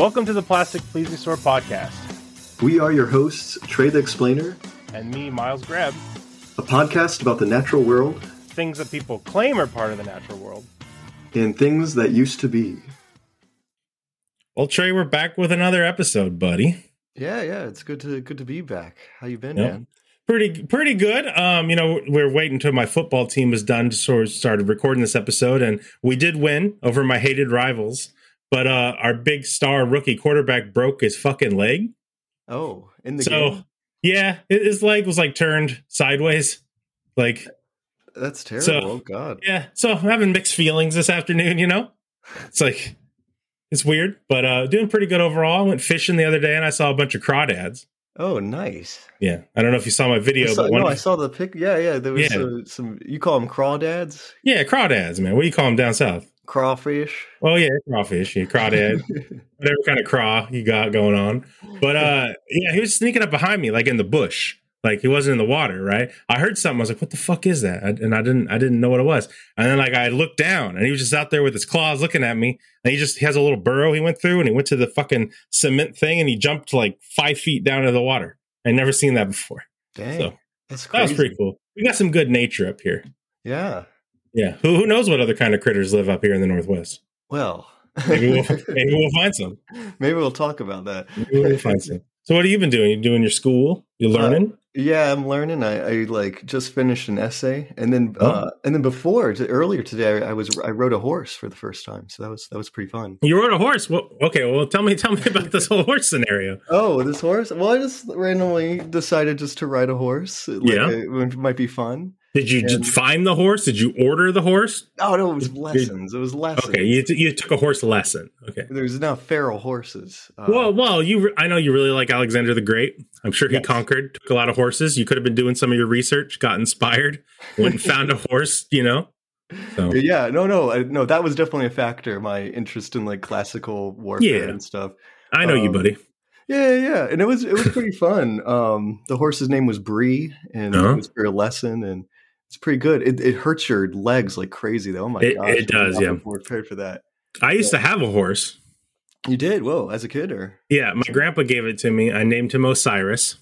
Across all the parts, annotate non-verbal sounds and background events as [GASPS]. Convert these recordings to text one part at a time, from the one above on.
Welcome to the Plastic Plesiosaur podcast. We are your hosts, Trey the Explainer, and me, Miles Greb. A podcast about the natural world, things that people claim are part of the natural world, and things that used to be. Well, Trey, we're back with another episode, buddy. Yeah, yeah, it's good to good to be back. How you been, yep. man? Pretty pretty good. Um, you know, we're waiting until my football team was done to sort of started recording this episode, and we did win over my hated rivals. But uh our big star rookie quarterback broke his fucking leg. Oh, in the game so, game. Yeah, his leg was like turned sideways. Like that's terrible. So, oh god. Yeah. So I'm having mixed feelings this afternoon, you know? It's like it's weird, but uh doing pretty good overall. I went fishing the other day and I saw a bunch of crawdads. Oh, nice. Yeah, I don't know if you saw my video, saw, but no, of, I saw the pic. Yeah, yeah. There was Yeah. uh, some. You call them crawdads, yeah, crawdads, man. What do you call them down south? Crawfish. Oh yeah, crawfish, yeah, crawdad, [LAUGHS] whatever kind of craw you got going on. But uh, yeah, he was sneaking up behind me, like in the bush, like he wasn't in the water, right? I heard something. I was like, "What the fuck is that?" And I didn't, I didn't know what it was. And then like I looked down, and he was just out there with his claws looking at me. And he just he has a little burrow he went through, and he went to the fucking cement thing, and he jumped like five feet down into the water. I never seen that before. Dang, So, that's That was pretty cool. We got some good nature up here. Yeah. Yeah, who who knows what other kind of critters live up here in the northwest? Well, Maybe we'll [LAUGHS] maybe we'll find some. maybe we'll talk about that. Maybe we'll find some. So what have you been doing? You doing your school? You learning? Yeah, I'm learning. I, I like just finished an essay, and then Oh. uh, and then before earlier today, I, I was I rode a horse for the first time, so that was that was pretty fun. you rode a horse. Well, okay. Well, tell me tell me about this whole horse scenario. Oh, this horse? Well, I just randomly decided just to ride a horse. Like, Yeah. it, it might be fun. Did you And- find the horse? Did you order the horse? Oh no, it was lessons. It was lessons. Okay, you, t- you took a horse lesson. Okay. There's now feral horses. Uh, Well, well, you. Re- I know you really like Alexander the Great. I'm sure he Yes. conquered, took a lot of horses. You could have been doing some of your research, got inspired, went and found a [LAUGHS] horse. You know. So yeah, no, no, I, no. That was definitely a factor. My interest in like classical warfare Yeah. and stuff. I know you, Um, buddy. Yeah, yeah, and it was it was pretty fun. Um, the horse's name was Bree, and Uh-huh. it was for a lesson, and it's pretty good. It, it hurts your legs like crazy, though. Oh my It- gosh, it does, I'm yeah. prepared for that. I used to have a horse. You did? Whoa, as a kid, or Yeah, my grandpa gave it to me. I named him Osiris.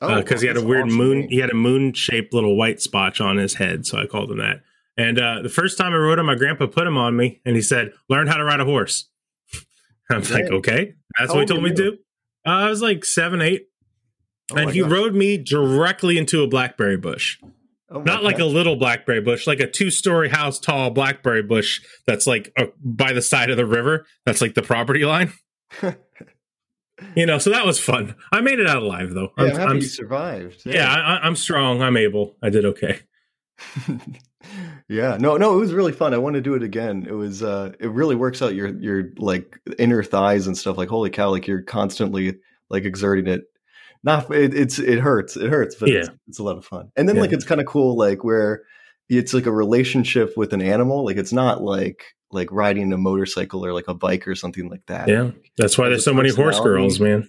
oh, because Uh, he had a weird awesome moon. name. He had a moon shaped little white spotch on his head, so I called him that. And uh, the first time I rode him, my grandpa put him on me, and he said, "Learn how to ride a horse." [LAUGHS] I'm like, "Okay, that's How what he told me to do." Uh, I was like seven, eight, Oh and he gosh. rode me directly into a blackberry bush. Oh Not like a little blackberry bush, like a two-story house tall blackberry bush that's like uh, by the side of the river. That's like the property line, [LAUGHS] you know. So that was fun. I made it out alive, though. Yeah, I'm, I'm- happy I'm- you survived. yeah, I, I- I'm strong. I'm able. I did okay. [LAUGHS] yeah no no it was really fun i want to do it again it was uh it really works out your your like inner thighs and stuff like holy cow like you're constantly like exerting it not it, it's it hurts it hurts but it's, it's a lot of fun and then Yeah. like it's kind of cool like where it's like a relationship with an animal like it's not like like riding a motorcycle or like a bike or something like that Yeah, that's why there's so many horse girls, man.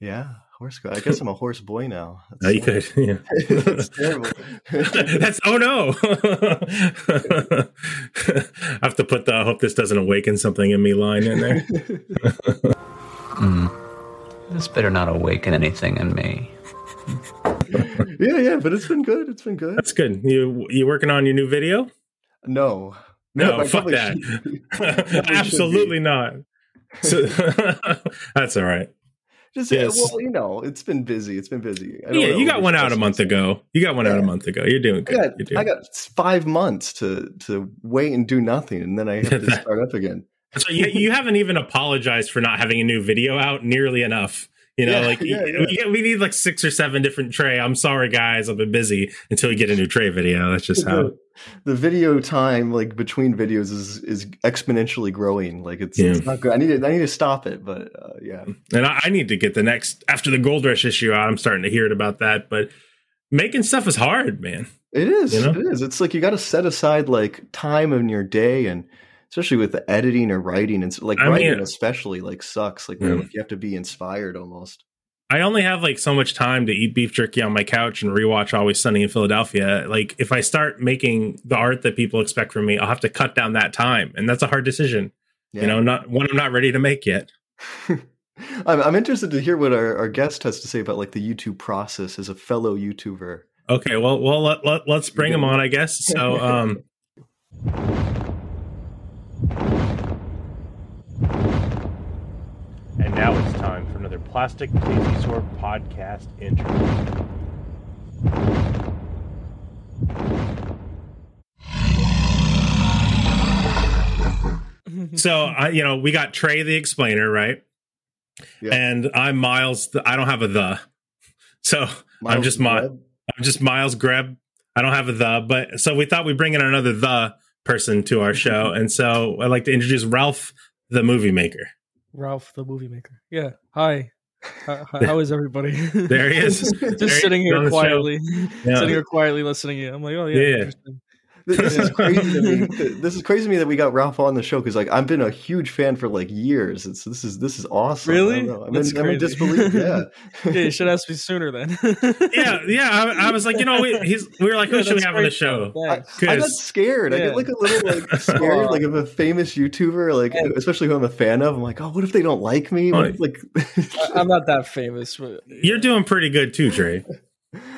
yeah horse girl i guess i'm a horse boy now That's Uh, you [LAUGHS] could, yeah. [LAUGHS] that's terrible [LAUGHS] that's oh no. I have to put the I hope this doesn't awaken something in me line in there. This better not awaken anything in me. [LAUGHS] yeah yeah but it's been good it's been good That's good. You you working on your new video? no No, [LAUGHS] I fuck that. should- [LAUGHS] Absolutely not. So, that's all right. Just uh, Yes. well, you know, it's been busy. It's been busy. I don't Yeah, wanna you got one out a month ago. You got one out a month ago. You're doing I good. got, You're doing I got five months to to wait and do nothing, and then I have to start up again. So you, you haven't even apologized for not having a new video out nearly enough. You know, Yeah, like yeah, yeah. We, we need like six or seven different tray. I'm sorry, guys. I've been busy until we get a new tray video. That's just how. The, the video time, like between videos, is is exponentially growing. Like it's, it's not good. I need to I need to stop it, but uh, yeah, And I, I need to get the next after the Gold Rush issue out. I'm starting to hear it about that, but making stuff is hard, man. it is. You know? It is. It's like you got to set aside like time in your day and. Especially with the editing or writing, and like I writing mean- especially like sucks. Like, Yeah. like you have to be inspired almost. I only have like so much time to eat beef jerky on my couch and rewatch Always Sunny in Philadelphia. Like if I start making the art that people expect from me, I'll have to cut down that time, and that's a hard decision. Yeah. You know, not one I'm not ready to make yet. [LAUGHS] I'm, I'm interested to hear what our, our guest has to say about like the YouTube process as a fellow YouTuber. Okay, well, well, let, let, let's bring him on, I guess. So, um, [LAUGHS] And now it's time for another Plastic Plesiosaur podcast intro. so I, you know, we got Trey the explainer, right? Yeah. And I'm Miles. The, I don't have a the, so I'm just my? I'm just Miles Greb. I don't have a the, but so we thought we'd bring in another the person to our mm-hmm. show, and so I'd like to introduce Ralph, the movie maker. Ralph, the movie maker. Yeah. Hi. How, [LAUGHS] how is everybody? There he is. [LAUGHS] Just There he sitting here quietly, Yeah. sitting here quietly listening to you. I'm like, oh yeah, Yeah. Interesting. This is [LAUGHS] crazy. to me. This is crazy to me that we got Ralph on the show because like I've been a huge fan for like years. It's this is this is awesome. Really? I don't know. I'm, That's in, I'm in disbelief. Yeah. [LAUGHS] yeah, you should ask me sooner then. [LAUGHS] yeah, yeah. I, I was like, you know, we, he's, we were like, who Yeah, should we that's have on the show? I, Thanks. I got 'Cause- scared. I Yeah. get like a little like scared, like of a famous YouTuber, like Yeah. especially who I'm a fan of. I'm like, oh, what if they don't like me? What like, I- I'm not that famous. But You're doing pretty good too, Trey.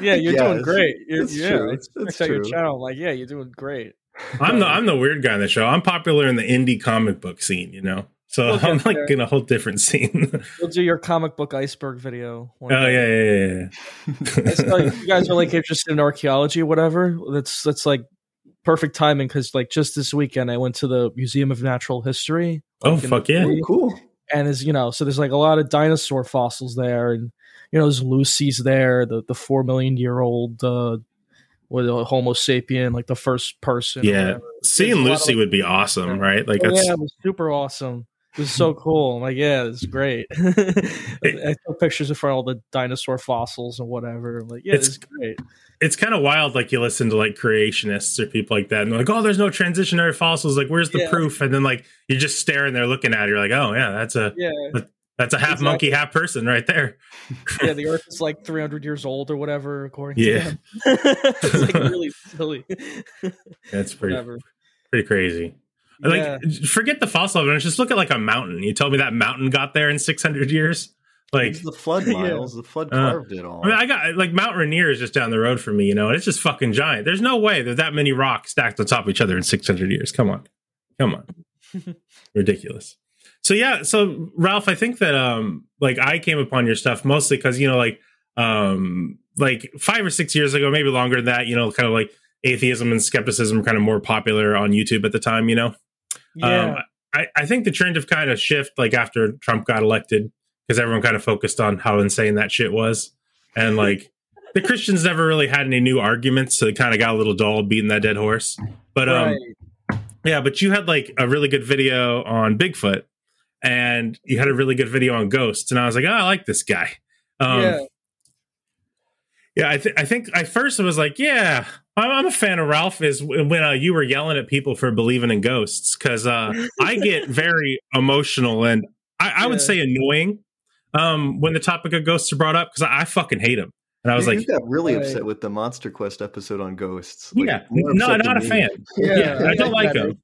Yeah, you're Yeah, doing it's- great. You're, it's yeah, true. I It's checked out your channel. I'm like, yeah, you're doing great. I'm the um, I'm the weird guy on the show. I'm popular in the indie comic book scene, you know. So We'll I'm like there. in a whole different scene. We'll do your comic book iceberg video. one oh day. yeah, yeah, yeah, yeah. I [LAUGHS] you guys are like interested in archaeology or whatever. That's that's like perfect timing because like just this weekend I went to the Museum of Natural History. Oh like, in fuck yeah. oh, cool. and is you know so there's like a lot of dinosaur fossils there and you know there's lucy's there the the four million year old uh with a homo sapien like the first person Yeah. Seeing There's a lot Lucy of- would be awesome, right? Like Oh, that's yeah it was super awesome it was so cool i'm like yeah it's great [LAUGHS] i took pictures of all the dinosaur fossils and whatever I'm like yeah It's- it's great it's kind of wild. Like you listen to like creationists or people like that, and they're like, "Oh, there's no transitionary fossils. Like, where's the Yeah. proof?" And then like you're just staring there, looking at it. You're like, "Oh yeah, that's a yeah that's a half Exactly. monkey, half person right there." [LAUGHS] yeah the earth is like 300 years old or whatever according Yeah. to them [LAUGHS] [LAUGHS] it's like really silly That's pretty whatever pretty crazy. Yeah. Like, forget the fossil evidence. Just look at like a mountain. You told me that mountain got there in 600 years. Like, It's the flood, Yeah. Miles. The flood Uh, carved it all. I mean, I got like Mount Rainier is just down the road from me, you know, and it's just fucking giant. There's no way there's that many rocks stacked on top of each other in 600 years. Come on, come on, ridiculous. So yeah, so Ralph, I think that um, like I came upon your stuff mostly because you know, like um, like five or six years ago, maybe longer than that, you know, kind of like atheism and skepticism were kind of more popular on YouTube at the time, you know. yeah Um, I, I think the trend of kind of shift like after Trump got elected because everyone kind of focused on how insane that shit was. And like [LAUGHS] the Christians never really had any new arguments, so they kind of got a little dull beating that dead horse. But um right. yeah, but you had like a really good video on Bigfoot and you had a really good video on ghosts. And I was like, oh, I like this guy. Um, yeah yeah, I, th- I think I first was like, yeah, I'm, I'm a fan of Ralph. Is when uh, you were yelling at people for believing in ghosts because uh, I get [LAUGHS] very emotional and I, I would say annoying um, when the topic of ghosts are brought up because I, I fucking hate them. And I was you, like, you got really Right. upset with the Monster Quest episode on ghosts. yeah, no, not a than fan. me. Yeah, I don't [LAUGHS] like that. them.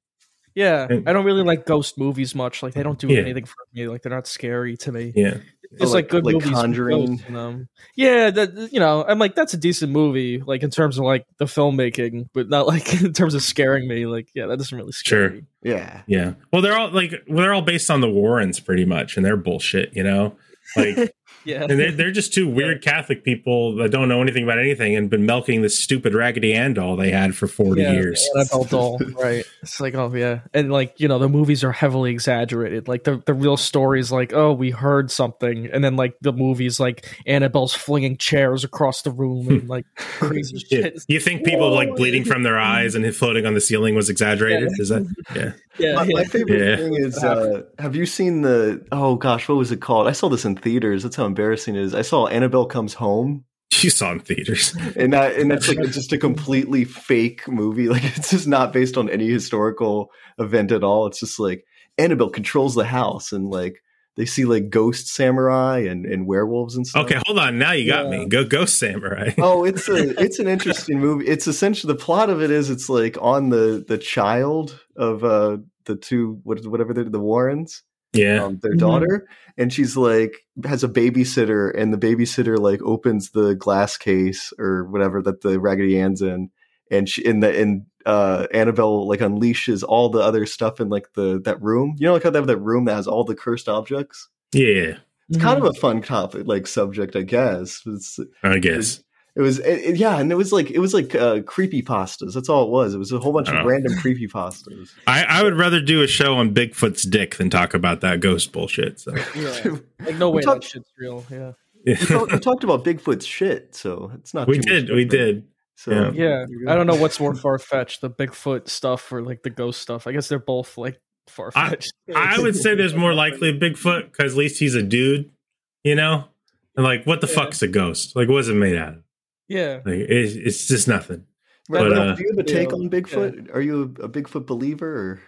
Yeah, And- I don't really like ghost movies much. Like they don't do Yeah. anything for me. Like they're not scary to me. Yeah, It's Oh, like, like- good like movies. with Conjuring? them. Yeah, that you know, I'm like that's a decent movie. Like in terms of like the filmmaking, but not like [LAUGHS] in terms of scaring me. Like yeah, that doesn't really scare Sure. me. Yeah. yeah. Well, they're all like well, they're all based on the Warrens pretty much, and they're bullshit. You know, like. [LAUGHS] Yeah, and they're, they're just two weird Catholic people that don't know anything about anything and been milking this stupid Raggedy Ann doll they had for 40 yeah, years. Annabelle doll, right? It's like, oh yeah, and like you know, the movies are heavily exaggerated. Like the the real story is like, oh, we heard something, and then like the movies, like Annabelle's flinging chairs across the room and [LAUGHS] like crazy Yeah. shit. You think people like bleeding from their eyes and floating on the ceiling was exaggerated? Yeah. Is that? Yeah. Yeah, My, yeah. my favorite Yeah. thing is uh, have you seen the oh gosh what was it called i saw this in theaters that's how embarrassing is i saw annabelle comes home [LAUGHS] You saw in theaters. and that and that's like [LAUGHS] just a completely fake movie like it's just not based on any historical event at all it's just like annabelle controls the house and like they see like ghost samurai and, and werewolves and stuff Okay, hold on. Now you got Yeah. me. Go Ghost Samurai. [LAUGHS] oh it's a it's an interesting movie it's essentially the plot of it is it's like on the the child of uh the two what whatever the warrens Yeah. um, their Mhm. daughter, and she's like has a babysitter, and the babysitter like opens the glass case or whatever that the Raggedy Ann's in, and she in the and uh, Annabelle like unleashes all the other stuff in like the that room. You know, like how they have that room that has all the cursed objects. yeah. It's kind of a fun topic, like subject, I guess. It's, I guess. It was, it, it- yeah, and it was like it was like uh, creepy pastas. That's all it was. It was a whole bunch of Oh. random creepy pastas. [LAUGHS] I, I would rather do a show on Bigfoot's dick than talk about that ghost bullshit. So Yeah. [LAUGHS] Like no way talked- that shit's real. Yeah. we, talk, we talked about Bigfoot's shit, so it's not. we too much did, we did. So Yeah. Yeah. I don't know what's more far fetched, the Bigfoot stuff or like the ghost stuff. I guess they're both like far fetched. [LAUGHS] I would say there's more likely a Bigfoot because at least he's a dude, you know? And like, what the Yeah. fuck's a ghost? Like, what's it made out of? Yeah. Like, it's, it's just nothing. Right, But, Ralph, uh, do you have a take yeah, on Bigfoot? Are you a, a Bigfoot believer? Or?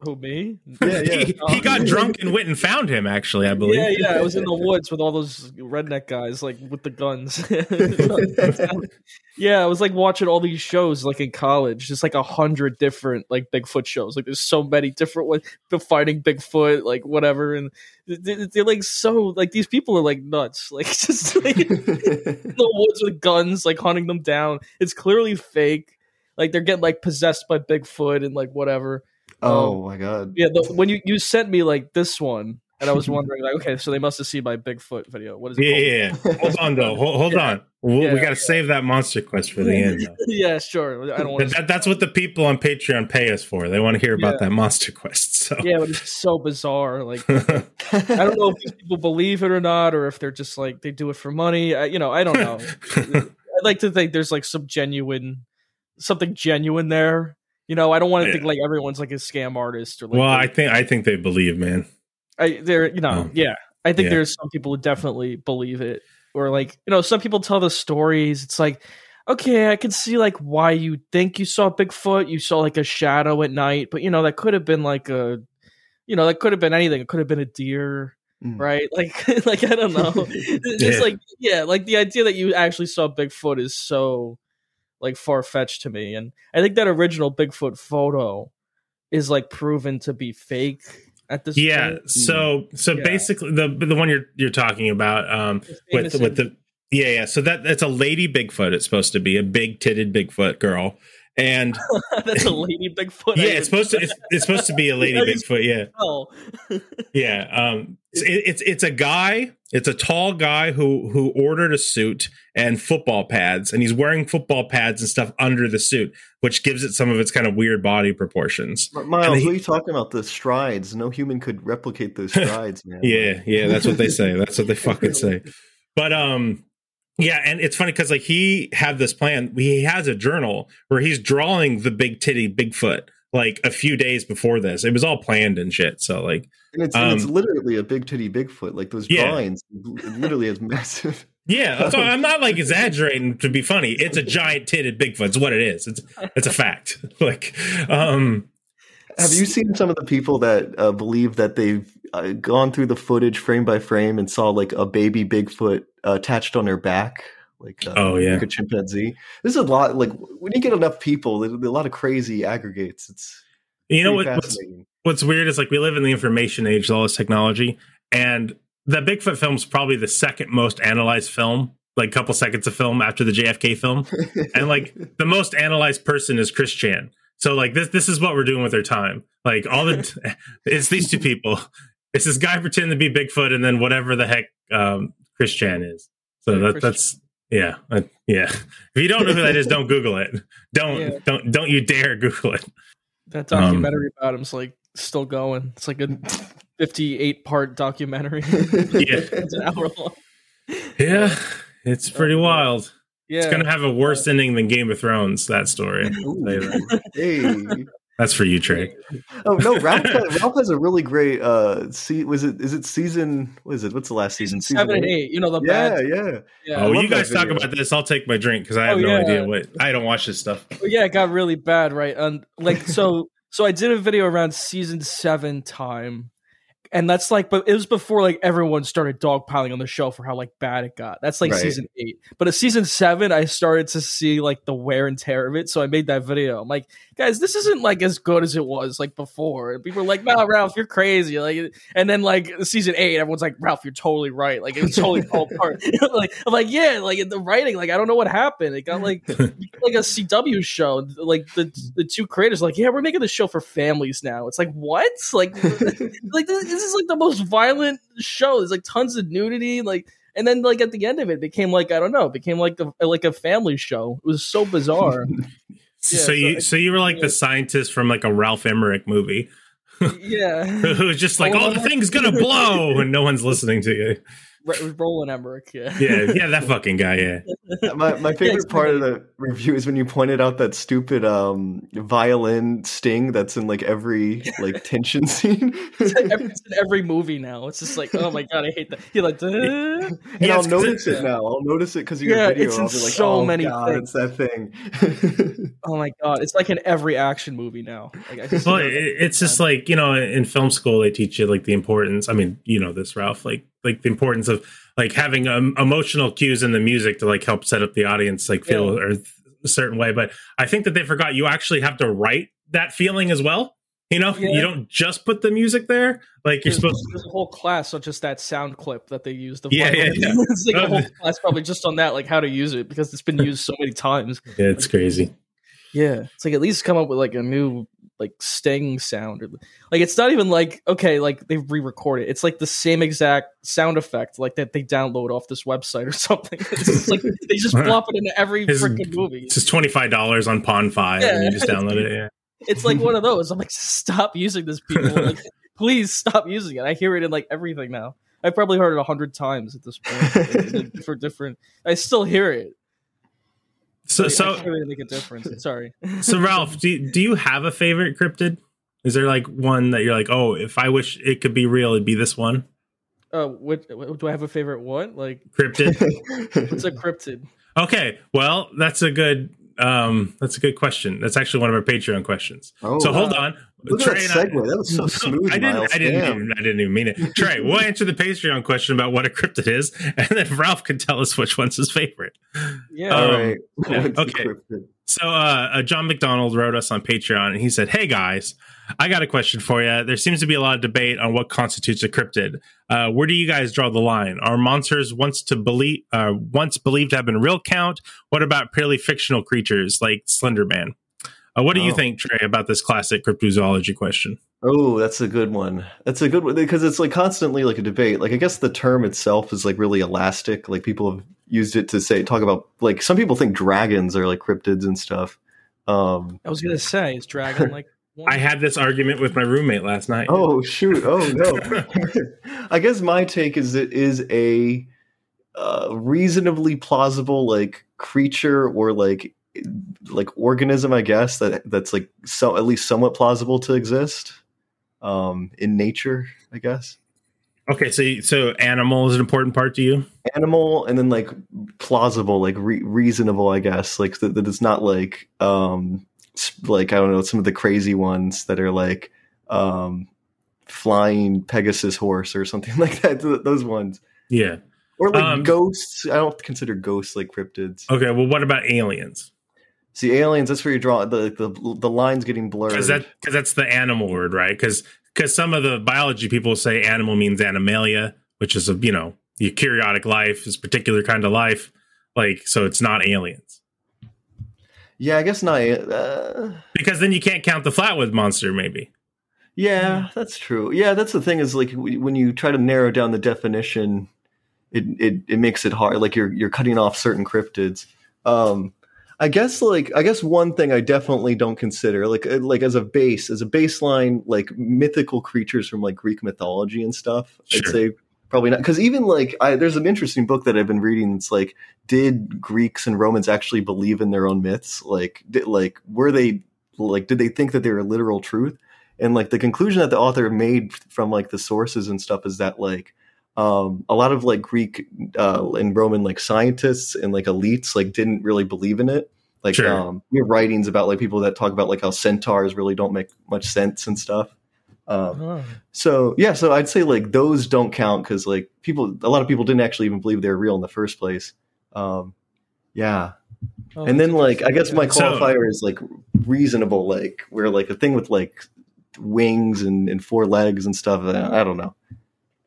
Who me? Yeah, yeah. He, he um, got drunk and went and found him, actually, I believe. Yeah, yeah. I was in the woods with all those redneck guys, like with the guns. [LAUGHS] yeah, I was like watching all these shows, like in college, just like a hundred different like Bigfoot shows. Like there's so many different ones, the fighting Bigfoot, like whatever, and they- they're like so like these people are like nuts, [LAUGHS] like just like [LAUGHS] in the woods with guns, like hunting them down. It's clearly fake. Like they're getting like possessed by Bigfoot and like whatever. Um, oh my god! Yeah, the, when you you sent me like this one, and I was [LAUGHS] wondering like, okay, so they must have seen my Bigfoot video. What is it? Yeah, yeah, yeah. Hold on, though. Hold, hold on. We'll, Yeah. We got to save that monster quest for the [LAUGHS] end. Though. yeah, sure. I don't want That, that- that's what the people on Patreon pay us for. They want to hear about Yeah. that monster quest. So. Yeah, but it's so bizarre. Like, [LAUGHS] I don't know if people believe it or not, or if they're just like they do it for money. I, you know, I don't know. I'd like to think there's like some genuine, something genuine there. You know, I don't want to Yeah. think like everyone's like a scam artist or like. well, I think I think they believe, man. I there you know Oh. yeah I think Yeah. there's some people who definitely believe it or like you know some people tell the stories it's like okay I can see like why you think you saw Bigfoot you saw like a shadow at night but you know that could have been like a you know that could have been anything it could have been a deer Mm. right [LAUGHS] like like I don't know it's [LAUGHS] just Yeah. like yeah like the idea that you actually saw Bigfoot is so like far fetched to me and I think that original Bigfoot photo is like proven to be fake at this Yeah. point. So so Yeah. basically, the the one you're you're talking about um, with with the yeah yeah. So that that's a lady Bigfoot. It's supposed to be a big titted Bigfoot girl, and [LAUGHS] That's a lady Bigfoot. [LAUGHS] yeah, it's supposed to it's, it's supposed to be a [LAUGHS] lady Bigfoot. Yeah. Oh, Yeah, um, it's, it's it's a guy. It's a tall guy who who ordered a suit and football pads, and he's wearing football pads and stuff under the suit, which gives it some of its kind of weird body proportions. Miles, he- what are you talking about? The strides. No human could replicate those [LAUGHS] strides, man. Yeah, yeah, that's what they say. That's what they fucking say. But um, yeah, and it's funny because like he had this plan. He has a journal where he's drawing the big titty Bigfoot like a few days before this. It was all planned and shit. So like, And it's, and it's Um, literally a big titty Bigfoot. Like those Yeah. drawings, literally is massive. [LAUGHS] Yeah, [LAUGHS] so I'm not like exaggerating to be funny. It's a giant titted Bigfoot. It's what it is. It's it's a fact. [LAUGHS] Like, um, Have you seen some of the people that uh, believe that they've uh, gone through the footage frame by frame and saw like a baby Bigfoot uh, attached on their back? Like, uh, Oh, yeah. like a chimpanzee. This is a lot. Like when you get enough people, there's a lot of crazy aggregates. It's you know what? What's, what's weird is like we live in the information age, with all this technology, and the Bigfoot film is probably the second most analyzed film. Like a couple seconds of film after the JFK film, and like [LAUGHS] the most analyzed person is Chris Chan. So like this this is what we're doing with our time. Like all the [LAUGHS] [LAUGHS] it's these two people. It's this guy pretending to be Bigfoot, and then whatever the heck um, Chris Chan is. So that, that's yeah, uh, yeah. If you don't know who that is, don't Google it. Don't Yeah. don't don't you dare Google it. that Um, documentary about him's like still going. It's like a fifty-eight part documentary. [LAUGHS] Yeah. [LAUGHS] it's an hour long. Yeah, it's pretty wild. Yeah, It's gonna have a worse ending than Game of Thrones. That story. Ooh. [LAUGHS] Hey. That's for you, Trey. Oh no, [LAUGHS] Ralph, Ralph has a really great uh see was it is it season what is it? What's the last season? seven and eight. You know the Yeah, bad. yeah. Yeah, oh, love you guys talk about this. I'll take my drink because I have Oh, no yeah. idea what. I don't watch this stuff. Well, yeah, it got really bad, right? And like so [LAUGHS] so I did a video around season seven time and that's like, but it was before like everyone started dogpiling on the show for how like bad it got. That's like Right. season eight. But at season seven, I started to see like the wear and tear of it. So I made that video. I'm like, guys, this isn't like as good as it was like before. And people were like, no, Ralph, you're crazy. Like, and then like season eight, everyone's like, Ralph, you're totally right. Like it was totally [LAUGHS] fall apart. [LAUGHS] like I'm like, yeah, like the writing, like I don't know what happened. It got like [LAUGHS] like a CW show. Like the the two creators, like, yeah, we're making this show for families now. It's like what? Like, like this, this is like the most violent show. There's like tons of nudity, like, and then like at the end of it, it became like I don't know, it became like a like a family show. It was so bizarre. So, Yeah, so you so you were like the scientist from like a Ralph Emmerich movie. Yeah, [LAUGHS] who was just like, oh, the thing's gonna [LAUGHS] blow, and no one's listening to you. R- Roland Emmerich. Yeah, Yeah, yeah, that fucking guy. Yeah, my my favorite it's part of the review is when you pointed out that stupid um violin sting that's in like every like tension [LAUGHS] scene. It's in every, it's in every movie now. It's just like, oh my god, I hate that. You're like, "Duh." and Yeah, I'll notice it- it now. I'll notice it because of your Yeah, video. it's in I'll be like, so oh, many God, things. it's that thing. [LAUGHS] oh my god, it's like in every action movie now. Like, I just well, it, it's just like you know, in film school they teach you like the importance. I mean, you know this, Ralph, like like the importance of like having um, emotional cues in the music to like help set up the audience, like feel or a certain way. But I think that they forgot you actually have to write that feeling as well. You know, Yeah. you don't just put the music there. Like you're There's, supposed. there's a whole class on just that sound clip that they used The Yeah, yeah, [LAUGHS] yeah. it's like a whole class probably just on that, like how to use it because it's been [LAUGHS] used so many times. Yeah, it's crazy. Yeah, it's like at least come up with like a new like sting sound or like it's not even like okay like they re-record it. It's like the same exact sound effect like that they download off this website or [LAUGHS] something. It's just like they just [LAUGHS] plop it into every freaking movie. It's just twenty five dollars on Pond Five, and you just download it. Yeah. [LAUGHS] It's like one of those. I'm like, stop using this, people. Like, please stop using it. I hear it in like everything now. I've probably heard it a hundred times at this point for different. I still hear it. So Like, I so can't really make a difference. Sorry. so [LAUGHS] Ralph, do you, do you have a favorite cryptid? Is there like one that you're like, oh, if I wish it could be real, it'd be this one Uh, what, what do I have a favorite one? Like, cryptid? [LAUGHS] it's a cryptid? okay, well, that's a good um that's a good question. That's actually one of our Patreon questions. Oh, so hold on, Look at that and I- segue. That was so [LAUGHS] smooth, I didn't. Miles. I didn't. Even, I didn't even mean it. Trey, we'll answer the Patreon question about what a cryptid is, [LAUGHS] and then Ralph can tell us which one's his favorite. Yeah. Um, All right. [LAUGHS] yeah, okay. So, uh, uh, John McDonald wrote us on Patreon, and he said, "Hey guys, I got a question for you. There seems to be a lot of debate on what constitutes a cryptid. Uh, where do you guys draw the line? Are monsters once to believe, uh, once believed to have been real count? What about purely fictional creatures like Slender Man? Uh, what do you Oh. think, Trey, about this classic cryptozoology question? Oh, that's a good one. That's a good one because it's like constantly like a debate. Like I guess the term itself is like really elastic. Like people have used it to say talk about like some people think dragons are like cryptids and stuff. Um I was gonna say, is dragon like? One? [LAUGHS] I had this argument with my roommate last night. Oh shoot! Oh no! [LAUGHS] I guess my take is it is a uh, reasonably plausible like creature or like like organism. I guess that that's like so at least somewhat plausible to exist um, in nature. I guess Okay, so so animal is an important part to you. animal and then like plausible, like re- reasonable. I guess like that, that it's not like um like I don't know some of the crazy ones that are like um flying Pegasus horse or something [LAUGHS] like that. Those ones. Yeah. Or like Um, ghosts. I don't consider ghosts like cryptids. Okay. Well, what about aliens? See, aliens. That's where you draw the the, the lines getting blurred. Because that because that's the animal word, right? Because because some of the biology people say animal means animalia, which is a you know eukaryotic life, is particular kind of life. Like so, it's not aliens yeah, I guess not. Uh, because then you can't count the flatwood monster. Maybe yeah, that's true. Yeah, that's the thing is like when you try to narrow down the definition, it it, it makes it hard. Like you're you're cutting off certain cryptids. Um, I guess like I guess one thing I definitely don't consider like uh, like as a base as a baseline like mythical creatures from like Greek mythology and stuff. I'd say probably not because even like I, there's an interesting book that I've been reading. It's like did Greeks and Romans actually believe in their own myths? Like did, like were they like did they think that they were literal truth? And like the conclusion that the author made from like the sources and stuff is that like um, a lot of like Greek uh, and Roman like scientists and like elites like didn't really believe in it. Like Sure. um, we have writings about like people that talk about like how centaurs really don't make much sense and stuff. Um, Oh. so yeah, so I'd say like those don't count because like people, a lot of people didn't actually even believe they were real in the first place. Um, yeah, Oh, and then like I guess my interesting. So- qualifier is like reasonable, like where like a thing with like wings and, and four legs and stuff. I, I don't know.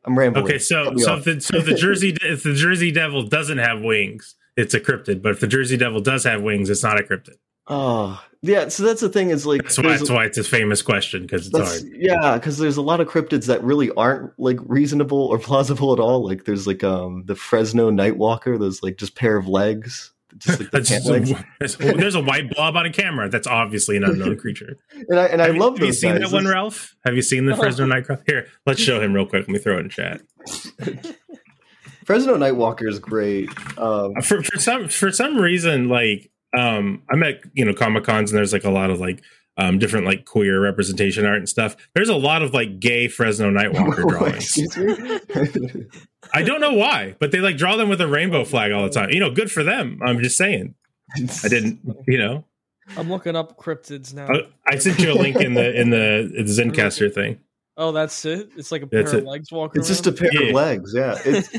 I'm rambling. Okay, so so if the so if the Jersey [LAUGHS] if the Jersey Devil doesn't have wings, it's a cryptid. But if the Jersey Devil does have wings, it's not a cryptid. oh yeah, so that's the thing is like That's why that's why it's a famous question because it's hard. yeah, because there's a lot of cryptids that really aren't like reasonable or [LAUGHS] plausible at all. Like there's like um the Fresno Nightwalker, those like just pair of legs, just like [LAUGHS] the just a, there's, there's a white blob on a camera. That's obviously an unknown creature. [LAUGHS] And I and I have you- love Have you seen guys. that one, Ralph? Have you seen the Fresno [LAUGHS] Nightcrawler? Here, let's show him real quick. Let me throw it in chat. Fresno Nightwalker is great. Um, For for some for some reason, like um, I'm at you know comic cons and there's like a lot of like um different like queer representation art and stuff. There's a lot of like gay Fresno Nightwalker [LAUGHS] drawings. [LAUGHS] I don't know why, but they like draw them with a rainbow flag all the time. You know, good for them. I'm just saying. I didn't, you know. I'm looking up cryptids now. I, I sent you a link in the in the, in the [LAUGHS] Zencastr thing. Oh, that's it. It's like a pair That's of it. legs walking. It's just a pair Yeah. of legs. Yeah, [LAUGHS] it's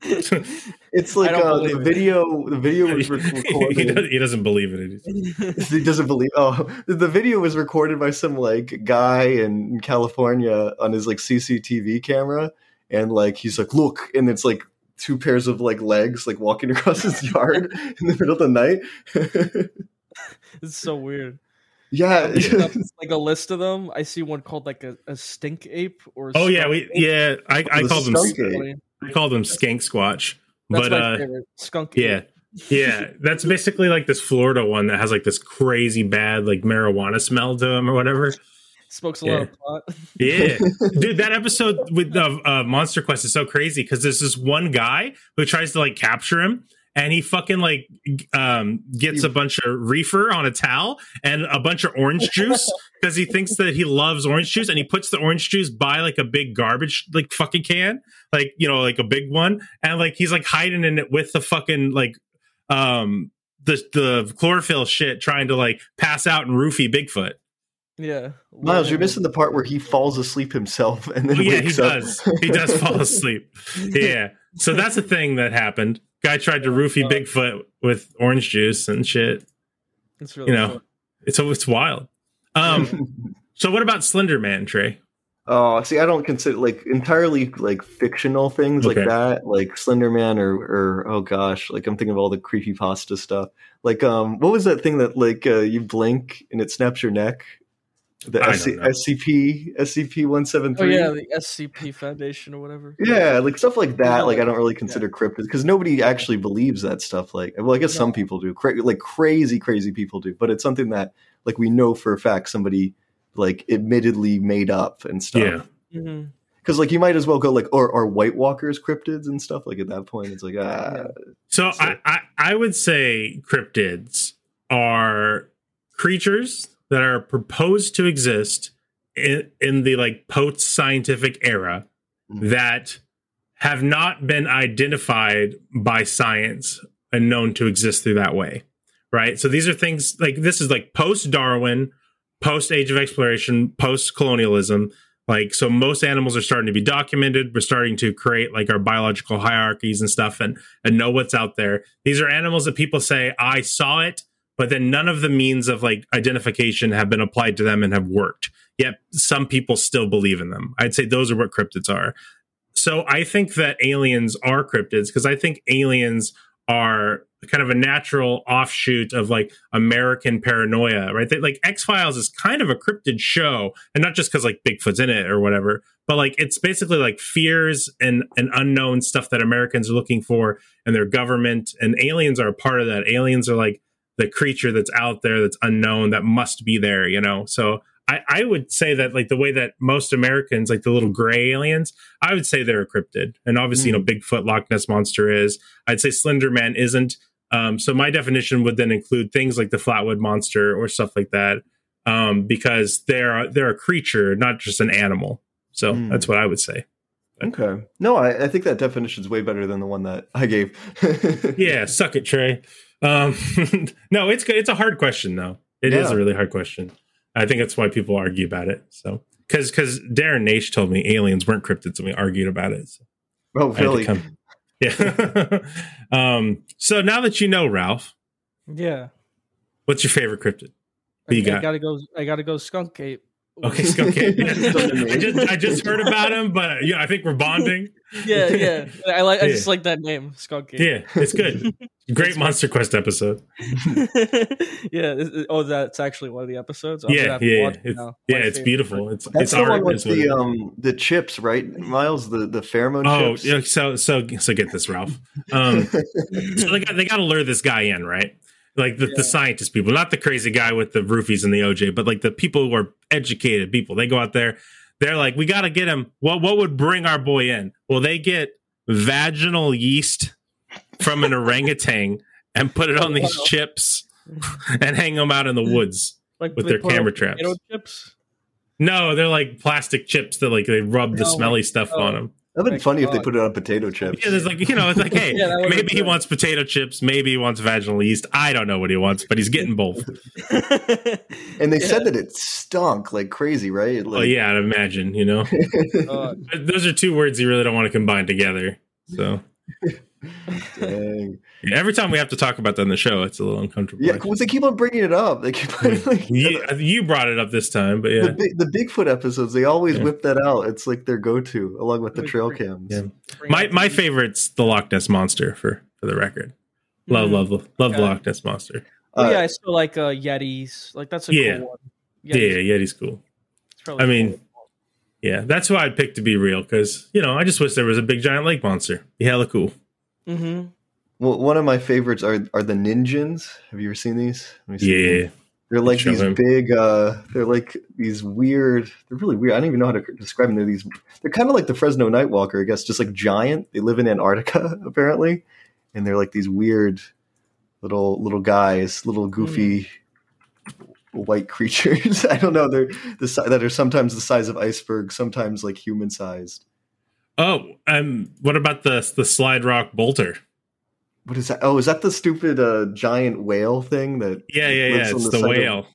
[LAUGHS] it's like uh, the believe it. video. The video [LAUGHS] was recorded. he doesn't believe it. he doesn't believe. Oh, the video was recorded by some like guy in California on his like CCTV camera, and like he's like, "Look," and it's like two pairs of like legs like walking across his yard in the middle of the night. it's so weird. Yeah, I'm looking up, like a list of them. I see one called like a, a stink ape or. Oh yeah, we ape. yeah. I, I The called them skunk ape. I called them skank squatch. That's but my uh, favorite. Skunk. yeah, ape. yeah. [LAUGHS] That's basically like this Florida one that has like this crazy bad like marijuana smell to him or whatever. smokes a Yeah. lot of pot. [LAUGHS] Yeah, dude, that [LAUGHS] episode with uh, uh, Monster Quest is so crazy because there's this one guy who tries to like capture him, and he fucking like um, gets a bunch of reefer on a towel and a bunch of orange [LAUGHS] juice because he thinks that he loves orange juice, and he puts the orange juice by like a big garbage like fucking can, like you know, like a big one, and like he's like hiding in it with the fucking like um the the chlorophyll shit, trying to like pass out and roofie Bigfoot. Yeah, Miles, you're missing the part where he falls asleep himself and then Oh, yeah, he up. does. He does fall [LAUGHS] asleep. Yeah. So that's a thing that happened. Guy tried to roofie Bigfoot with orange juice and shit. It's really You know, fun. it's it's wild. Um. [LAUGHS] So what about Slender Man, Trey? Oh, see, I don't consider like entirely like fictional things like that, like Slender Man or or oh gosh, like I'm thinking of all the creepy pasta stuff. Like, um, what was that thing that like uh, you blink and it snaps your neck? The SC- don't. SCP SCP one seven Oh three. yeah, the SCP Foundation or whatever. Yeah, like stuff like that. Like I don't really Yeah. consider cryptids because nobody actually believes that stuff. Like, well, I guess some people do. Cra- like crazy, crazy people do. But it's something that like we know for a fact somebody like admittedly made up and stuff. Yeah. hmm Because like you might as well go like or or White Walkers cryptids and stuff. Like at that point, it's like ah, So So- I, I I would say cryptids are creatures that are proposed to exist in, in the like post scientific era Mhm. that have not been identified by science and known to exist through that way. Right. So these are things like this is like post Darwin, post age of exploration, post colonialism. Like, so most animals are starting to be documented. We're starting to create like our biological hierarchies and stuff and, and know what's out there. These are animals that people say, I saw it, but then none of the means of like identification have been applied to them and have worked. Yet some people still believe in them. I'd say those are what cryptids are. So I think that aliens are cryptids because I think aliens are kind of a natural offshoot of like American paranoia, right? They, like X Files is kind of a cryptid show, and not just because like Bigfoot's in it or whatever, but like it's basically like fears and and unknown stuff that Americans are looking for and their government, and aliens are a part of that. Aliens are like the creature that's out there that's unknown that must be there, you know. So I, I would say that like the way that most Americans, like the little gray aliens, I would say they're a cryptid. And obviously, you know, Bigfoot, Loch Ness Monster is. I'd say Slender Man isn't. Um, so my definition would then include things like the Flatwood Monster or stuff like that, um, because they're they're a creature, not just an animal. So Hmm. that's what I would say. okay. No, I, I think that definition is way better than the one that I gave. [LAUGHS] Yeah, suck it, Trey. Um, [LAUGHS] no, it's good. It's a hard question though. It is Yeah. a really hard question. I think that's why people argue about it. So because because Darren Naish told me aliens weren't cryptids, and we argued about it. So Oh, I had to really? come- Yeah. [LAUGHS] um. So now that you know Ralph, Yeah. what's your favorite cryptid? Who you I, I gotta go. I gotta go. Skunk Ape. Okay, Skunk Ape. Still the I just. I just heard about him, but yeah, I think we're bonding. [LAUGHS] Yeah, yeah. I like. I Yeah. just like that name, Skunk Ape. Yeah, it's good. [LAUGHS] Great Monster Quest episode. [LAUGHS] yeah. is- is- Oh, that's actually one of the episodes. I'm Yeah, yeah, it's, now. yeah. My It's favorite. beautiful. It's That's it's the art. one with is it the um the chips, right? Miles, the the pheromone Oh, chips. yeah, so so so get this, Ralph. Um, so they got they got to lure this guy in, right? Like the, Yeah. the scientist people, not the crazy guy with the roofies and the OJ, but like the people who are educated people. They go out there, they're like, we got to get him. What what would bring our boy in? Well, they get vaginal yeast from an orangutan [LAUGHS] and put it on these chips and hang them out in the woods. Like with their camera traps. chips. No, they're like plastic chips that like they rub the smelly stuff oh. on them. That'd been Like, funny if they put it on potato chips. Yeah, there's like you know, it's like, hey, [LAUGHS] Yeah, maybe he wants potato chips, maybe he wants vaginal yeast. I don't know what he wants, but he's getting both. [LAUGHS] [LAUGHS] and they Yeah. said that it stunk like crazy, right? oh Like, yeah, I'd imagine, you know. Uh, Those are two words you really don't want to combine together. So Dang. yeah, every time we have to talk about that in the show, it's a little uncomfortable. Yeah, because they keep on bringing it up. They keep on, like, you, you brought it up this time, but the, yeah. big, the Bigfoot episodes. They always Yeah. whip that out. It's like their go-to, along with the trail cams. Yeah. My out my the- favorite's the Loch Ness monster for for the record. Love, Mhm. love, love the Loch Ness monster. Oh, Uh, yeah, I still like uh, Yetis. Like that's a Yeah. cool one. Yeah, yeah, Yeti's cool. it's probably I mean, cool. Yeah, that's who I'd pick to be real because you know I just wish there was a big giant lake monster. Be hella cool. Mhm. Well, one of my favorites are are the Ningens. Have you ever seen these? Let me see. Yeah, They're like Show these him. big. uh They're like these weird. They're really weird. I don't even know how to describe them. They're these. They're kind of like the Fresno Nightwalker, I guess, just like giant. They live in Antarctica [LAUGHS] apparently, and they're like these weird little little guys, little goofy white [LAUGHS] creatures. I don't know. They're the si- that are sometimes the size of icebergs, sometimes like human sized. Oh, um, what about the the slide rock bolter? What is that? Oh, is that the stupid uh, giant whale thing that? Yeah, yeah, yeah. It's the the side of- whale.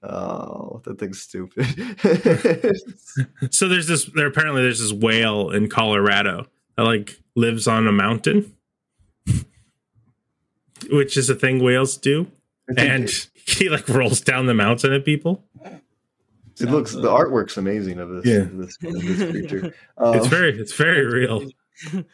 Oh, that thing's stupid. [LAUGHS] So there's this. There apparently there's this whale in Colorado that like lives on a mountain, which is a thing whales do, and [LAUGHS] he like rolls down the mountain at people. It looks the artwork's amazing of this Yeah. of this, of this creature. [LAUGHS] Um, It's very it's very real. [LAUGHS]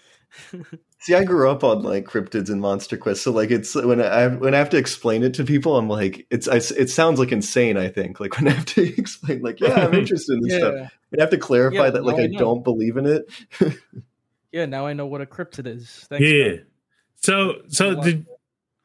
see, I grew up on like cryptids and Monster Quest, so like it's when I when I have to explain it to people, I'm like, it's I, it sounds like insane. I think like [LAUGHS] when I have to explain, like, yeah, I'm interested in this stuff, Yeah. and I have to clarify Yeah, that like I, I don't believe in it. Yeah, now I know what a cryptid is. Thanks, Yeah. Doug. So so did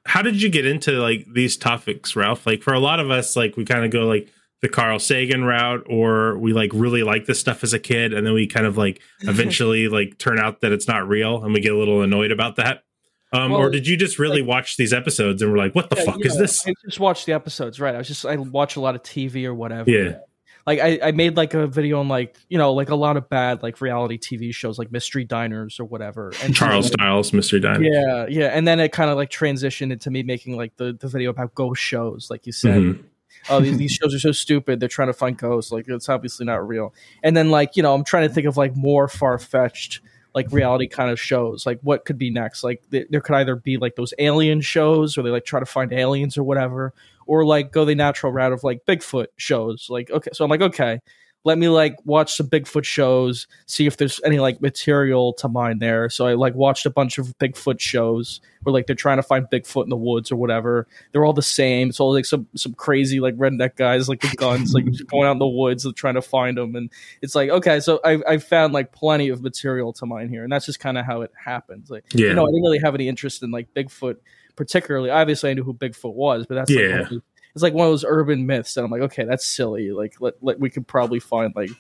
how did you get into like these topics, Ralph? Like for a lot of us, like we kind of go like the Carl Sagan route, or we like really like this stuff as a kid, and then we kind of like [LAUGHS] eventually like turn out that it's not real, and we get a little annoyed about that. Um, or did you just really watch these episodes and we're like, what the Yeah, fuck you is this? I just watched the episodes, right? I was just I watch a lot of TV or whatever. Yeah. Like I, I made like a video on like you know like a lot of bad like reality TV shows like Mystery Diners or whatever. And Charles Stiles, Mystery Diner. Yeah, yeah, and then it kind of like transitioned into me making like the, the video about ghost shows, like you said. Mhm. Oh, these, these shows are so stupid. They're trying to find ghosts. Like it's obviously not real. And then like you know, I'm trying to think of like more far fetched like reality kind of shows. Like what could be next? Like th- there could either be like those alien shows where they like try to find aliens or whatever, or like go the natural route of like Bigfoot shows. Like okay, so I'm like okay. Let me like watch some Bigfoot shows, see if there's any like material to mine there. So I like watched a bunch of Bigfoot shows where like they're trying to find Bigfoot in the woods or whatever they're all the same. It's all like some some crazy like redneck guys like with guns like [LAUGHS] going out in the woods and trying to find them. And it's like okay, so I I found like plenty of material to mine here, and that's just kind of how it happens. Like Yeah. you know, I didn't really have any interest in like Bigfoot particularly. Obviously, I knew who Bigfoot was, but that's Yeah. those- it's like one of those urban myths, and I'm like, okay, that's silly. Like let, let we could probably find like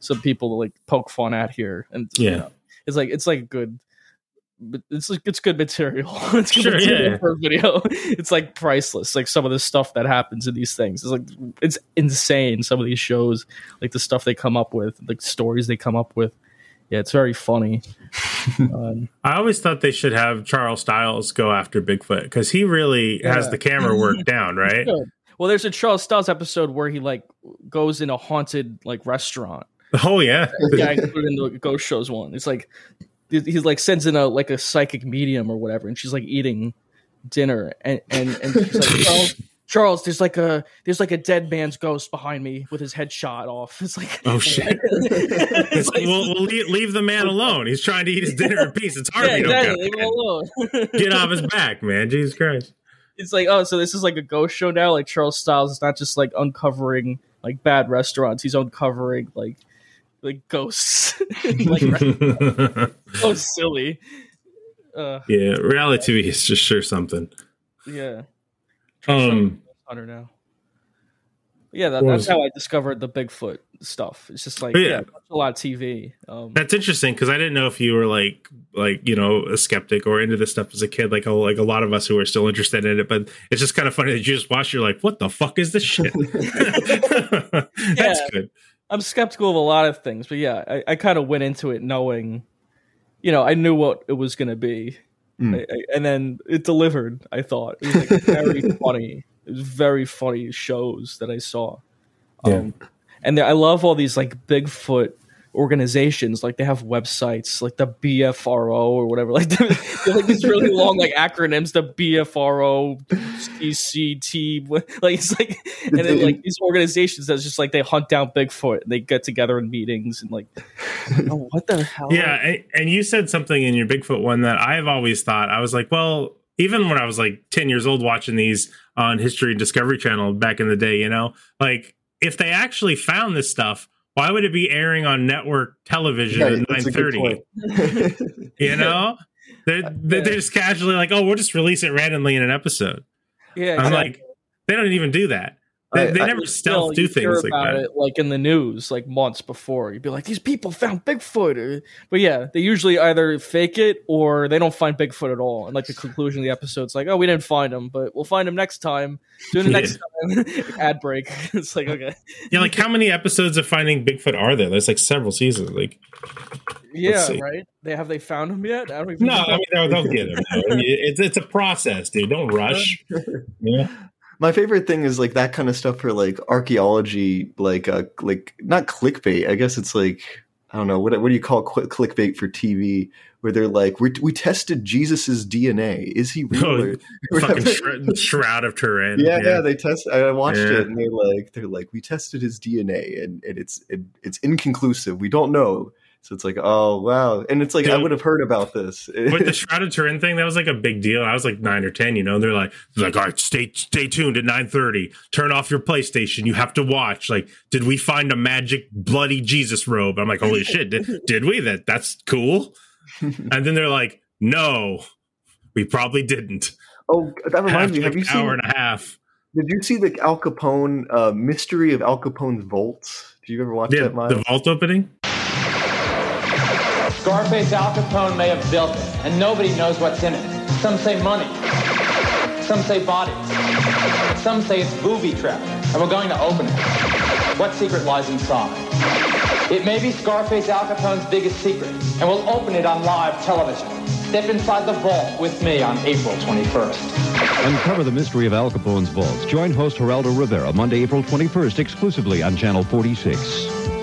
some people to like poke fun at here, and you Yeah. know, it's like it's like good. It's like it's good material. [LAUGHS] it's good Sure, material yeah. for a video. It's like priceless. Like some of the stuff that happens in these things. It's like it's insane. Some of these shows, like the stuff they come up with, like stories they come up with. Yeah, it's very funny. [LAUGHS] um, I always thought they should have Charles Stiles go after Bigfoot because he really has the camera work down, [LAUGHS] right? Well, there's a Charles Stiles episode where he like goes in a haunted like restaurant Oh yeah. yeah, I put it in the ghost shows one. It's like he he, like sends in a like a psychic medium or whatever, and she's like eating dinner, and and, and she's like [LAUGHS] Charles. Charles, there's like a there's like a dead man's ghost behind me with his head shot off. [LAUGHS] It's like Oh shit! [LAUGHS] It's like, well, well leave, leave the man alone. He's trying to eat his dinner in peace. It's hard yeah, exactly. Leave him alone. Get off his back, man. Jesus Christ. It's like oh, so this is like a ghost show now. Like Charles Stiles is not just like uncovering like bad restaurants; he's uncovering like like ghosts. [LAUGHS] like so [LAUGHS] [LAUGHS] silly. Uh, yeah, reality TV is just sure something. yeah. Um, Hunter now. Yeah, that, that's how I discovered the Bigfoot stuff. It's just like yeah, yeah. a lot of TV. Um, That's interesting because I didn't know if you were like like you know a skeptic or into this stuff as a kid, like a, like a lot of us who are still interested in it. But it's just kind of funny that you just watch. You're like, what the fuck is this shit? [LAUGHS] [LAUGHS] That's Yeah. good. I'm skeptical of a lot of things, but yeah, I, I kind of went into it knowing, you know, I knew what it was going to be, Mm. I, I- and then it delivered. I thought it was like very [LAUGHS] funny. It was very funny shows that I saw. Um, and I love all these like Bigfoot organizations. Like they have websites, like the BFRO or whatever. [LAUGHS] Like they're, they're like these really long like acronyms. The BFRO, CCT. [LAUGHS] Like it's like, and then like these organizations that's just like they hunt down Bigfoot. and They get together in meetings and like, [LAUGHS] oh, what the hell? Yeah, and, and you said something in your Bigfoot one that I've always thought. I was like, well, even when I was like 10 years old watching these on History and Discovery Channel back in the day, you know, like if they actually found this stuff, why would it be airing on network television Yeah, at that's a 9:30? [LAUGHS] You know? They're, they're they're just casually like, oh, we'll just release it randomly in an episode. yeah. I'm like, they don't even do that. They, I- they I- never Still, stealth do things like about that. It, like in the news, like months before, you'd be like, "These people found Bigfoot," but yeah, they usually either fake it or they don't find Bigfoot at all. And like the [LAUGHS] conclusion of the episode's like, "Oh, we didn't find him, but we'll find him next time." Doing the next time, [LAUGHS] ad break. [LAUGHS] it's like okay, Yeah, like how many episodes of Finding Bigfoot are there? There's like several seasons. Like, yeah, right. They have they found him yet? I don't even no, know. I mean they'll, they'll get him. I mean, it's it's a process, dude. Don't rush. Yeah. My favorite thing is like that kind of stuff for like archaeology, like uh, like not clickbait. I guess it's like I don't know what what do you call qu- clickbait for TV, where they're like we we tested Jesus's DNA. Is he real? Oh, [LAUGHS] Fucking shroud, shroud of Turin. yeah, yeah, They test. I watched Yeah. it, and they like they're like we tested his DNA, and, and it's it, it's inconclusive. We don't know. So it's like, oh wow, and it's like I would have heard about this. [LAUGHS] With the Shroud of Turin thing, that was like a big deal. I was like nine or ten, you know. They're like, they're like, all right, stay stay tuned at nine thirty. Turn off your PlayStation. You have to watch. Like, did we find a magic bloody Jesus robe? I'm like, holy shit, did, [LAUGHS] did we? That that's cool. And then they're like, no, we probably didn't. oh, that reminds me. Have you an hour seen? and a half. Did you see the Al Capone uh, mystery of Al Capone's vaults? Do you ever watch Yeah, that? Miles? the vault opening. Scarface Al Capone may have built it, and nobody knows what's in it. Some say money. Some say bodies. Some say it's booby trap, and we're going to open it. What secret lies inside? It may be Scarface Al Capone's biggest secret, and we'll open it on live television. Step inside the vault with me on April 21st. Uncover the mystery of Al Capone's vaults. Join host Geraldo Rivera Monday, April 21st, exclusively on Channel 46.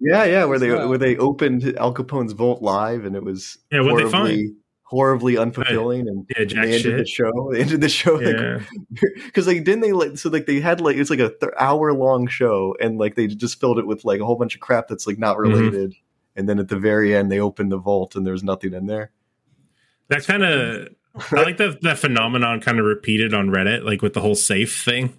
Yeah, yeah, where they Yeah. where they opened Al Capone's vault live, and it was Yeah, what'd they horribly, horribly unfulfilling, and Yeah, jack they ended shit. the show. They ended the show Yeah. [LAUGHS] because like didn't they like so like they had like it's like a th- hour long show, and like they just filled it with like a whole bunch of crap that's like not Mm-hmm. related. And then at the very end, they opened the vault, and there was nothing in there. That kind of, I like that that phenomenon kind of repeated on Reddit, like with the whole safe thing.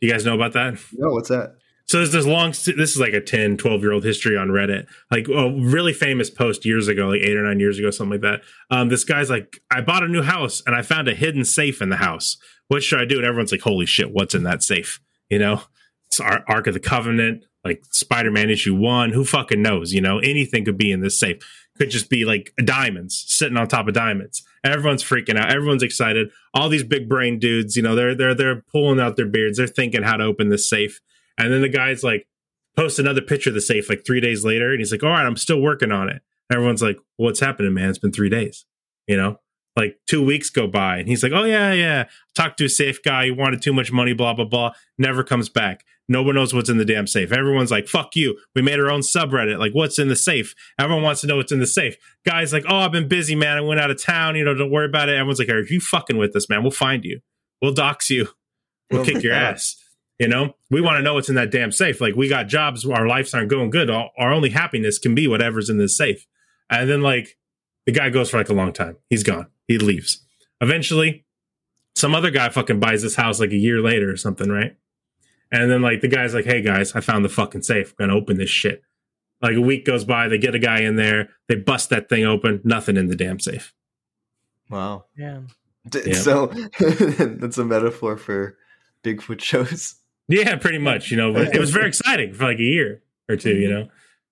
You guys know about that? No, what's that? So there's this long, this is like a 10, 12 year old history on Reddit, like a really famous post years ago, like eight or nine years ago, something like that. Um, this guy's like, I bought a new house and I found a hidden safe in the house. What should I do? And everyone's like, holy shit, what's in that safe? You know, it's Ar- Ark of the Covenant, like Spider Man issue one. Who fucking knows? You know, anything could be in this safe. Could just be like diamonds sitting on top of diamonds. Everyone's freaking out. Everyone's excited. All these big brain dudes, you know, they're they're they're pulling out their beards. They're thinking how to open this safe. And then the guy's like, post another picture of the safe like three days later, and he's like, "All right, I'm still working on it." And everyone's like, well, "What's happening, man? It's been three days." You know, like two weeks go by, and he's like, "Oh yeah, yeah, talked to a safe guy. He wanted too much money. Blah blah blah." Never comes back. No one knows what's in the damn safe. Everyone's like, "Fuck you." We made our own subreddit. Like, what's in the safe? Everyone wants to know what's in the safe. Guys like, "Oh, I've been busy, man. I went out of town. You know, don't worry about it." Everyone's like, "Are you fucking with us, man? We'll find you. We'll dox you. We'll Oh kick your God. ass." You know, we want to know what's in that damn safe. Like, we got jobs, our lives aren't going good. Our, our only happiness can be whatever's in this safe. And then, like, the guy goes for like a long time. He's gone. He leaves. Eventually, some other guy fucking buys this house like a year later or something, right? And then, like, the guy's like, hey guys, I found the fucking safe. I'm gonna open this shit. Like, a week goes by, they get a guy in there, they bust that thing open, nothing in the damn safe. Wow. Yeah. D- Yeah. So [LAUGHS] that's a metaphor for Bigfoot shows. Yeah, pretty much. You know, but it was very [LAUGHS] exciting for like a year or two. You mm-hmm. know,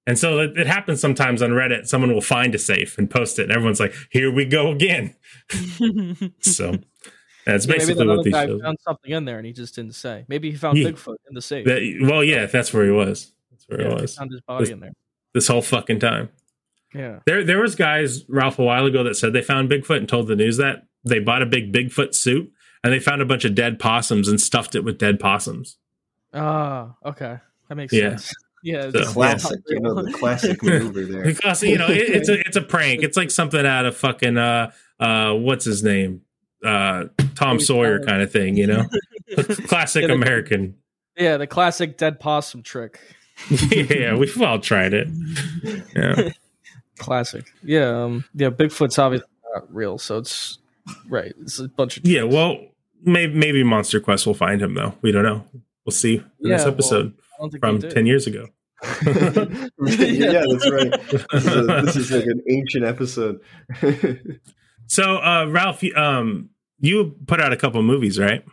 and so it, it happens sometimes on Reddit. Someone will find a safe and post it, and everyone's like, "Here we go again." [LAUGHS] So that's Yeah, basically that what other these guy shows. found something in there and he just didn't say. Maybe he found Yeah. Bigfoot in the safe. That, well, yeah, that's where he was. That's where yeah, he they was found his body This- in there. this whole fucking time. Yeah. There, there was guys Ralph a while ago that said they found Bigfoot and told the news that they bought a big Bigfoot suit and they found a bunch of dead possums and stuffed it with dead possums. Ah, okay. That makes Yeah. sense. [LAUGHS] Yeah. So- Classic, not you know, the classic [LAUGHS] maneuver there. because you know it, it's a it's a prank. It's like something out of fucking uh uh what's his name uh Tom Sawyer kind of thing. You know, [LAUGHS] classic Yeah, the- American. yeah, the classic dead possum trick. yeah, we've all tried it. Yeah, Classic. Yeah, um yeah, Bigfoot's obviously not real, so it's right. It's a bunch of yeah. Well, maybe maybe Monster Quest will find him though. We don't know. We'll see in Yeah, this episode I from ten years ago. [LAUGHS] [LAUGHS] yeah, that's right. This is, a- [LAUGHS] this is like an ancient episode. So, uh, Ralph, you- um, you put out a couple movies, right?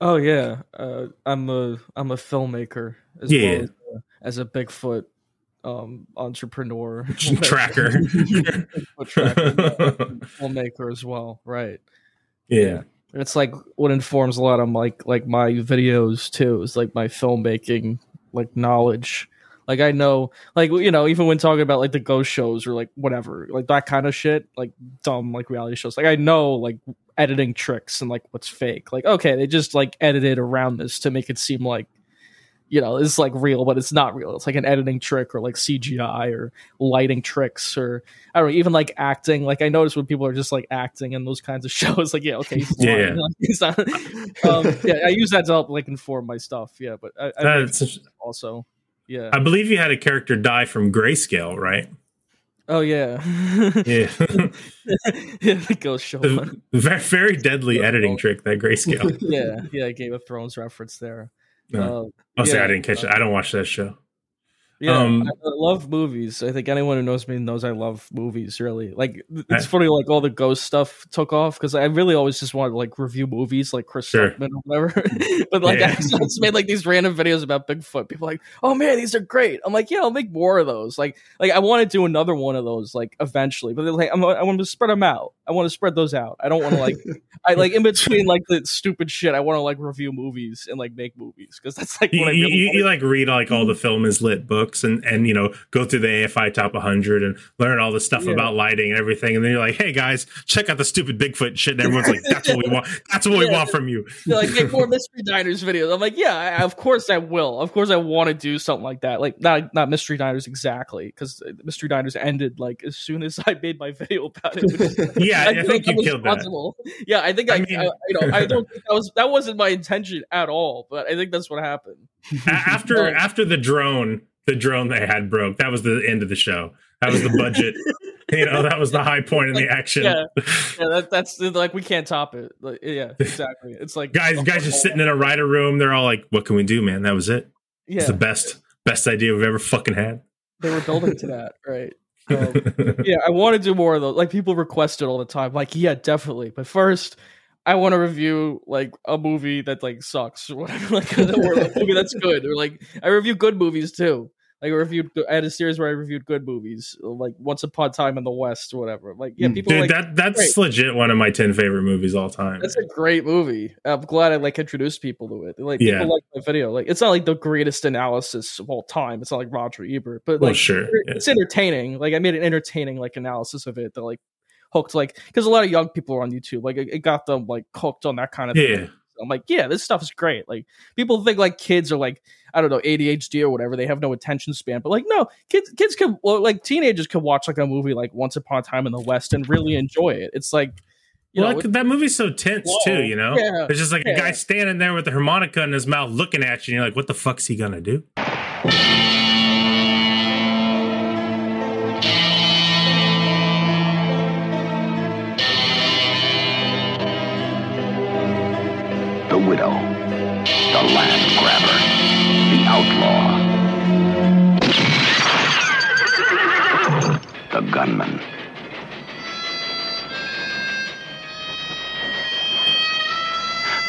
Oh yeah, uh, I'm a I'm a filmmaker as Yeah. well as a, as a Bigfoot um entrepreneur Tracker. Tracker, yeah, filmmaker as well, right? yeah. And it's like what informs a lot of like like my videos too is like my filmmaking like knowledge. Like I know, like you know, even when talking about like the ghost shows or like whatever, like that kind of shit, like dumb like reality shows. Like I know like editing tricks and like what's fake. Like okay, they just like edited around this to make it seem like you know it's like real, but it's not real. It's like an editing trick or like CGI or lighting tricks or I don't know, even like acting. Like I notice when people are just like acting in those kinds of [LAUGHS] shows, like yeah, okay, he's Yeah, yeah. [LAUGHS] Not- um, yeah, I use that to help like inform my stuff. Yeah, but I, I also, yeah. I believe you had a character die from grayscale, right? oh yeah, [LAUGHS] Yeah. yeah, the ghost show. very, very deadly editing trick, that grayscale. yeah, yeah, Game of Thrones reference there. No. Uh, I'll say I didn't catch it. I don't watch that show. Yeah, Um, I, I love movies. I think anyone who knows me knows I love movies. Really, like it's I- funny. Like all the ghost stuff took off because I really always just wanted to like review movies, like Chris Sure. Stuckman or whatever. [LAUGHS] but like Yeah. I just made like these random videos about Bigfoot. People are like, oh man, these are great. I'm like, yeah, I'll make more of those. Like, like I want to do another one of those like eventually. But they're like, I'm, I want to spread them out. I want to spread those out. I don't want to like, I like in [LAUGHS] between like the stupid shit. I want to like review movies and like make movies because that's like You, I really you, you, like read like all the mm-hmm. film is lit books and and you know go through the AFI top 100 and learn all the stuff Yeah. about lighting and everything and then you're like hey guys check out the stupid Bigfoot shit and everyone's like that's what we want that's what we want from you They're like make more mystery diners videos. I'm like, yeah, I, of course I will. Of course I want to do something like that. Like not not mystery diners exactly because uh, mystery diners ended like as soon as I made my video about it. which is- [LAUGHS] yeah I, feel think you was killed that. Yeah, I think I, I I, mean- you know I [LAUGHS] don't think that was that wasn't my intention at all, but I think that's what happened. After Um, after the drone the drone they had broke that was the end of the show that was the budget [LAUGHS] you know that was the high point in the action Yeah, yeah, that, that's like we can't top it. Like, yeah, exactly. It's like guys guys just sitting in a writer room they're all like what can we do man that was it Yeah, it's the best best idea we've ever fucking had they were building to that, right? [LAUGHS] Yeah, I want to do more of those. Like people request it all the time. Like, yeah, definitely. But first, I want to review like a movie that like sucks or whatever, [LAUGHS] like or a movie that's good. Or like I review good movies too. Like I reviewed, I had a series where I reviewed good movies, like Once Upon a Time in the West or whatever. Like, yeah, mm. people Dude, like that that's legit one of my ten favorite movies all time. that's a great movie. I'm glad I like introduced people to it. Like Yeah. people like my video. Like it's not like the greatest analysis of all time. It's not like Roger Ebert, but well, like sure. yeah. it's entertaining. Like I made an entertaining like analysis of it that like hooked, like because a lot of young people are on YouTube, like it, it got them like hooked on that kind of Yeah. thing. I'm like, yeah, this stuff is great. Like people think like kids are like I don't know ADHD or whatever. They have no attention span, but like no, kids kids can well, like teenagers can watch like a movie like Once Upon a Time in the West and really enjoy it. It's like you well, know, like, that movie's so tense Whoa. too, you know. Yeah. There's just like a guy standing there with a harmonica in his mouth, looking at you, and you're like, "What the fuck's he gonna do?" Gunman.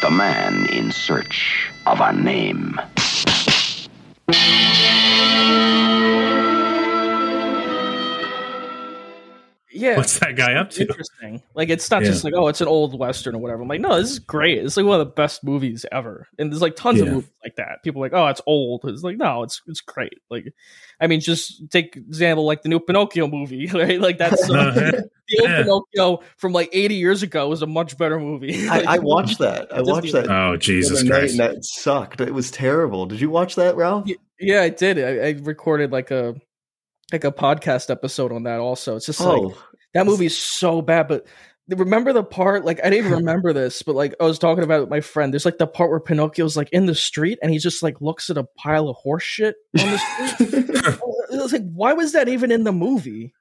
The man in search of a name. Yeah. What's that guy up to? interesting. Like it's not Yeah. just like oh, it's an old western or whatever. I'm like, no, this is great. It's like one of the best movies ever. And there's like tons of movies like that. People are like, oh, it's old. It's like no, it's it's great. Like, I mean, just take example like the new Pinocchio movie, [LAUGHS] right? Like that's [LAUGHS] so, Uh-huh. [LAUGHS] the old Yeah. Pinocchio from like 80 years ago was a much better movie. I, Like, I watched that. I Disney- watched that. Oh Jesus other Christ! that sucked. It was terrible. Did you watch that, Ralph? Y- Yeah, I did. I, I recorded like a like a podcast episode on that. Also, it's just like Oh, That movie's so bad, but remember the part? Like I didn't even [LAUGHS] remember this, but like I was talking about it with my friend. There's like the part where Pinocchio's like in the street and he just like looks at a pile of horse shit on the street. [LAUGHS] Oh, I was like, why was that even in the movie?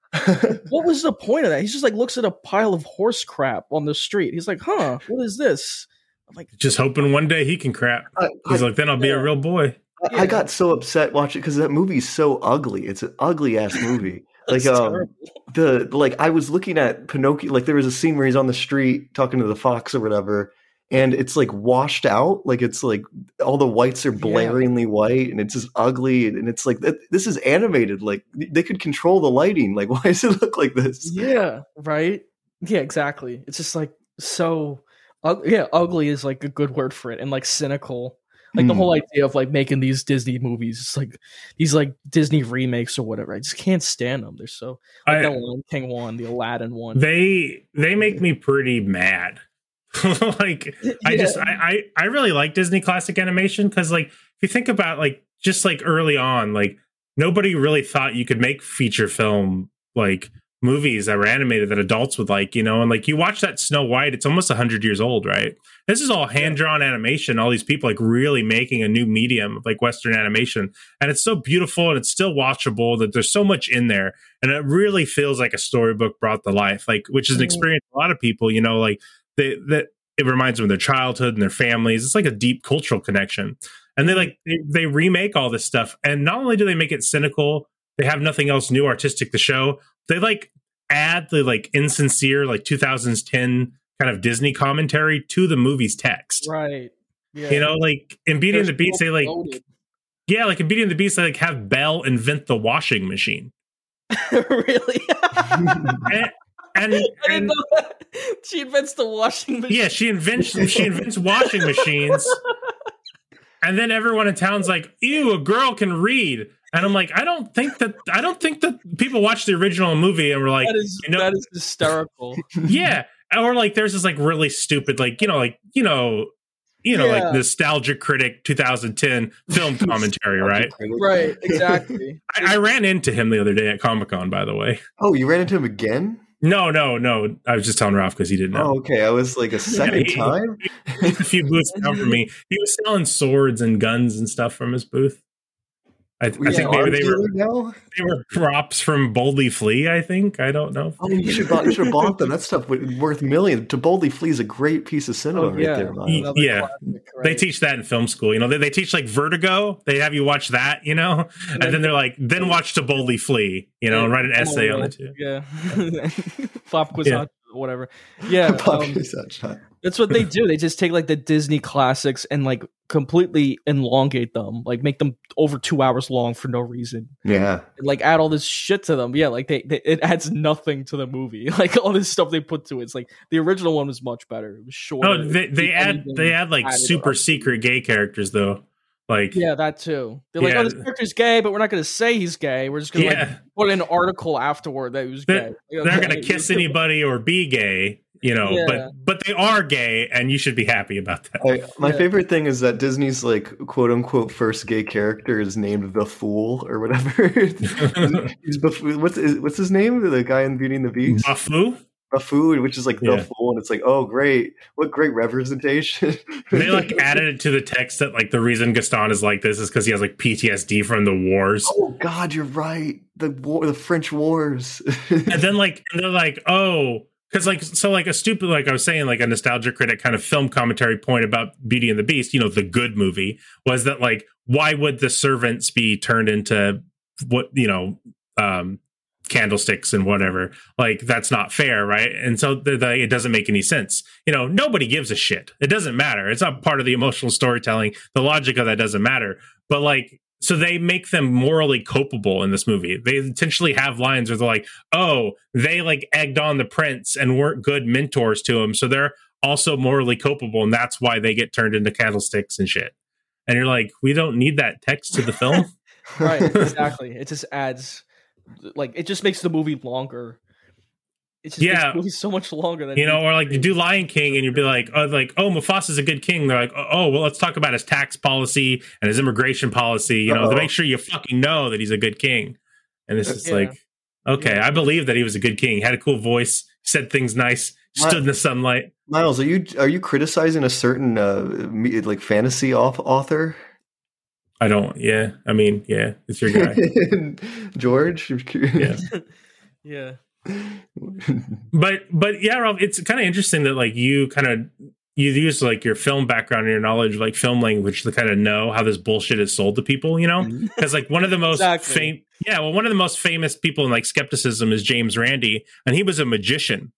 What was the point of that? He's just like looks at a pile of horse crap on the street. He's like, huh, what is this? I'm like, Just hoping one day he can crap. He's I, like, then I'll be a real boy. I got so upset watching because that movie's so ugly. It's an ugly ass movie. [LAUGHS] Like um, terrible. the like I was looking at Pinocchio. Like there was a scene where he's on the street talking to the fox or whatever, and it's like washed out. Like it's like all the whites are blaringly white, and it's just ugly. And it's like this is animated. Like they could control the lighting. Like [LAUGHS] why does it look like this? yeah, right. Yeah, exactly. It's just like so. ug- yeah, ugly is like a good word for it, and like cynical. Like the Mm. whole idea of like making these Disney movies, it's like these like Disney remakes or whatever. I just can't stand them. They're so like I- the Lion King one, the Aladdin one. They they make me pretty mad. [LAUGHS] like [LAUGHS] I just I, I I really like Disney classic animation because like if you think about like just like early on, like nobody really thought you could make feature film like movies that were animated that adults would like, you know, and like you watch that Snow White, it's almost hundred years old, right? This is all hand drawn animation. All these people like really making a new medium of like Western animation, and it's so beautiful and it's still watchable. That there's so much in there, and it really feels like a storybook brought to life, like which is an Mhm. experience a lot of people, you know, like they that it reminds them of their childhood and their families. It's like a deep cultural connection, and they like they, they remake all this stuff, and not only do they make it cynical, they have nothing else new artistic to show. They like add the like insincere like 2010 kind of Disney commentary to the movie's text. right. Yeah. You know, like in Beauty and the Beast, so they like bloated. yeah, like in Beauty and the Beast, they like have Belle invent the washing machine. [LAUGHS] really. [LAUGHS] And, and, and-. She invents the washing machine. yeah, she invents she invents washing [LAUGHS] machines. And then everyone in town's like, "Ew, a girl can read." And I'm like, I don't think that I don't think that people watched the original movie and were like, that is you know- that is hysterical. [LAUGHS] yeah, or like there's this like really stupid like you know like you know you know Yeah. like nostalgia critic 2010 film commentary, right? right. Exactly. I, I ran into him the other day at Comic Con, by the way. Oh, you ran into him again? No, no, no. I was just telling Ralph because he didn't know. Oh, okay. I was like a [LAUGHS] second he- time. A few booths down from me. He was selling swords and guns and stuff from his booth. I, I He's think maybe they were dealer now. they were props from Boldly Flee. I think I don't know. Oh, you should bought, you should have bought them. That stuff would worth millions. To boldly flee is a great piece of cinema Oh, right there. Miles. Y- yeah. classic, They teach that in film school. You know, they, they teach like Vertigo. They have you watch that. You know, and then they're like, then watch To Boldly Flee. You know, and write an essay on it. Yeah. [LAUGHS] Flop quiz Yeah. whatever. Yeah. [LAUGHS] Pop um, is that shot. That's what they do. They just take like the Disney classics and like completely elongate them, like make them over two hours long for no reason, Yeah. and like add all this shit to them. Yeah, like they, they it adds nothing to the movie. [LAUGHS] Like all this stuff they put to it. It's like the original one was much better. It was shorter. Oh, they, they add they add like super secret gay characters though. Like, Yeah, that too. They're like, Yeah. oh, this character's gay, but we're not going to say he's gay. We're just going to Yeah. like put in an article afterward that he was they're, gay. they're not going to kiss anybody or be gay, you know, Yeah. but but they are gay, and you should be happy about that. I, my Yeah. favorite thing is that Disney's like quote unquote first gay character is named the Fool or whatever. [LAUGHS] He's Bef- what's his, what's his name? The guy in Beauty and the Beast, Bafu, Buffoon, which is like the Yeah. Fool, and it's like, oh great, what great representation. they like [LAUGHS] added it to the text that like the reason Gaston is like this is because he has like PTSD from the wars. oh God, you're right. The war, the French Wars. [LAUGHS] and then like and they're like oh because like so like a stupid like i was saying like a nostalgia critic kind of film commentary point about beauty and the beast you know the good movie was that like why would the servants be turned into what you know um candlesticks and whatever? Like that's not fair right? And so the, the, it doesn't make any sense. You know nobody gives a shit. It doesn't matter. It's not part of the emotional storytelling. The logic of that doesn't matter. But like so they make them morally culpable in this movie. They intentionally have lines where they're like, "Oh, they like egged on the prince and weren't good mentors to him, so they're also morally culpable, and that's why they get turned into candlesticks and shit." And you're like, "We don't need that text to the film." [LAUGHS] right, [LAUGHS] exactly. It just adds, like, it just makes the movie longer. It just Yeah. the so much longer than you know, or like you do Lion King, and you'd be like, "Oh, like oh, Mufasa's a good king." They're like, "Oh, well, let's talk about his tax policy and his immigration policy." You know, Uh-oh. to make sure you fucking know that he's a good king. And it's just Yeah. like, okay, I believe that he was a good king. He had a cool voice, said things nice, stood in the sunlight. Miles, are you are you criticizing a certain uh, like fantasy auth- author? I don't. Yeah, I mean, yeah, it's your guy. [LAUGHS] George. Yeah. [LAUGHS] yeah. [LAUGHS] but but yeah, Ralph, it's kind of interesting that like you kind of you use like your film background and your knowledge of like film language to kind of know how this bullshit is sold to people, you know? Because like one of the most Exactly. fam- yeah, well, one of the most famous people in like skepticism is James Randi, and he was a magician.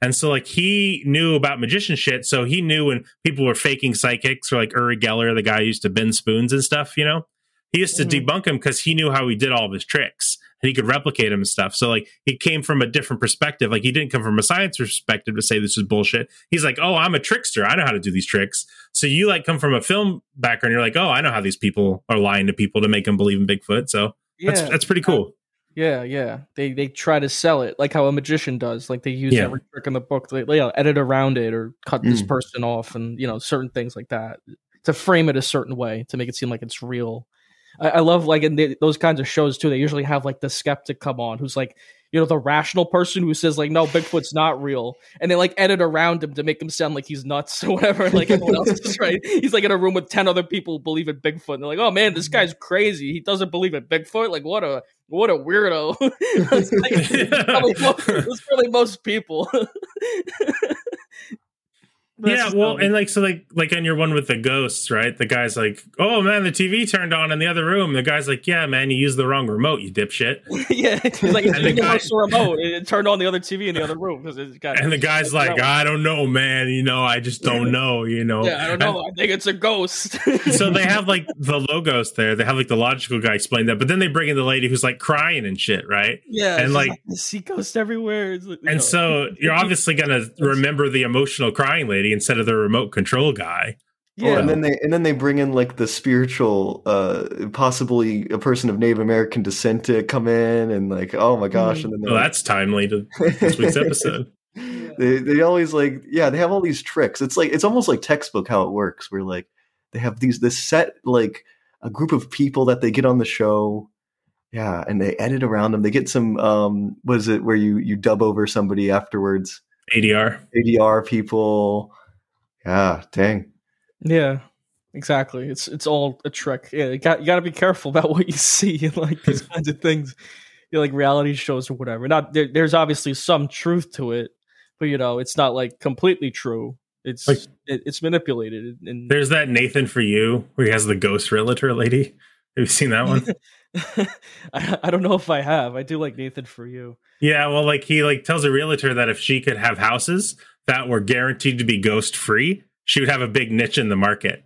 And so like he knew about magician shit, so he knew when people were faking psychics or like Uri Geller, the guy who used to bend spoons and stuff, you know? He used to Mhm. debunk him because he knew how he did all of his tricks and he could replicate him and stuff. So like he came from a different perspective. Like he didn't come from a science perspective to say this is bullshit. He's like, oh, I'm a trickster. I know how to do these tricks. So you like come from a film background. You're like, oh, I know how these people are lying to people to make them believe in Bigfoot. So that's Yeah. that's pretty cool. Yeah, yeah. They they try to sell it like how a magician does. Like they use Yeah. every trick in the book. They you know, edit around it or cut this Mm. person off, and you know certain things like that to frame it a certain way to make it seem like it's real. I, I love like in the, those kinds of shows too. They usually have like the skeptic come on, who's like you know the rational person who says like no Bigfoot's not real, and they like edit around him to make him sound like he's nuts [LAUGHS] or whatever. Like everyone else is right. He's like in a room with ten other people who believe in Bigfoot, and they're like, oh man, this guy's crazy. He doesn't believe in Bigfoot. Like what a what a weirdo. [LAUGHS] That's like- [LAUGHS] probably most, that's probably most people. That's yeah, well, funny. and like so, like like on your one with the ghosts, right? The guy's like, "Oh man, the TV turned on in the other room." The guy's like, "Yeah, man, you used the wrong remote, you dipshit." [LAUGHS] yeah, he's like it's the the guy- remote. It it turned on the other TV in the other room because it's got. And the guy's like, "I don't know, man. You know, I just don't know. You know." yeah, I don't know. I think it's a ghost. so they [LAUGHS] have like the logos there. They have like the logical guy explain that, but then they bring in the lady who's like crying and shit, right? yeah, and she's like, I see ghosts everywhere. Like, and know. so you're obviously gonna [LAUGHS] remember the emotional crying lady instead of the remote control guy. Oh, yeah, and then they and then they bring in like the spiritual, uh, possibly a person of Native American descent to come in, and like, oh my gosh! And then Well, they're that's timely to [LAUGHS] this week's episode. they they always like yeah they have all these tricks. It's like it's almost like textbook how it works. Where like they have these this set like a group of people that they get on the show. Yeah, and they edit around them. They get some um what is it where you you dub over somebody afterwards? ADR. ADR people. Yeah, dang. yeah, exactly. It's it's all a trick. Yeah, you got you got to be careful about [LAUGHS] what you see in like these [LAUGHS] kinds of things. You know, like reality shows or whatever. Not there, there's obviously some truth to it, but you know, it's not like completely true. It's Like- it, it's manipulated and There's that Nathan for you where he has the ghost realtor lady. Have you seen that one? [LAUGHS] [LAUGHS] I, I don't know if I have. I do like Nathan for you. yeah, well, like he like tells a realtor that if she could have houses that were guaranteed to be ghost free, she would have a big niche in the market.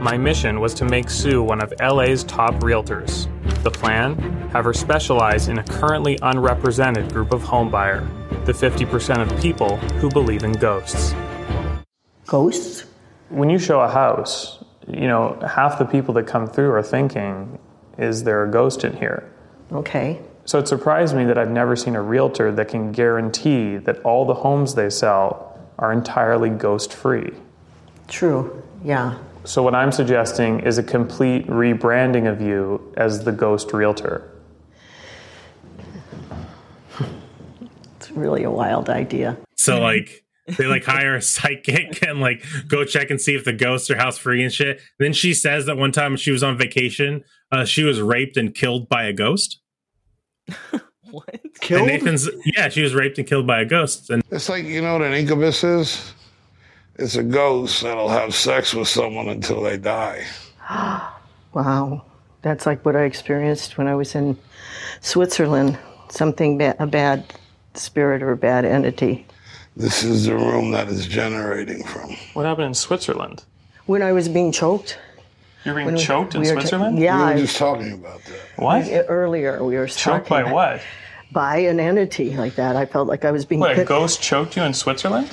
My mission was to make Sue one of LA's top realtors. The plan? Have her specialize in a currently unrepresented group of homebuyer, the 50% of people who believe in ghosts. Ghosts? When you show a house, you know, half the people that come through are thinking, is there a ghost in here? Okay. So it surprised me that I've never seen a realtor that can guarantee that all the homes they sell are entirely ghost free. True. Yeah. So what I'm suggesting is a complete rebranding of you as the ghost realtor. It's really a wild idea. So like they like hire a psychic [LAUGHS] and like go check and see if the ghosts are house free and shit. Then she says that one time she was on vacation, uh, she was raped and killed by a ghost. [LAUGHS] what? Killed? And Nathan's yeah, she was raped and killed by a ghost. And It's like, you know what an incubus is? It's a ghost that'll have sex with someone until they die. [GASPS] Wow. That's like what I experienced when I was in Switzerland. Something, ba- a bad spirit or a bad entity. This is the room that is generating from. What happened in Switzerland? When I was being choked. You're being when we- choked in we were ta- Switzerland? yeah. We were I- just talking about that. What? Earlier, we were Choked talking by what? by an entity like that. I felt like I was being choked. What, a ghost choked you in Switzerland?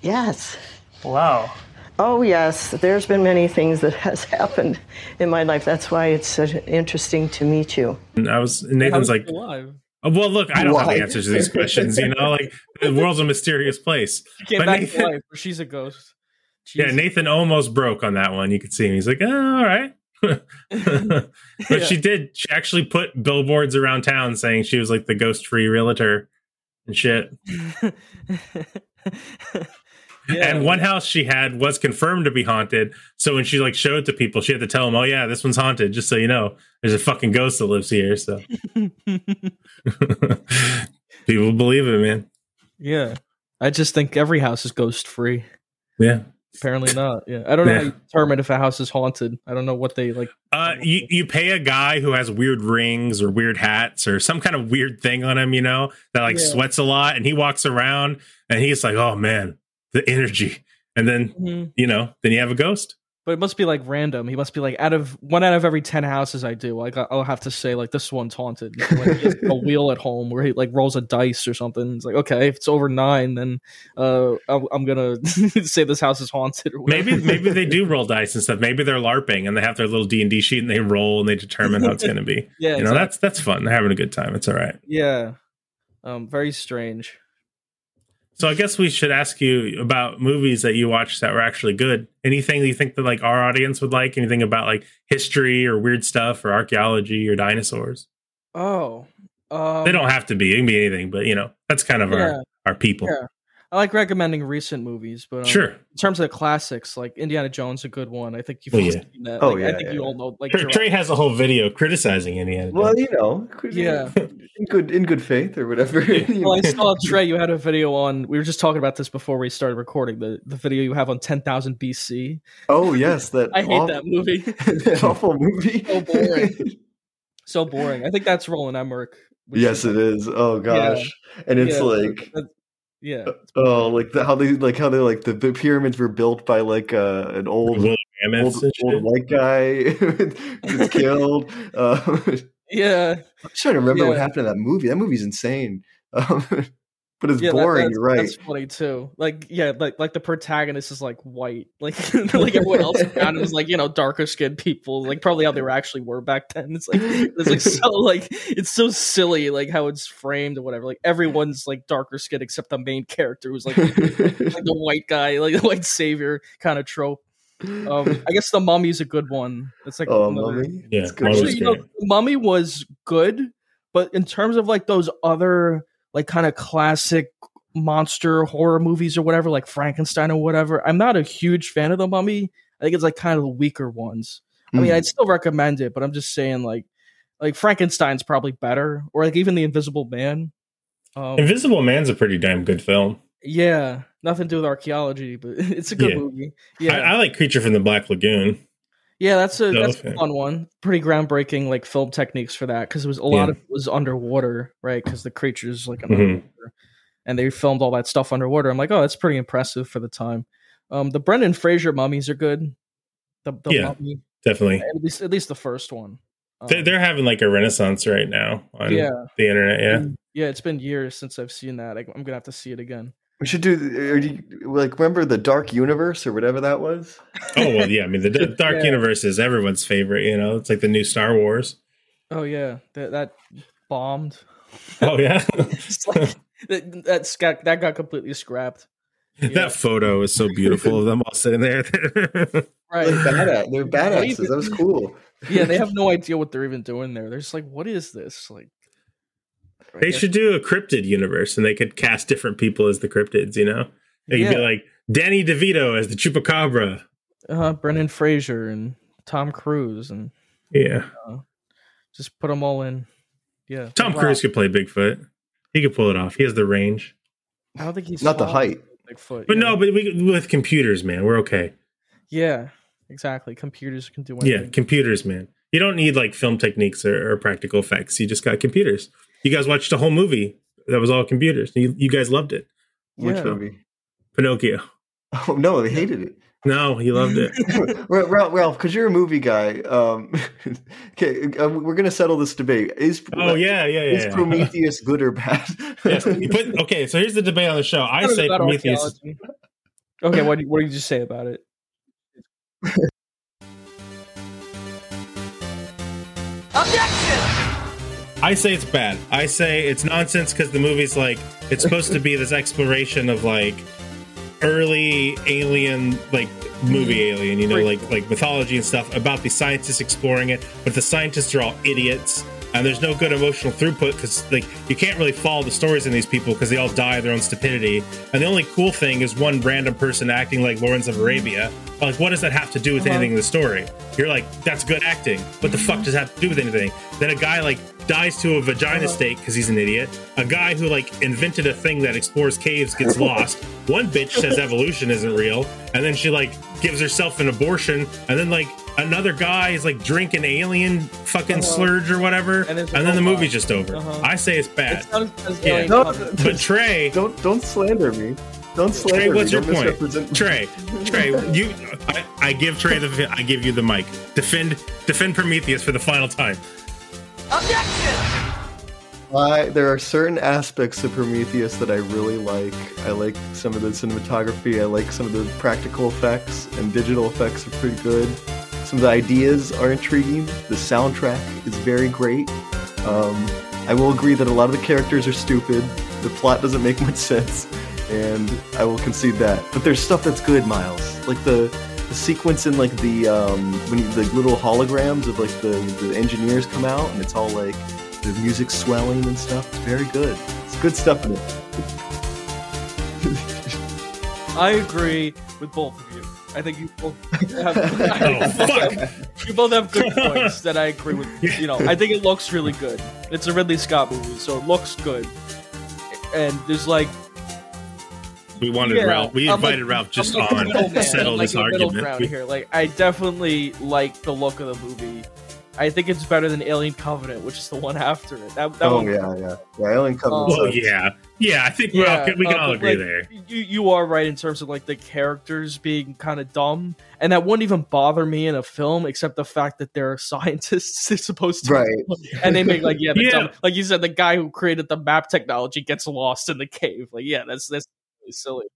Yes. Wow. Oh yes, there's been many things that [LAUGHS] has happened in my life. That's why it's so interesting to meet you. and I was Nathan's like alive. Oh, well, look, I don't have the answers to these questions. You know, like the world's a mysterious place. She came But back Nathan- to life. but She's a ghost. Yeah, Nathan almost broke on that one. You could see him. He's like, oh, all right. [LAUGHS] but [LAUGHS] Yeah. she did. She actually put billboards around town saying she was like the ghost free realtor and shit. [LAUGHS] And one house she had was confirmed to be haunted. So when she like showed it to people, she had to tell them, "Oh yeah, this one's haunted." Just so you know, there's a fucking ghost that lives here. So [LAUGHS] people believe it, man. Yeah. I just think every house is ghost free. Yeah. Apparently not. Yeah. I don't know how you determine if a house is haunted. I don't know what they like. Uh, you you pay a guy who has weird rings or weird hats or some kind of weird thing on him, you know, that like Yeah. sweats a lot, and he walks around and he's like, "Oh man, the energy," and then Mhm. you know, then you have a ghost. But it must be like random. He must be like out of one out of every ten houses I do. Like I'll have to say like this one's haunted. Like he has a [LAUGHS] wheel at home where he like rolls a dice or something. It's like okay, if it's over nine, then uh, I'm, I'm gonna [LAUGHS] say this house is haunted. Or. Maybe maybe they do roll dice and stuff. Maybe they're larping and they have their little D and D sheet and they roll and they determine how it's going to be. [LAUGHS] Yeah, you know exactly. that's that's fun. They're having a good time. It's all right. yeah, um, very strange. So I guess we should ask you about movies that you watched that were actually good. Anything that you think that like our audience would like? Anything about like history or weird stuff or archaeology or dinosaurs? Oh, um, they don't have to be. It can be anything, but you know that's kind of Yeah. our our people. Yeah. I like recommending recent movies, but um, Sure. In terms of the classics, like Indiana Jones, a good one. I think you've Oh, all yeah. seen that. Oh, Like, I yeah, think yeah. you all know. Like Trey, Trey has a whole video criticizing Indiana. Well, you know, Yeah. [LAUGHS] in good in good faith or whatever. [LAUGHS] well, I saw Trey. You had a video on. We were just talking about this before we started recording. The the video you have on ten thousand BC. oh yes, that [LAUGHS] I hate awful, that movie. that awful movie. so boring. so boring. I think that's Roland Emmerich. which yes, it is. Oh gosh, and it's Yeah, like that- yeah. oh, like the, how they like how they like the, the pyramids were built by like uh, an old old, mammoths and shit. old white guy [LAUGHS] gets [LAUGHS] killed. Uh, Yeah. I'm trying to remember what happened in that movie. That movie's insane. Um, [LAUGHS] but it's Yeah, that- boring. that's, right. That's funny too. Like, yeah, like like the protagonist is like white, [LAUGHS] like like everyone else around him is like you know darker skinned people, like probably how they were actually were back then. It's like it's like so [LAUGHS] like it's so silly, like how it's framed or whatever. Like everyone's like darker skinned except the main character who's like, like the white guy, like the white savior kind of trope. Um, I guess the mummy's a good one. It's like Oh, another- Mummy? Yeah, It's good. Actually, you know, great. Mummy was good, but in terms of like those other like kind of classic monster horror movies or whatever, like Frankenstein or whatever, I'm not a huge fan of the Mummy. I think it's like kind of the weaker ones. I mean, Mm. I'd still recommend it, but I'm just saying like like Frankenstein's probably better, or like even the Invisible Man. Um, Invisible Man's a pretty damn good film. yeah, nothing to do with archaeology, but [LAUGHS] it's a good Yeah. movie. Yeah, I, I like Creature from the Black Lagoon. Yeah, that's a that's a fun one. Pretty groundbreaking, like film techniques for that because it was a lot Yeah. of it was underwater, right? Because the creatures like Mhm. and they filmed all that stuff underwater. I'm like, oh, that's pretty impressive for the time. Um, the Brendan Fraser mummies are good. The, the Yeah. mummy, Definitely, at least at least the first one. Um, they're, they're having like a renaissance right now on Yeah. the internet. Yeah, yeah, it's been years since I've seen that. I, I'm gonna have to see it again. We should do you- like remember the Dark Universe or whatever that was. Oh well, yeah. I mean, the D- [LAUGHS] Dark Yeah. Universe is everyone's favorite. You know, it's like the new Star Wars. Oh yeah, that that bombed. Oh yeah, [LAUGHS] like, that that's got that got completely scrapped. that photo is so beautiful of them all sitting there. [LAUGHS] Right. They're badass. They're What badasses. That was cool. yeah, they have no idea what they're even doing there. They're just like, what is this? Like, I they guess- should do a cryptid universe, and they could cast different people as the cryptids. You know, they could be like Danny DeVito as the chupacabra. uh, Brendan Fraser and Tom Cruise and Yeah, uh, just put them all in. Yeah, Tom Wow. Cruise could play Bigfoot. He could pull it off. He has the range. I don't think he's Not the height. Bigfoot, But yeah. no, but we with computers, man, we're okay. Yeah, exactly. Computers can do Yeah, computers, man. You don't need like film techniques or, or practical effects. You just got computers. You guys watched a whole movie that was all computers. You, you guys loved it. Which Yeah. movie? Pinocchio. Oh no, they hated it. No, he loved it. [LAUGHS] Ra- Ralph, Ralph, because you're a movie guy. Um, [LAUGHS] okay, uh, we're gonna settle this debate. Is Oh yeah, yeah, yeah. is yeah. Prometheus good or bad? Yes, [LAUGHS] you put- okay, so here's the debate on the show. I What say Prometheus. Okay, what do- what did you just say about it? I say it's bad. I say it's nonsense because the movie's like it's supposed to be this exploration of like early alien like movie alien, you know, like like mythology and stuff about the scientists exploring it, but the scientists are all idiots. And there's no good emotional throughput because like you can't really follow the stories in these people because they all die of their own stupidity. And the only cool thing is one random person acting like Lawrence of Arabia. Like, what does that have to do with Uh-huh. anything in the story? You're like, that's good acting. What the fuck does that have to do with anything? Then a guy like dies to a vagina steak because he's an idiot. A guy who like invented a thing that explores caves gets [LAUGHS] lost. One bitch says evolution isn't real, and then she like gives herself an abortion, and then like another guy is like drinking alien fucking slurge or whatever, and, there's a then the movie's just over. Uh-huh. I say it's bad. It's not Yeah. No. But Trey, don't don't slander me. Don't slander Trey, what's me. your Don't point? Trey, Trey, [LAUGHS] you, I, I give Trey the, I give you the mic. Defend, defend Prometheus for the final time. I, there are certain aspects of Prometheus that I really like. I like some of the cinematography. I like some of the practical effects and digital effects are pretty good. Some of the ideas are intriguing. The soundtrack is very great. Um, I will agree that a lot of the characters are stupid. The plot doesn't make [LAUGHS] much sense, and I will concede that. But there's stuff that's good, Miles. Like the, the sequence in like the um, when you, the little holograms of like the, the engineers come out, and it's all like the music swelling and stuff. It's very good. It's good stuff in it. I agree with both of you. I think you both have, [LAUGHS] [LAUGHS] Oh, fuck. you both have good points that I agree with. You know, I think it looks really good. It's a Ridley Scott movie, so it looks good. And there's like We wanted Yeah, Ralph. We invited like- Ralph just I'm like on to settle like this argument. here. Like I definitely like the look of the movie. I think it's better than Alien Covenant, which is the one after it. That, that oh one, yeah, yeah, yeah. Alien Covenant. Oh sucks. yeah, yeah. I think we're all, we can uh, all agree like, there. You you are right in terms of like the characters being kind of dumb, and that wouldn't even bother me in a film, except the fact that they're [LAUGHS] scientists they're supposed to, Right. And they make like yeah, the [LAUGHS] Yeah. dumb- like you said, the guy who created the map technology gets lost in the cave. Like yeah, that's that's really silly.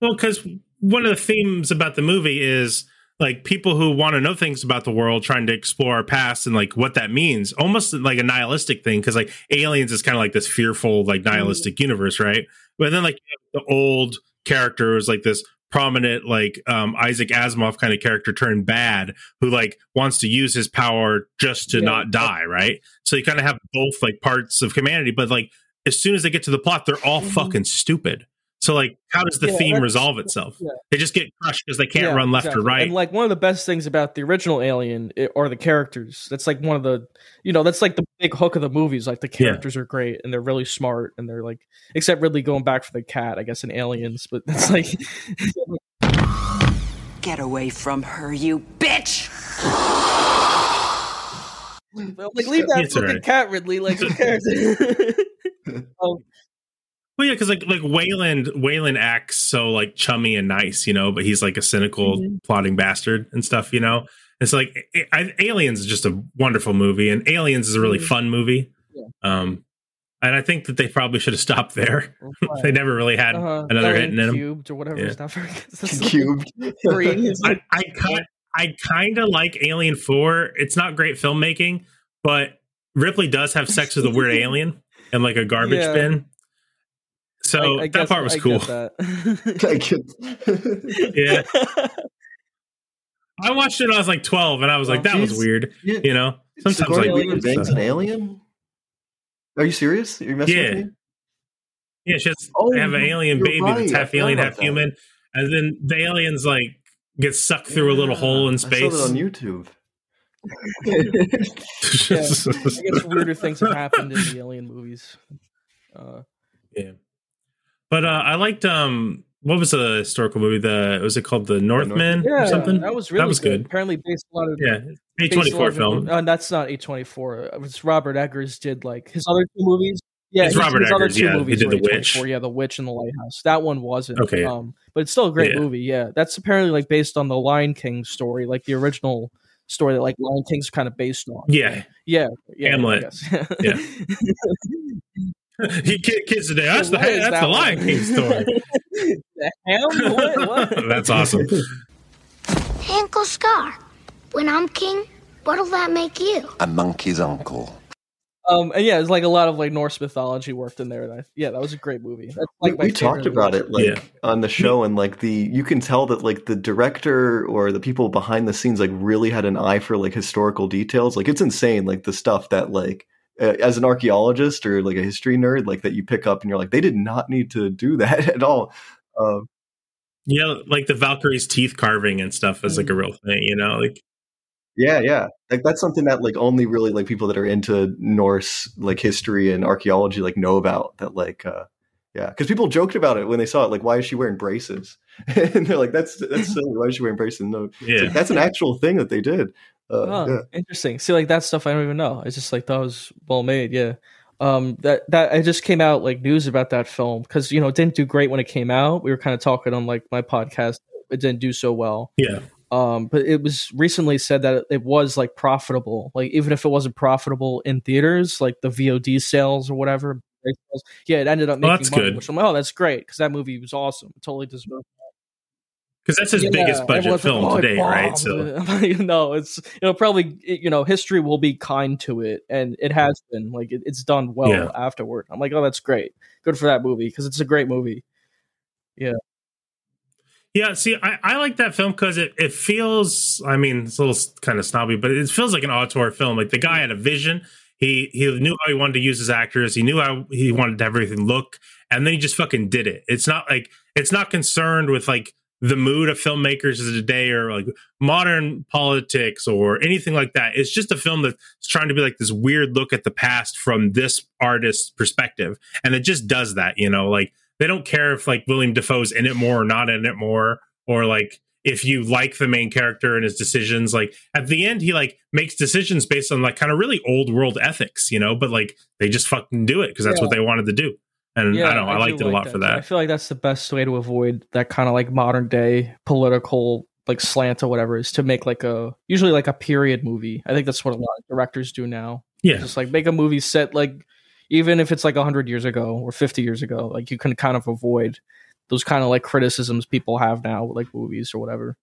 Well, because one of the themes about the movie is like people who want to know things about the world trying to explore our past and like what that means. Almost like a nihilistic thing because like aliens is kind of like this fearful like nihilistic universe right? But then like the old character is like this prominent like um isaac asimov kind of character turned bad who like wants to use his power just to Yeah. not die right? So you kind of have both like parts of humanity but like as soon as they get to the plot they're all fucking stupid so like how does the Yeah, theme resolve itself yeah. they just get crushed because they can't Yeah, run left exactly. or right And like one of the best things about the original Alien i- are the characters. That's like one of the you know that's like the big hook of the movies. Like the Yeah. characters are great and they're really smart and they're like except Ridley going back for the cat, I guess in Aliens, but it's like [LAUGHS] Get away from her, you bitch! like leave that It's fucking alright. cat, Ridley. Like who cares? [LAUGHS] [LAUGHS] um, Well, yeah, because like like Weyland Weyland acts so like chummy and nice, you know, but he's like a cynical, Mm-hmm. plotting bastard and stuff, you know. It's like I, I- Aliens is just a wonderful movie, and Aliens is a really Mhm. fun movie. Yeah. Um, and I think that they probably should have stopped there. [LAUGHS] they never really had Uh-huh. another Alien hit in them. Cubed or whatever Yeah. it's not very [LAUGHS] Cubed. Three [LAUGHS] I, I kind I kind of like Alien Four. It's not great filmmaking, but Ripley does have sex with a weird alien and like a garbage Yeah. bin. So I- I that guess- part was I cool. [LAUGHS] get that. yeah. [LAUGHS] I watched it when I was like 12 and I was like, that was weird. yeah. You know, sometimes Sigourney like Weaver bangs an alien. Are you serious? Are you messing Yeah. with me? Yeah, it's just Oh, they have an alien baby right. that's half alien, half that. human, and then the aliens like get sucked through a little hole in I saw space. that on YouTube. [LAUGHS] yeah, I guess weirder things have happened in the Alien movies. Uh, yeah, but uh, I liked um, what was the historical movie? The was it called The Northman yeah, or something? that was really that was good. Apparently, based a lot of Yeah, based A24 a of- film. Uh, that's not A twenty four. It was Robert Eggers did like his other two movies. Yeah, It's his, Robert his other Eggers, two yeah, he did The Witch. Yeah, The Witch and The Lighthouse. That one wasn't. Okay. Um, but it's still a great Yeah. movie. Yeah, that's apparently like based on the Lion King story, like the original story that like Lion King's kind of based on. Yeah, Yeah, yeah, Hamlet. [LAUGHS] Yeah. [LAUGHS] [LAUGHS] he kid, kids today. That's the What is that's that the Lion? King story. [LAUGHS] the hell? What? what? [LAUGHS] that's awesome. Uncle Scar, when I'm king, what'll that make you? A monkey's uncle. Um, and yeah, it's like a lot of like Norse mythology worked in there. And I, yeah, that was a great movie. That's like we my we talked favorite about movie. it like Yeah. on the show and like the you can tell that like the director or the people behind the scenes like really had an eye for like historical details like it's insane like the stuff that like as an archaeologist or like a history nerd like that you pick up and you're like they did not need to do [LAUGHS] that at all. Um, Yeah, like the Valkyrie's teeth carving and stuff is like a real thing. You know, like yeah yeah. Like that's something that like only really like people that are into norse like history and archaeology like know about that like uh yeah because people joked about it when they saw it like why is she wearing braces? [LAUGHS] And they're like that's that's [LAUGHS] silly. Why is she wearing braces? No Yeah. like, that's an actual thing that they did. uh, Oh, yeah. interesting. See, like that stuff I don't even know. I just like that was well made. Yeah. Um, that that I just came out like news about that film because you know it didn't do great when it came out. We were kind of talking on like my podcast. It didn't do so well. yeah, Um, but it was recently said that it, was like profitable. Like even if it wasn't profitable in theaters, like the VOD sales or whatever. Yeah, it ended up making that's money. good. Which I'm like, oh, that's great because that movie was awesome. It totally deserved. Because that's his Yeah, biggest budget film "Oh, it to date, right? So [LAUGHS] no, it's it'll probably you know history will be kind to it, and it has been like it, it's done well Yeah. afterward. I'm like, oh, that's great, good for that movie because it's a great movie. Yeah, Yeah, see, I, I like that film because it, it feels, I mean, it's a little kind of snobby, but it feels like an auteur film. Like the guy had a vision. He he knew how he wanted to use his actors. He knew how he wanted to have everything look, and then he just fucking did it. It's not like it's not concerned with like the mood of filmmakers of today or like modern politics or anything like that. It's just a film that's trying to be like this weird look at the past from this artist's perspective, and it just does that. You know, like they don't care if like William Dafoe's in it more or not in it more, or like if you like the main character and his decisions. Like at the end, he like makes decisions based on like kind of really old world ethics, you know, but like they just fucking do it because that's Yeah. what they wanted to do. And I don't know, I, do liked it a like lot for that. I feel like that's the best way to avoid that kind of like modern day political like slant or whatever is to make like a usually like a period movie. I think that's what a lot of directors do now. Yeah. just like make a movie set like even if it's like 100 years ago or 50 years ago like you can kind of avoid those kind of like criticisms people have now with like movies or whatever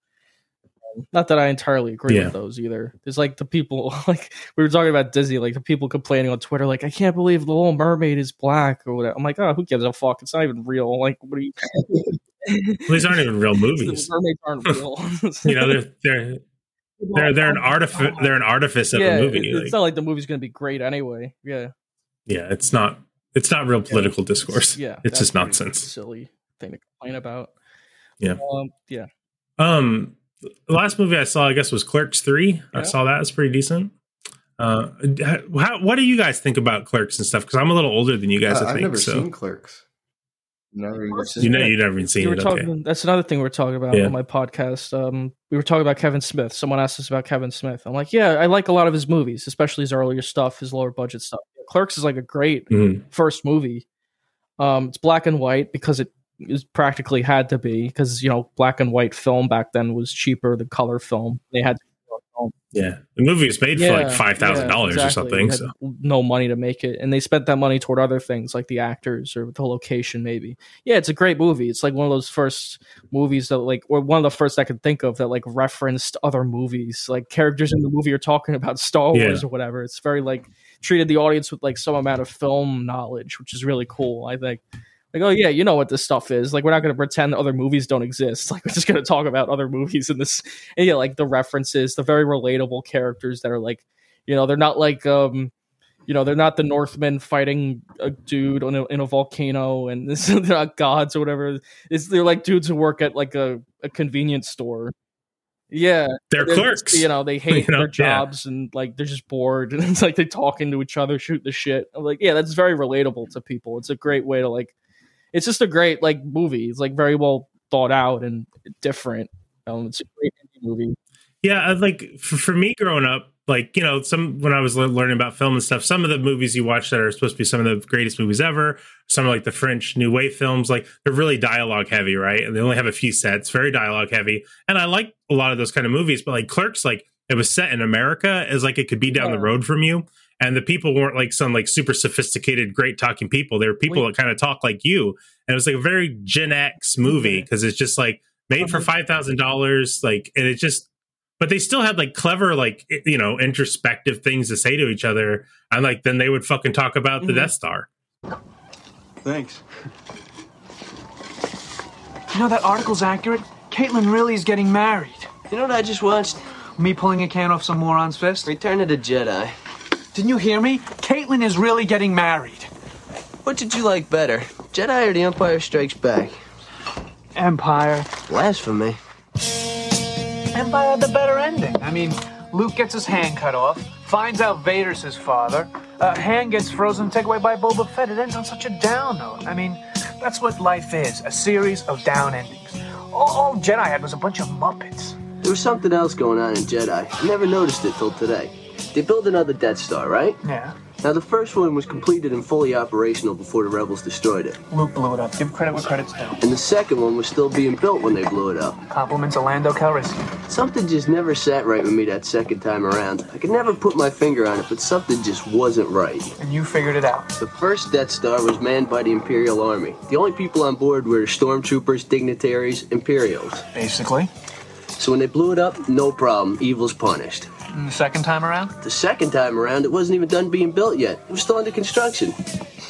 not that i entirely agree Yeah. with those either there's like the people [LAUGHS] like we were talking about disney like the people complaining on twitter like i can't believe the little mermaid is black or whatever i'm like oh who gives a fuck it's not even real [LAUGHS] like what are you [LAUGHS] These aren't even real movies. the mermaids aren't real you know, they're they're they're they're an artifice they're an artifice of yeah a movie. it- it's Like, not like the movie's gonna be great anyway yeah yeah, it's not it's not real political discourse. yeah it's just nonsense. silly thing to complain about Yeah. um yeah Um, the last movie I saw, I guess, was Clerks Three. I saw that; it's pretty decent. Uh, how, what do you guys think about Clerks and stuff? Because I'm a little older than you guys. Uh, I I've think never so. seen Clerks. Never even seen you know, you've never even seen we it. talking. okay. That's another thing we are talking about Yeah. on my podcast. Um, we were talking about Kevin Smith. Someone asked us about Kevin Smith. I'm like, yeah, I like a lot of his movies, especially his earlier stuff, his lower budget stuff. Clerks is like a great Mhm. first movie. Um, it's black and white because it is practically had to be because you know black and white film back then was cheaper than color film. They had. Yeah, the movie was made for like five thousand yeah, dollars exactly. or something. So no money to make it, and they spent that money toward other things like the actors or the location, maybe. Yeah, it's a great movie. It's like one of those first movies that like, or one of the first I could think of that like referenced other movies, like characters in the movie are talking about Star Wars Yeah. or whatever. It's very like treated the audience with like some amount of film knowledge, which is really cool. I think. Like, oh yeah, you know what this stuff is. Like, we're not going to pretend other movies don't exist. [LAUGHS] Like, we're just going to talk about other movies in this. And yeah, like the references, the very relatable characters that are like, you know, they're not like, um, you know, they're not the Northmen fighting a dude in a, in a volcano, and this, [LAUGHS] they're not gods or whatever. It's they're like dudes who work at like a, a convenience store. Yeah, They're clerks. You know, they [LAUGHS] hate You know, their yeah. jobs and like they're just bored, and it's like they're talking to each other, shoot the shit. I'm like, yeah, that's very relatable to people. It's a great way to like. It's just a great like movie. It's like very well thought out and different. Um, it's a great movie. Yeah, I like for, for me growing up, like you know, some when I was le- learning about film and stuff, some of the movies you watch that are supposed to be some of the greatest movies ever, some of like the French New Wave films, like they're really dialogue heavy, right? And they only have a few sets, very dialogue heavy. And I like a lot of those kind of movies, but like Clerks, like it was set in America, is like it could be down the road from you. And the people weren't like some like super sophisticated, great talking people. They were people that kind of talk like you. And it was like a very Gen X movie because it's just like made for uh-huh. five thousand dollars, like, and it just but they still had like clever like you know introspective things to say to each other and like then they would fucking talk about the mm-hmm. death star Thanks. You know that article's accurate? Caitlin really is getting married. You know what I just watched? Me pulling a can off some moron's fist? Return of the Jedi. Didn't you hear me? Caitlin is really getting married. What did you like better, Jedi or The Empire Strikes Back? Empire. Blasphemy. Empire had the better ending. I mean, Luke gets his hand cut off, finds out Vader's his father, uh, hand gets frozen, taken away by Boba Fett. It ends on such a down note. I mean, that's what life is a series of down endings. All, all Jedi had was a bunch of Muppets. There was something else going on in Jedi. I never noticed it till today. They built another Death Star, right? Yeah. Now, the first one was completed and fully operational before the Rebels destroyed it. Luke blew it up. Give credit where credit's due. And the second one was still being built when they blew it up. Compliments of Lando Calrissian. Something just never sat right with me that second time around. I could never put my finger on it, but something just wasn't right. And you figured it out. The first Death Star was manned by the Imperial Army. The only people on board were stormtroopers, dignitaries, Imperials. Basically. So when they blew it up, no problem. Evil's punished. And the second time around? The second time around, it wasn't even done being built yet. It was still under construction.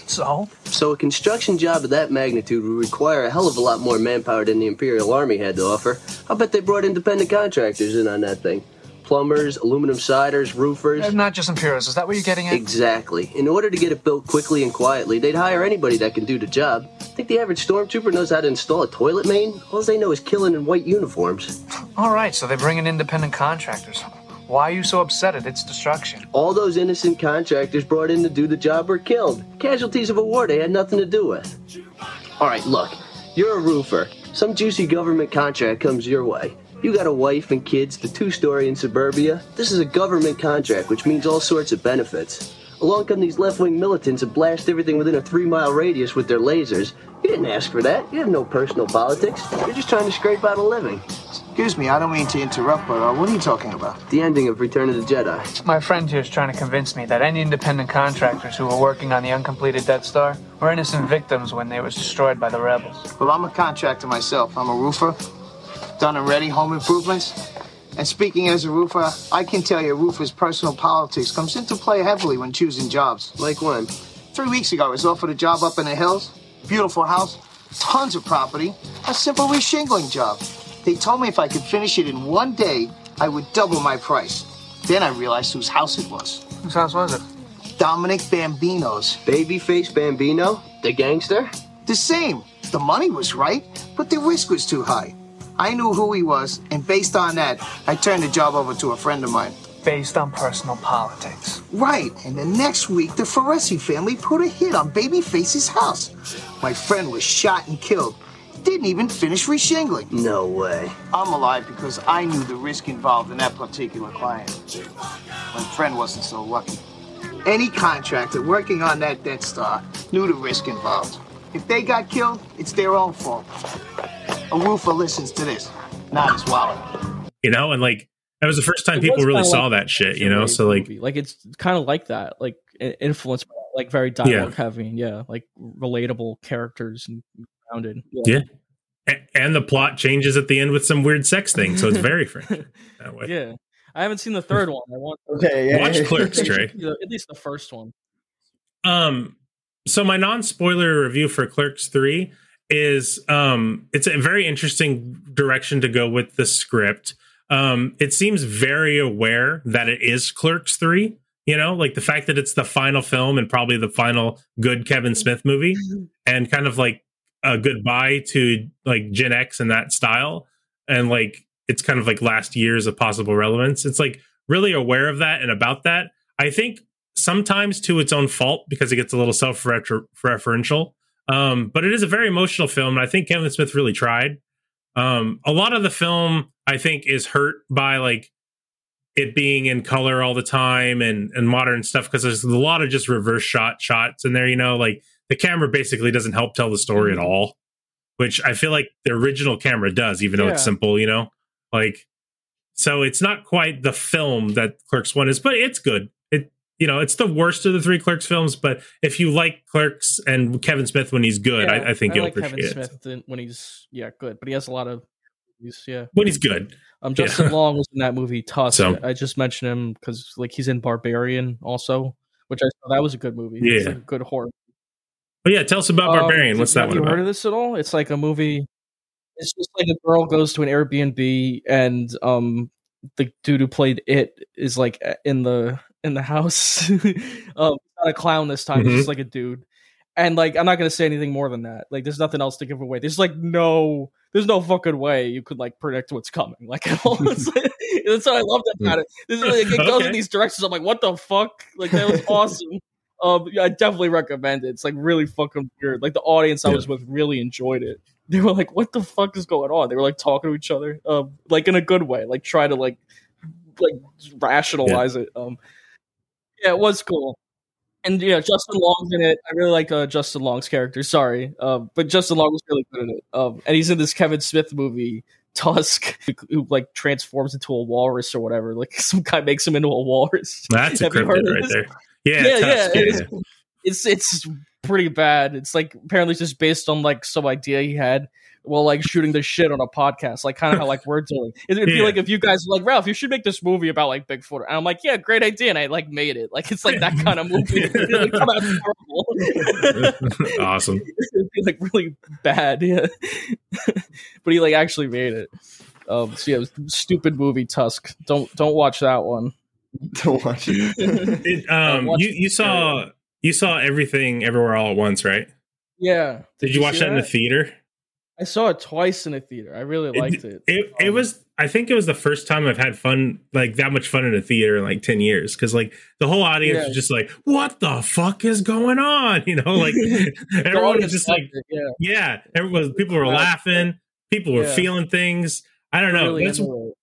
So? So a construction job of that magnitude would require a hell of a lot more manpower than the Imperial Army had to offer. I bet they brought independent contractors in on that thing. Plumbers, aluminum siders, roofers. Uh, Not just Imperials. Is that what you're getting at? Exactly. In order to get it built quickly and quietly, they'd hire anybody that can do the job. I Think the average stormtrooper knows how to install a toilet main? All they know is killing in white uniforms. All right, so they bring in independent contractors. Why are you so upset at its destruction? All those innocent contractors brought in to do the job were killed. Casualties of a war they had nothing to do with. All right, look, you're a roofer. Some juicy government contract comes your way. You got a wife and kids, the two story in suburbia. This is a government contract, which means all sorts of benefits. Along come these left wing militants and blast everything within a three mile radius with their lasers. You didn't ask for that. You have no personal politics. You're just trying to scrape out a living. Excuse me, I don't mean to interrupt, but uh, what are you talking about? The ending of Return of the Jedi. My friend here is trying to convince me that any independent contractors who were working on the uncompleted Death Star were innocent victims when they was destroyed by the rebels. Well, I'm a contractor myself. I'm a roofer. Done and ready home improvements. And speaking as a roofer, I can tell you a roofer's personal politics comes into play heavily when choosing jobs. Like when? Three weeks ago, I was offered a job up in the hills. Beautiful house, tons of property, a simple reshingling job. They told me if I could finish it in one day, I would double my price. Then I realized whose house it was. Whose house was it? Dominic Bambino's. Babyface Bambino? The gangster? The same. The money was right, but the risk was too high. I knew who he was, and based on that, I turned the job over to a friend of mine. Based on personal politics. Right, and the next week, the Ferresi family put a hit on Babyface's house. My friend was shot and killed. Didn't even finish reshingling. No way. I'm alive because I knew the risk involved in that particular client. My friend wasn't so lucky. Any contractor working on that Death Star knew the risk involved. If they got killed, it's their own fault. A roofer listens to this, not his wallet. you know and like That was the first time It people really saw like that shit, you know. So like, movie. like it's kind of like that, like i- influenced by like very dialogue heavy, yeah, like relatable characters and grounded. yeah. A- And the plot changes at the end with some weird sex thing, so it's very French [LAUGHS] that way. yeah. I haven't seen the third one. I want Okay, yeah, Watch yeah. Clerks, [LAUGHS] [LAUGHS] Trey. At least the first one. Um, so my non-spoiler review for Clerks Three is um, it's a very interesting direction to go with the script. Um, it seems very aware that it is Clerks Three. You know, like the fact that it's the final film and probably the final good Kevin Smith movie, and kind of like a goodbye to like Gen X and that style, and like it's kind of like last years of possible relevance. It's like really aware of that and about that. I think sometimes to its own fault because it gets a little self-referential. Um, but it is a very emotional film, and I think Kevin Smith really tried. Um, a lot of the film, I think, is hurt by like it being in color all the time and and modern stuff because there's a lot of just reverse shot shots in there. You know, like the camera basically doesn't help tell the story at all, which I feel like the original camera does, even though it's simple. You know, like so it's not quite the film that Clerks One is, but it's good. It you know it's the worst of the three Clerks films, but if you like Clerks and Kevin Smith when he's good, Yeah, I, I think you'll like appreciate Kevin it. Smith in- when he's yeah good, but he has a lot of movies. Yeah, When he's good, Um, Yeah. Justin Long was in that movie Tusk. So- I just mentioned him because like he's in Barbarian also, which I saw that was a good movie. It's Yeah. like a good horror. But yeah, tell us about Um, Barbarian. What's that have one you about? heard of this at all? It's like a movie. It's just like a girl goes to an Airbnb and um the dude who played it is like in the in the house. [LAUGHS] um, not a clown this time. He's Mhm. just like a dude. And like I'm not gonna say anything more than that. Like there's nothing else to give away. There's like no there's no fucking way you could like predict what's coming. Like at all. [LAUGHS] It's like- that's what I loved about it. This is like, it [LAUGHS] goes Okay. in these directions. I'm like, what the fuck? Like that was awesome. Um, yeah, I definitely recommend it. It's like really fucking weird. Like the audience I Yeah. was with really enjoyed it. [LAUGHS] They were like, "What the fuck is going on?" They were like talking to each other, um, like in a good way, like try to like like rationalize it. Um, yeah, it was cool. And yeah, Justin Long's in it. I really like uh, Justin Long's character. Sorry, um, but Justin Long was really good in it. Um, and he's in this Kevin Smith movie, Tusk, [LAUGHS] who like transforms into a walrus or whatever. Like [LAUGHS] some guy makes him into a walrus. That's a Have cryptid right this? there. Yeah, yeah, yeah. It's, it's it's pretty bad. It's like apparently it's just based on like some idea he had while like shooting the shit on a podcast, like kind of how like we're doing. It'd be Yeah. like if you guys were like Ralph, you should make this movie about like Bigfoot, and I'm like, yeah, great idea, and I like made it. Like it's like that [LAUGHS] kind of movie. Come out horrible. [LAUGHS] awesome. [LAUGHS] It'd be like really bad, yeah. but he like actually made it. Um, so yeah, it was stupid movie Tusk. Don't don't watch that one. [LAUGHS] Don't watch it. It, [LAUGHS] um, watch you you saw you saw everything everywhere all at once, right? Yeah. Did, you watch see that in the theater? I saw it twice in a theater. I really liked it. It it was. I think it was the first time I've had fun, like that much fun in a theater in like ten years. Because like the whole audience Yeah. was just like, "What the fuck is going on?" [LAUGHS] You know, like everyone was just like, it, yeah. yeah, everyone. People were laughing. People were Yeah. feeling things. I don't know. Really It's, into it.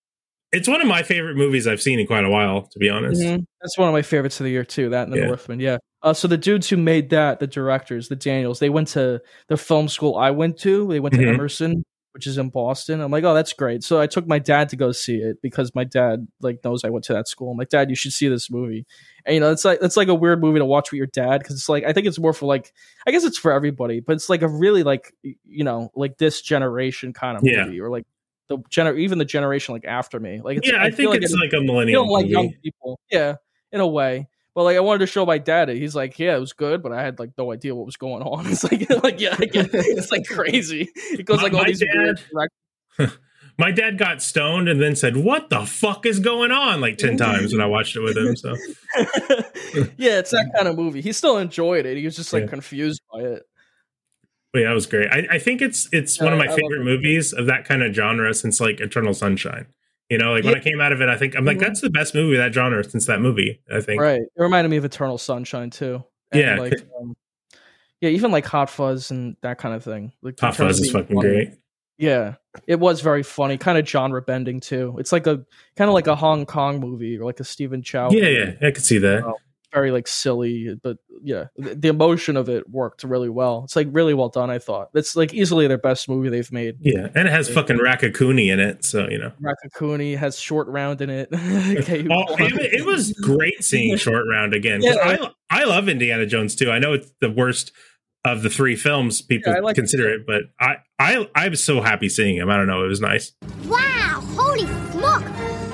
It's one of my favorite movies I've seen in quite a while, to be honest. Mhm. That's one of my favorites of the year too. That and the Yeah. Northman. Yeah. Uh, so the dudes who made that, the directors, the Daniels, they went to the film school I went to. They went to Mhm. Emerson, which is in Boston. I'm like, oh, that's great. So I took my dad to go see it because my dad like knows I went to that school. I'm like, Dad, you should see this movie. And you know, it's like it's like a weird movie to watch with your dad because it's like I think it's more for like I guess it's for everybody, but it's like a really like you know like this generation kind of Yeah. movie or like the gener even the generation like after me. Like it's, Yeah, I, feel think it's it- like a millennial don't like young people. Yeah, in a way. But like I wanted to show my dad it. He's like, yeah, it was good, but I had like no idea what was going on. [LAUGHS] It's like, [LAUGHS] like yeah, I get, it's like crazy. It goes My- like all my these weird direct- [LAUGHS] My dad got stoned and then said, "What the fuck is going on?" like ten times when I watched it with him. So yeah, it's that kind of movie. He still enjoyed it. He was just like Yeah. confused by it. Yeah, that was great. I, I think it's it's Yeah, one of my I favorite movies of that kind of genre since like Eternal Sunshine. You know, like when I came out of it, I think I'm like, Mhm. that's the best movie of that genre since that movie. I think. Right. It reminded me of Eternal Sunshine too. And, Yeah. Like, um, yeah, even like Hot Fuzz and that kind of thing. Like Hot Fuzz is fucking funny. great. Yeah, it was very funny, kind of genre bending too. It's like a kind of like a Hong Kong movie or like a Stephen Chow. Yeah, movie. yeah, I could see that. Oh, very like silly, but yeah, the, the emotion of it worked really well. It's like really well done. I thought it's like easily their best movie they've made. Yeah, and it has fucking Rakakuni in it, so you know. Rakakuni has short round in it. [LAUGHS] okay, Oh, it, it was great seeing [LAUGHS] Short Round again. Yeah. I I love Indiana Jones too. I know it's the worst of the three films people Yeah, I like it consider it, but I I I was so happy seeing him. I don't know, it was nice. Wow, holy smoke!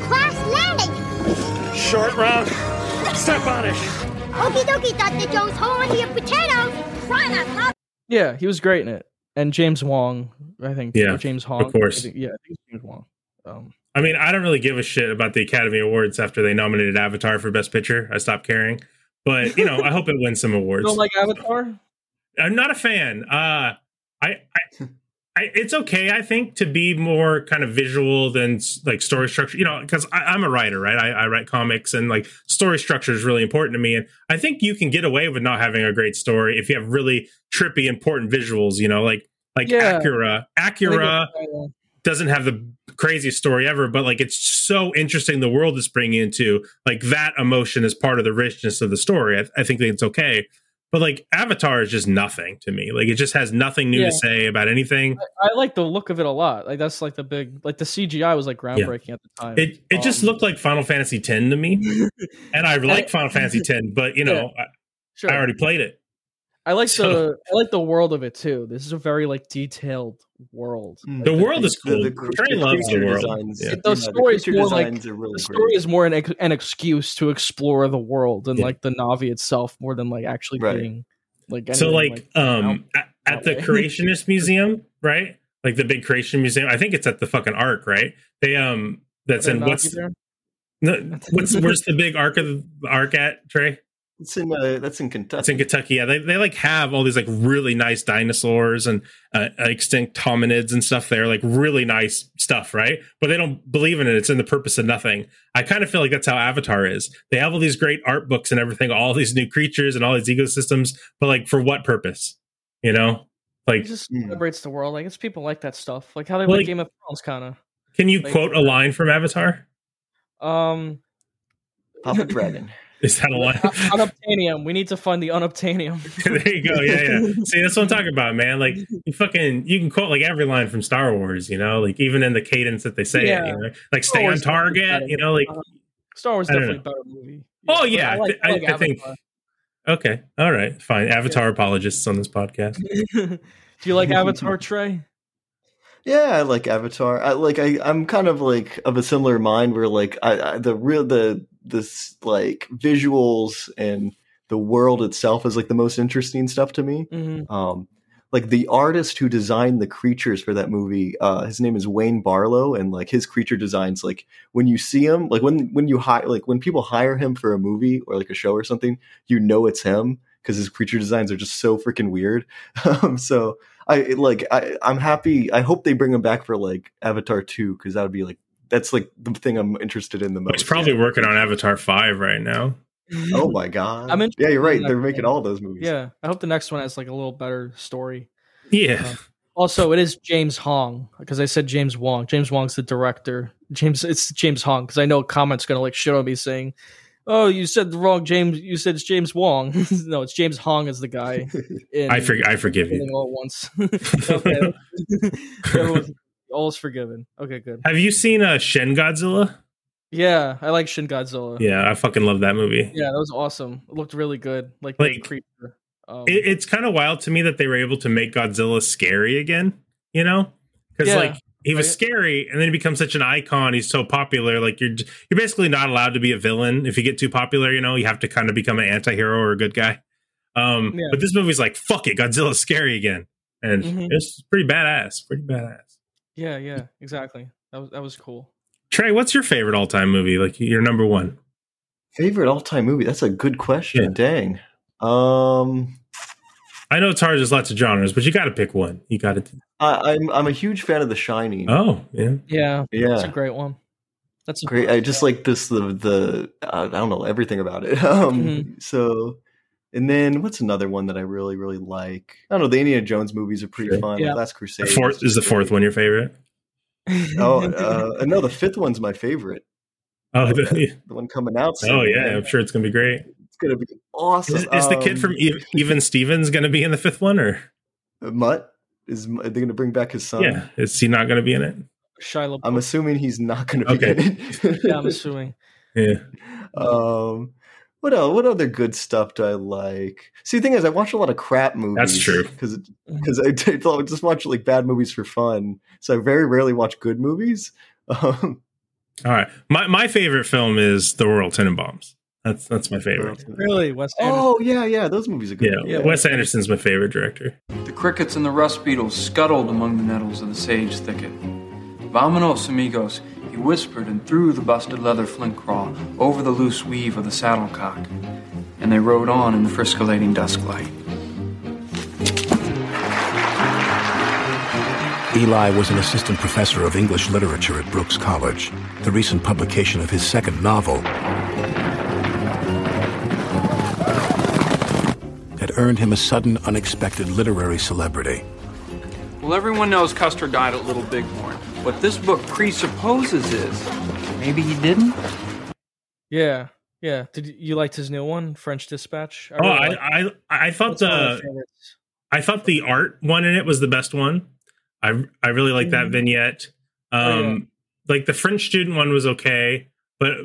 Crash landing! Short round. Step on it. Okie dokie, Dr. Jones, hold on to your potatoes! Try not love. Yeah, he was great in it. And James Wong, I think. Yeah, or James of course. I think- yeah, I think it's James Wong. Um, I mean, I don't really give a shit about the Academy Awards after they nominated Avatar for Best Picture. I stopped caring. But, you know, I hope it wins some [LAUGHS] you awards. don't like Avatar? I'm not a fan. Uh, I, I, I, it's okay, I think, to be more kind of visual than like story structure. You know, because I'm a writer, right? I, I write comics, and like story structure is really important to me. And I think you can get away with not having a great story if you have really trippy, important visuals. You know, like like Yeah. Akira. Akira doesn't have the craziest story ever, but like it's so interesting the world is bringing into like that emotion is part of the richness of the story. I, I think that it's okay. But like Avatar is just nothing to me. Like it just has nothing new Yeah. to say about anything. I like the look of it a lot. Like that's like the big like the CGI was like groundbreaking at the time. It it just Um, looked like Final Fantasy X to me, [LAUGHS] and I like Final Fantasy X, but you know I, Sure. I already played it. I like So- the I like the world of it too. This is a very like detailed world. Like, The world is the- cool. the Trey loves the world. designs- Yeah. Yeah, the the story is more like really the great. story is more an, an excuse to explore the world and Yeah. like the Na'vi itself more than like actually Right. being like so anything, like um at, at the way. [LAUGHS] creationist museum right like the big creation museum i think it's at the fucking ark right they um that's in what's no, [LAUGHS] what's where's the big ark of the ark at trey It's in uh, that's in Kentucky. that's in kentucky yeah they, they like have all these like really nice dinosaurs and uh, extinct hominids and stuff there like really nice stuff right but they don't believe in it it's in the purpose of nothing i kind of feel like that's how avatar is they have all these great art books and everything all these new creatures and all these ecosystems but like for what purpose you know like It just celebrates the world. Like it's people like that stuff. Like how they Well, like like- Game of Thrones kind of. Can you Like- quote a line from Avatar? Um Papa [LAUGHS] Dragon. Is that a line? unobtainium. We need to find the unobtainium. [LAUGHS] there you go. Yeah, yeah. [LAUGHS] See, that's what I'm talking about, man. Like you fucking, you can quote like every line from Star Wars. You know, like even in the cadence that they say Yeah. it. You know? Like Star stay on Wars is target. You know, like Uh, Star Wars is I don't definitely a better movie. oh yeah, I like, I, I, like I think. Okay, all right, fine. Avatar apologists on this podcast. [LAUGHS] Do you like Avatar, Trey? Yeah, I like Avatar. I like I I'm kind of like of a similar mind where like I, I the real the this like visuals and the world itself is like the most interesting stuff to me. Mhm. Um like the artist who designed the creatures for that movie, uh his name is Wayne Barlowe and like his creature designs like when you see him, like when when you hire like when people hire him for a movie or like a show or something, you know it's him because his creature designs are just so freaking weird. [LAUGHS] Um so I like I I'm happy. I hope they bring him back for like Avatar 2 cuz that would be like that's like the thing I'm interested in the most. He's probably working on Avatar Five right now. [LAUGHS] Oh my god. I'm yeah, you're right. They're making one. all those movies. Yeah, I hope the next one has like a little better story. Yeah. Um, also, it is James Hong because I said James Wong. James Wong's the director. James, it's James Hong because I know comments gonna like shit on me saying, "Oh, you said the wrong James. You said it's James Wong." [LAUGHS] no, it's James Hong is the guy. in [LAUGHS] I for, I forgive you. all at once. okay, All is forgiven. Okay, good. Have you seen uh, Shin Godzilla? Yeah, I like Shin Godzilla. Yeah, I fucking love that movie. yeah, that was awesome. It looked really good. Like, Like, creature. Um, it, it's kind of wild to me that they were able to make Godzilla scary again. You know, because Yeah, like he was right. scary, and then he becomes such an icon. He's so popular. Like you're you're basically not allowed to be a villain if you get too popular. You know, you have to kind of become an anti-hero or a good guy. Um, Yeah. but this movie's like, fuck it, Godzilla's scary again, and Mhm. it's pretty badass. Pretty badass. Yeah, yeah, exactly. That was that was cool. Trey, what's your favorite all-time movie? Like your number one? Favorite all-time movie? That's a good question. Yeah. Dang. Um I know it's hard. There's lots of genres, but you got to pick one. You got to. I, I'm I'm a huge fan of The Shining. Oh, yeah. Yeah, Yeah. that's a great one. That's a great. I just like this the the uh, I don't know everything about it. [LAUGHS] Um, Mhm. so, and then what's another one that I really really like? I don't know. The Indiana Jones movies are pretty Sure. fun. Yeah. Last Crusade. Fourth is the fourth one your favorite? Oh [LAUGHS] uh, no, the fifth one's my favorite. Oh, [LAUGHS] the, The one coming out. Soon, oh yeah, man. I'm sure it's gonna be great. It's gonna be awesome. Is, is the kid Um, from E- Even Stevens going to be in the fifth one, or Mutt? Is are they gonna bring back his son? yeah, is he not going to be in it? Shia I'm assuming he's not gonna be Okay. in it. yeah, I'm assuming. Yeah, [LAUGHS] Um, what else? What other good stuff do I like? See, the thing is, I watch a lot of crap movies. That's true. because because I, [LAUGHS] I just watch like bad movies for fun. So I very rarely watch good movies. [LAUGHS] Um, all right. My my favorite film is The Royal Tenenbaums. That's that's my favorite. Really, Wes Anderson. oh yeah, yeah, those movies are good. Yeah, Wes Anderson's my favorite director. The crickets and the rust beetles scuttled among the nettles of the sage thicket. Vamonos, amigos, he whispered and threw the busted leather flint craw over the loose weave of the saddlecock. And they rode on in the friscolating dusk light. Eli was an assistant professor of English literature at Brooks College. The recent publication of his second novel had earned him a sudden, unexpected literary celebrity. Well, everyone knows Custer died at Little Bighorn. What this book presupposes is maybe he didn't. Yeah, yeah. Did you, you liked his new one, French Dispatch? Oh, really I, I I thought That's one of my the. I thought the art one in it was the best one. I I really like that Mhm. vignette. Oh, yeah. Um, like the French student one was okay, but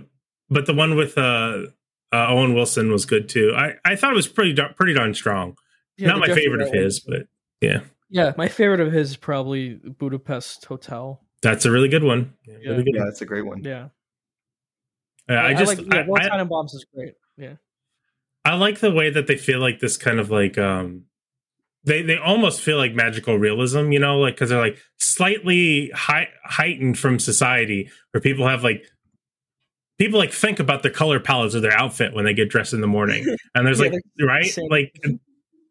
but the one with uh, uh Owen Wilson was good too. I I thought it was pretty pretty darn strong. Yeah, Not my favorite of Wright his, but yeah, Yeah, my favorite of his is probably Budapest Hotel. That's a really good one. Yeah, Yeah. really good yeah, one. that's a great one. Yeah, Yeah, I just like, yeah, I- Roll I- Tenenbaums is great. Yeah, I like the way that they feel like this kind of like um they they almost feel like magical realism, you know, like because they're like slightly high, heightened from society, where people have like people like think about the color palettes of their outfit when they get dressed in the morning, [LAUGHS] and there's Yeah, like right same. like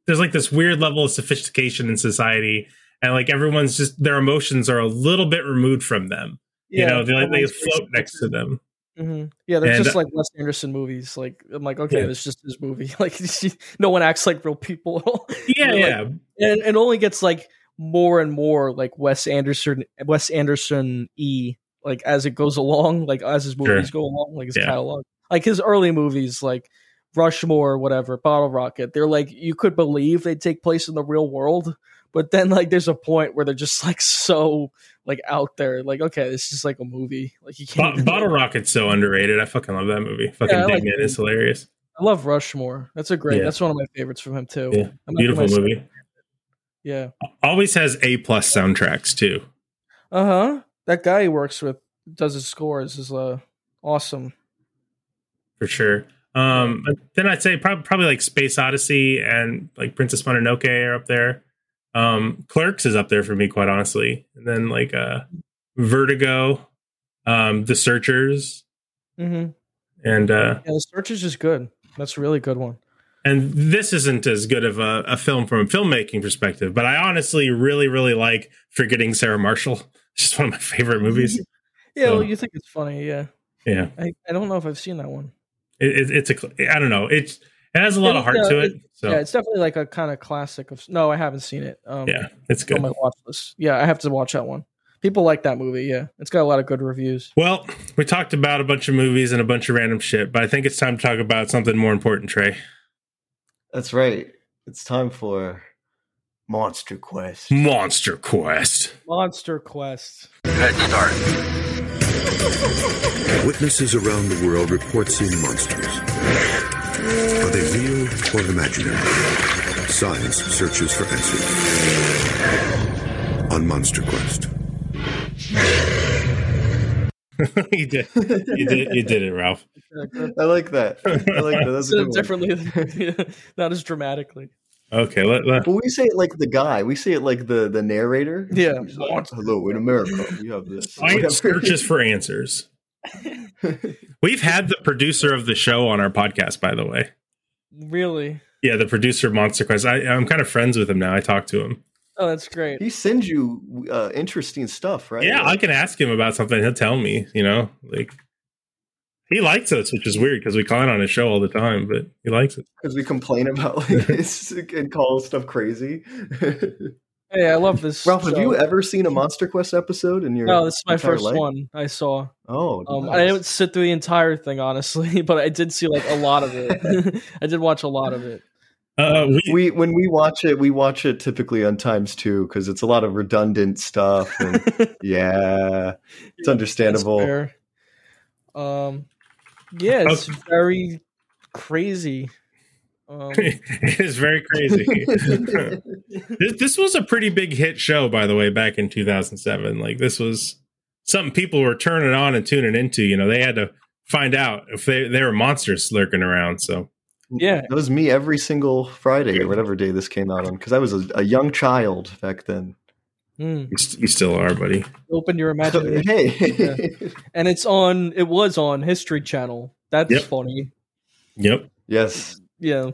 there's like this weird level of sophistication in society, and like everyone's just their emotions are a little bit removed from them. you know, they like they float next to them. hmm yeah. They're And- just like Wes Anderson movies. Like I'm like, okay, Yeah. it's just his movie. [LAUGHS] Like no one acts like real people [LAUGHS] at all. Yeah, Like, yeah. and it only gets like more and more like Wes Anderson, Wes Anderson e like as it goes [LAUGHS] along, like as his Sure. movies go along, like his Yeah. catalog, like his early movies, like Rushmore, whatever, Bottle Rocket. They're like you could believe they take place in the real world, but then like there's a point where they're just like so like out there, like okay, this is like a movie, like you can't. Bottle Rocket's so underrated. I fucking love that movie. Fucking I like it. it. It's hilarious. I love Rushmore. That's a great. Yeah. That's one of my favorites from him too. Yeah, beautiful movie. Yeah. Always has A plus soundtracks too. Uh huh. That guy he works with does his scores is uh awesome. for sure. Um, then I'd say probably, probably like Space Odyssey and like Princess Mononoke are up there. Um, Clerks is up there for me, quite honestly. And then like uh, Vertigo, um, The Searchers, Mm-hmm. and uh, Yeah, the Searchers is good. That's a really good one. and this isn't as good of a, a film from a filmmaking perspective, but I honestly really really like Forgetting Sarah Marshall. [LAUGHS] It's just one of my favorite movies. [LAUGHS] Yeah, So- well, you think it's funny, yeah. Yeah, I, I don't know if I've seen that one. it, it, it's a I don't know. It's it has a lot of heart Yeah, to it. So Yeah, it's definitely like a kind of classic of. No, I haven't seen it. Um, Yeah, it's on my watch list. Yeah, I have to watch that one. People like that movie. Yeah, it's got a lot of good reviews. Well, we talked about a bunch of movies and a bunch of random shit, but I think it's time to talk about something more important, Trey. That's right. It's time for Monster Quest. Monster Quest. Monster Quest. Head start. Witnesses around the world report seeing monsters. Are they real or imaginary? Science searches for answers. On Monster Quest. [LAUGHS] you did. You did. You did it, Ralph. I like that. I like that. That's a Said good it one. differently, [LAUGHS] not as dramatically. Okay. Let, let, But we say it like the guy. We say it like the the narrator. Yeah. Like, Hello, in America, we have this. Science searches for answers. [LAUGHS] We've had the producer of the show on our podcast, by the way. Really? Yeah, the producer of Monster Quest. I, I'm kind of friends with him now. I talk to him. Oh, that's great. He sends you uh, interesting stuff, right? Yeah, I can ask him about something. He'll tell me. You know, like he likes us, which is weird because we comment on his show all the time, but he likes it. because we complain about like this [LAUGHS] and call stuff crazy. [LAUGHS] Hey, I love this. Ralph, have you ever seen a Monster Quest episode in your? No, this is my first life? one I saw. Oh, Um, nice. I didn't sit through the entire thing, honestly, [LAUGHS] but I did see like a lot of it. [LAUGHS] I did watch a lot of it. Uh, we, when we watch it, we watch it typically on times two because it's a lot of redundant stuff. And [LAUGHS] yeah, it's understandable. Fair. Um, yeah, it's very crazy. Um, [LAUGHS] it is very crazy. [LAUGHS] this, this was a pretty big hit show, by the way, back in 2007. Like this was something people were turning on and tuning into. You know, they had to find out if they there were monsters lurking around. So yeah, that was me every single Friday or whatever day this came out on because I was a, a young child back then. hmm. you, st- you still are, buddy. Open your imagination. [LAUGHS] Hey. Yeah. and it's on. It was on History Channel. That's Yep. funny. Yep. Yes. Yeah.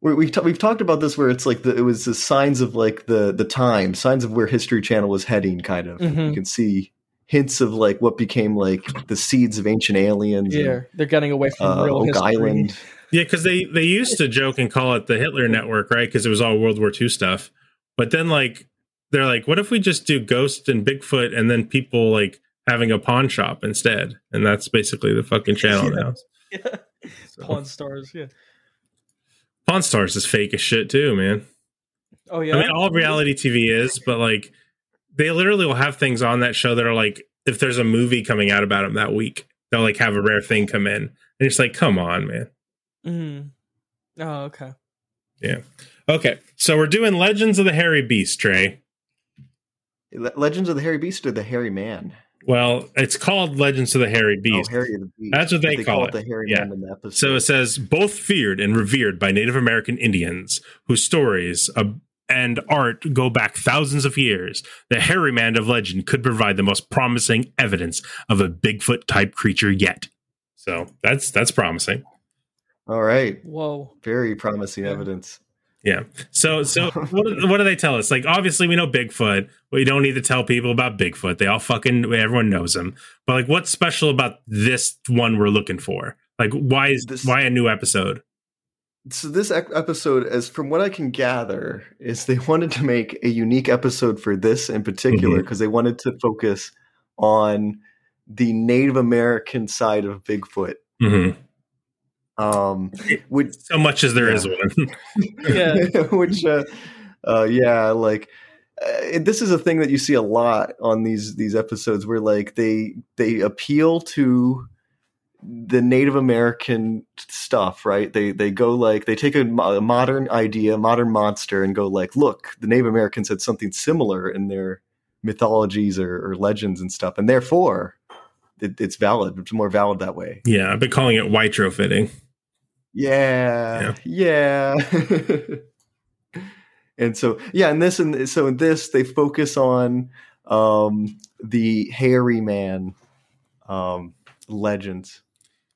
We, we t- we've talked about this where it's like the, it was the signs of like the the time, signs of where History Channel was heading. Kind of, Mhm. you can see hints of like what became like the seeds of ancient aliens. and, Yeah, they're getting away from uh, real Oak history. Island. Yeah, because they they used to joke and call it the Hitler Network, right? Because it was all World War II stuff. But then like they're like, what if we just do Ghost and Bigfoot and then people like having a pawn shop instead? And that's basically the fucking channel [LAUGHS] now. [LAUGHS] Pawn Stars. Yeah. Pawn Stars is fake as shit too, man. Oh yeah. I mean, all reality TV is, but like they literally will have things on that show that are like, if there's a movie coming out about them that week, they'll like have a rare thing come in, and it's like, come on, man. Mm. Oh okay. Yeah. Okay, so we're doing Legends of the Hairy Beast, Trey. Le- Legends of the Hairy Beast or the Hairy Man? Well, it's called Legends of the Hairy Beast. Oh, Hairy the Beast. That's what they, But call, it the Hairy yeah. Man in the episode. So it says both feared and revered by Native American Indians whose stories uh, and art go back thousands of years. The hairy man of legend could provide the most promising evidence of a Bigfoot type creature yet. So that's that's promising. All right. Whoa. Very promising evidence. Yeah. So so [LAUGHS] what do- what do they tell us? Like obviously we know Bigfoot. We don't need to tell people about Bigfoot. They all fucking everyone knows him. But like what's special about this one we're looking for? Like why is this, why a new episode? So this episode, as from what I can gather, is they [LAUGHS] wanted to make a unique episode for this in particular because they wanted to focus on the Native American side of Bigfoot. Mhm. Um, which So much as there is Yeah. one. [LAUGHS] Yeah. [LAUGHS] which, uh, uh, yeah, like uh, this is a thing that you see a lot on these these episodes where like they they appeal to the Native American stuff, right? They they go like they take a, a modern idea, modern monster, and go like, look, the Native Americans had something similar in their mythologies or, or legends and stuff, and therefore it, it's valid. It's more valid that way. Yeah, I've been calling it white fitting. Yeah, yeah. and so yeah, and this and so in this they focus on um the hairy man um legends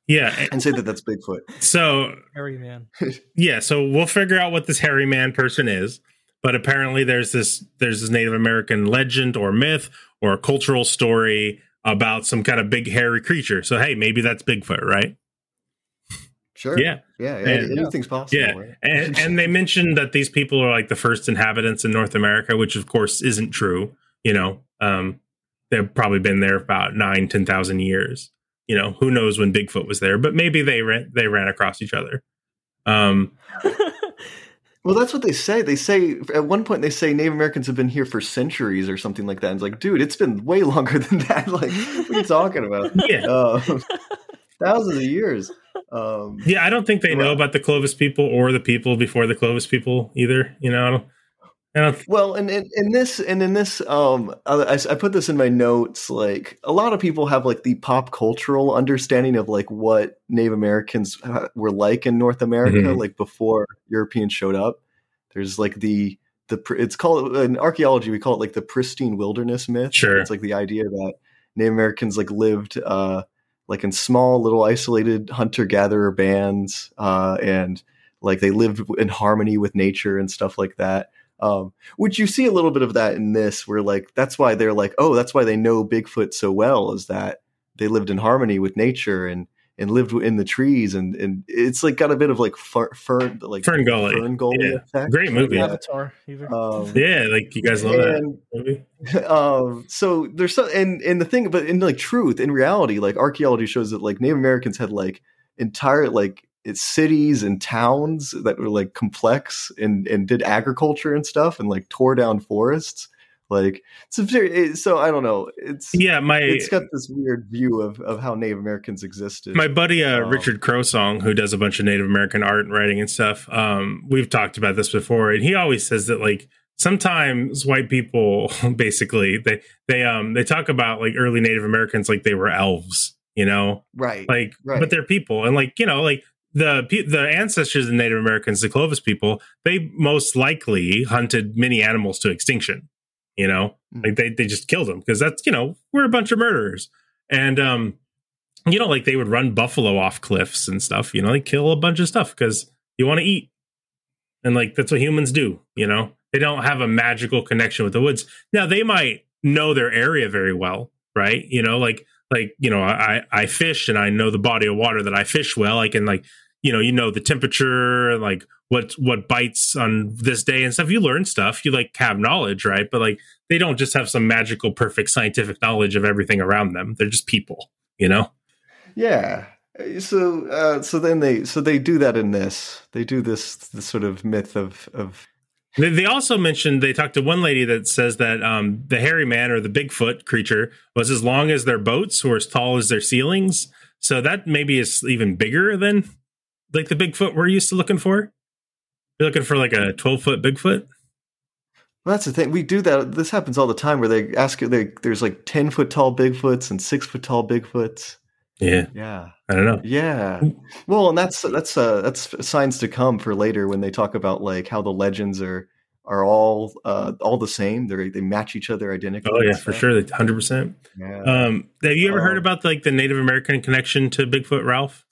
Yeah. and say that that's Bigfoot. So Hairy man. [LAUGHS] yeah, so we'll figure out what this hairy man person is. But apparently there's this there's this Native American legend or myth or cultural story about some kind of big hairy creature. So hey, maybe that's Bigfoot, right? Sure. Yeah. Yeah. And- anything's possible. Yeah, right? and, [LAUGHS] and they mentioned that these people are like the first inhabitants in North America, which of course isn't true. You know, um, they've probably been there about nine, ten thousand years. You know, who knows when Bigfoot was there? But maybe they ran they ran across each other. Um, [LAUGHS] Well, that's what they say. They say at one point they say Native Americans have been here for centuries or something like that. And it's like, dude, it's been way [LAUGHS] longer than that. Like, what are you talking about? Yeah. Um, thousands of years. Um, yeah, I don't think they know about the Clovis people or the people before the Clovis people either. You know, I don't. I don't Well, and in, in this, and in this, um, I, I put this in my notes. Like a lot of people have like the pop cultural understanding of like what Native Americans uh, were like in North America, Mhm. like before Europeans showed up. There's like the the it's called in archaeology we call it like the pristine wilderness myth. Sure. it's like the idea that Native Americans like lived uh like in small little isolated hunter gatherer bands, uh, and like they lived in harmony with nature and stuff like that. Um, which you see a little bit of that in this, where like that's why they're like, oh, that's why they know Bigfoot so well, is that they lived in harmony with nature and and lived in the trees and and it's like got a bit of like fern, fern like Fern Gully. Fern Gully Yeah. effect. Great movie. Yeah. Avatar. Even. Um, Yeah, like you guys love that movie. [LAUGHS] um so there's so and and the thing but in like truth in reality like archaeology shows that like native americans had like entire like it's cities and towns that were like complex and and did agriculture and stuff and like tore down forests like it's a very so i don't know it's Yeah, my it's got this weird view of of how native americans existed My buddy uh, Um, Richard Crowsong, who does a bunch of Native American art and writing and stuff, um, we've talked about this before, and he always says that like sometimes white people [LAUGHS] basically they they um they talk about like early Native Americans like they were elves, you know, right like right. but they're people, and like you know like the the ancestors of Native Americans, the Clovis people, they most likely hunted many animals to extinction. You know, like they they just killed them because that's you know we're a bunch of murderers, and um you know, like they would run buffalo off cliffs and stuff, you know, they kill a bunch of stuff because you want to eat. And like that's what humans do, you know. They don't have a magical connection with the woods. Now they might know their area very well, right? You know, like like, you know, I I fish and I know the body of water that I fish well. I can like, you know, you know the temperature, like what what bites on this day and stuff. You learn stuff. You like have knowledge, right? But like they don't just have some magical perfect scientific knowledge of everything around them. They're just people, you know? Yeah. So uh, so then they so they do that in this. They do this this sort of myth of of They, they also mentioned they talked to one lady that says that um, the hairy man or the Bigfoot creature was as long as their boats or as tall as their ceilings. So that maybe is even bigger than like the Bigfoot we're used to looking for. You're looking for like a 12 foot Bigfoot. Well, that's the thing. We do that. This happens all the time where they ask you, they, there's like 10 foot tall Bigfoots and six foot tall Bigfoots. Yeah. Yeah. I don't know. Yeah. Well, and that's, that's, uh, that's signs to come for later when they talk about like how the legends are, are all, uh, all the same. They they match each other identically. Oh yeah, for sure, hundred percent. Yeah. Um, have you ever heard Um, about like the Native American connection to Bigfoot, Ralph?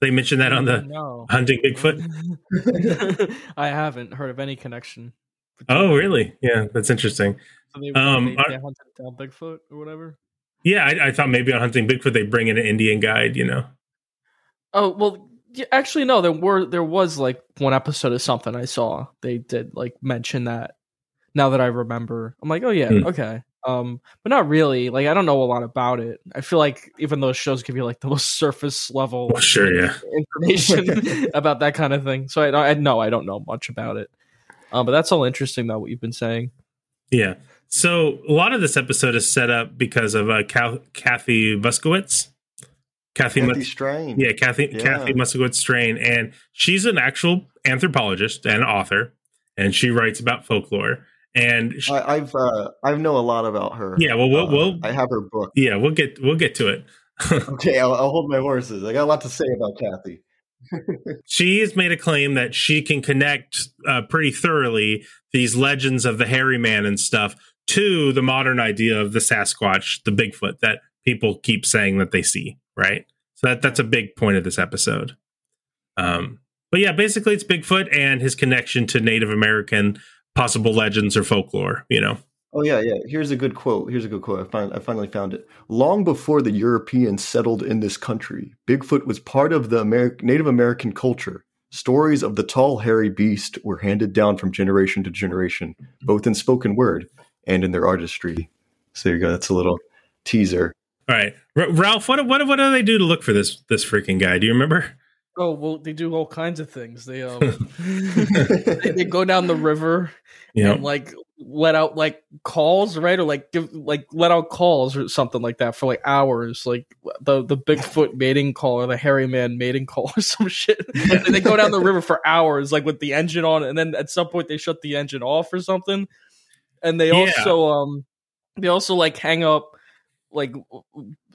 They mentioned that on the No. hunting Bigfoot. [LAUGHS] I haven't heard of any connection. Oh, really? Yeah, that's interesting. So they, Um, they, are- they hunted down Bigfoot or whatever. Yeah, I, I thought maybe on hunting Bigfoot they bring in an Indian guide. You know. Oh well, actually no. There were there was like one episode of something I saw. They did like mention that. Now that I remember, I'm like, oh yeah, Hmm. okay. Um, but not really. Like I don't know a lot about it. I feel like even those shows give you like the most [LAUGHS] surface level Well, sure, yeah. information [LAUGHS] about that kind of thing. So I, I no, I don't know much about it. Um, but that's all interesting though what you've been saying. Yeah. So a lot of this episode is set up because of uh, Cal- Kathy Moskowitz. Kathy, Kathy Mus- Strain. Yeah, Kathy Yeah. Kathy Moskowitz Strain, and she's an actual anthropologist and author, and she writes about folklore. And she, I, I've, uh, I know a lot about her. yeah, well, we'll, Uh, we'll I have her book. yeah, we'll get we'll get to it. [LAUGHS] Okay. I'll, I'll hold my horses. I got a lot to say about Kathy. [LAUGHS] she has made a claim that she can connect uh, pretty thoroughly these legends of the hairy man and stuff to the modern idea of the Sasquatch, the Bigfoot that people keep saying that they see, right? So that that's a big point of this episode. Um, but yeah, basically it's Bigfoot and his connection to Native American possible legends or folklore, you know. Oh yeah, yeah. Here's a good quote. Here's a good quote. I, find, I finally found it. Long before the Europeans settled in this country, Bigfoot was part of the Ameri- Native American culture. Stories of the tall, hairy beast were handed down from generation to generation, both in spoken word and in their artistry. So there you go. That's a little teaser. All right, R- Ralph, what what what do they do to look for this this freaking guy? Do you remember? Oh well, they do all kinds of things. They um, [LAUGHS] they, they go down the river Yeah. and like let out like calls, right, or like give like let out calls or something like that for like hours, like the the Bigfoot mating call or the hairy man mating [LAUGHS] call or some shit. and they go down the river for hours, like with the engine on, and then at some point they shut the engine off or something. And they Yeah. also um, they also like hang up like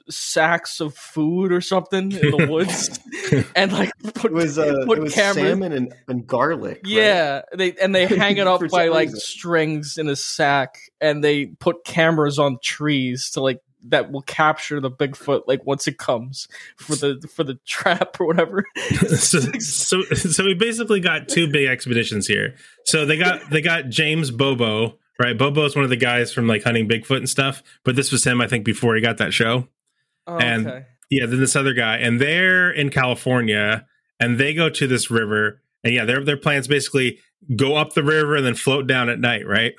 sacks of food or something in the [LAUGHS] woods [LAUGHS] and like put, It was uh, put it was cameras salmon and, and garlic. right? yeah, they and they hang it [LAUGHS] up For by like reason. strings in a sack, and they put cameras on trees to like that will capture the Bigfoot like once it comes for the for the trap or whatever. so, so so we basically got two big expeditions here. So they got they got James Bobo, right? Bobo is one of the guys from like hunting Bigfoot and stuff, but this was him I think before he got that show. Oh, and okay. yeah, then this other guy, and they're in California, and they go to this river, and yeah, their their plans basically go up the river and then float down at night, right?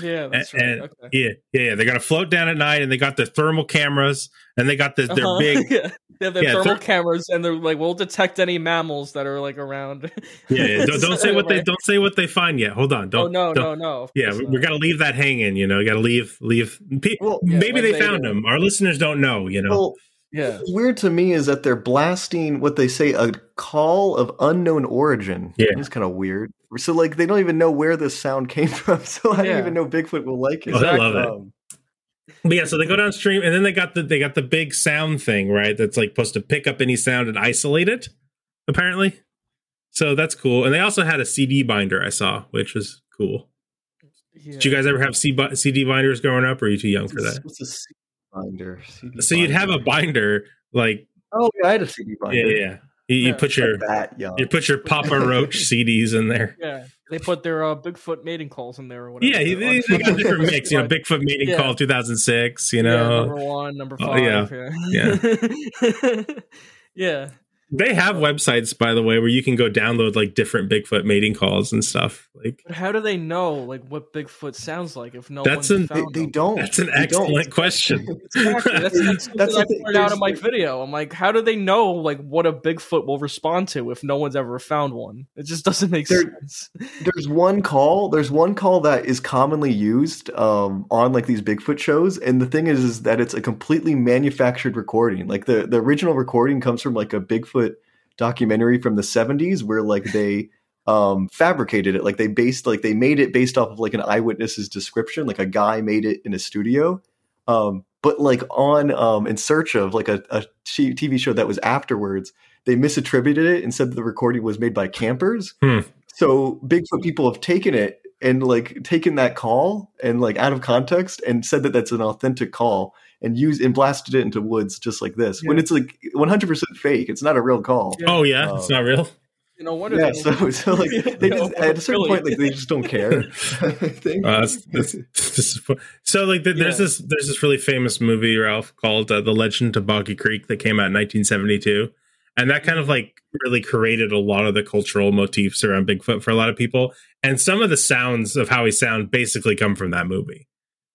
Yeah, that's and, right. and- okay. yeah, yeah, yeah. They got to float down at night, and they got the thermal cameras, and they got the, their Uh-huh. big, [LAUGHS] yeah. They have their yeah, thermal ther- cameras, and they're like, "We'll detect any mammals that are like around." [LAUGHS] yeah. yeah. Don't, don't say what they don't say what they find yet. Hold on. Don't. oh no, don't- no, no! Yeah, we, we got to leave that hanging. You know, got to leave leave. Pe- maybe when they they found do. them. Our listeners don't know. You know. Well, yeah. what's weird to me is that they're blasting what they say a call of unknown origin. Yeah. it's kind of weird. So like they don't even know where this sound [LAUGHS] came from. So I Yeah. don't even know Bigfoot will like it. Oh, they love it. Um, But yeah, so they go downstream, and then they got the they got the big sound thing, right? That's like supposed to pick up any sound and isolate it, apparently. So that's cool. And they also had a CD binder I saw, which was cool. Did you guys ever have CD binders growing up, or are you too young for that? What's a CD binder? CD So you'd have a binder like Oh yeah, I had a CD binder. yeah, yeah. You, you Yeah. put your that you put your Papa Roach [LAUGHS] CDs in there. Yeah, they put their uh, Bigfoot mating calls in there or whatever. Yeah, you- they, they got different [LAUGHS] mix. You know, Bigfoot mating Yeah. Call 2006. You Yeah, know, number one, number Oh, five. yeah. yeah, [LAUGHS] yeah. They have websites, by the way, where you can go download like different Bigfoot mating calls and stuff. Like But how do they know like what Bigfoot sounds like if no that's one an found They them? don't. that's an They don't. excellent question. [LAUGHS] Exactly. That's, [LAUGHS] that's, That's that's I pointed out in my video. I'm like, how do they know like what a Bigfoot will respond to if no one's ever found one? It just doesn't make There- sense. [LAUGHS] There's one call. There's one call that is commonly used um, on like these Bigfoot shows, and the thing is, is that it's a completely manufactured recording. Like the the original recording comes from like a Bigfoot documentary from the 70s, where like they um, fabricated it. Like they based like they made it based off of like an eyewitness's description. Like a guy made it in a studio. Um, but like on um, in search of like a TV show that was afterwards, they misattributed it and said that the recording was made by campers. Hmm. So Bigfoot people have taken it and like taken that call and like out of context and said that that's an authentic call and used and blasted it into woods just like this when it's like 100% fake. It's not a real call. Oh yeah, it's Um, not real. You know, what Yeah, so so like [LAUGHS] they No, just at a certain really. point like they just don't care. [LAUGHS] I think. Uh, that's, that's, this is fu- so like the, there's this there's this really famous movie Ralph called uh, The Legend of Boggy Creek that came out in 1972, and that kind of like really created a lot of the cultural motifs around Bigfoot for a lot of people. And some of the sounds of how he sound basically come from that movie.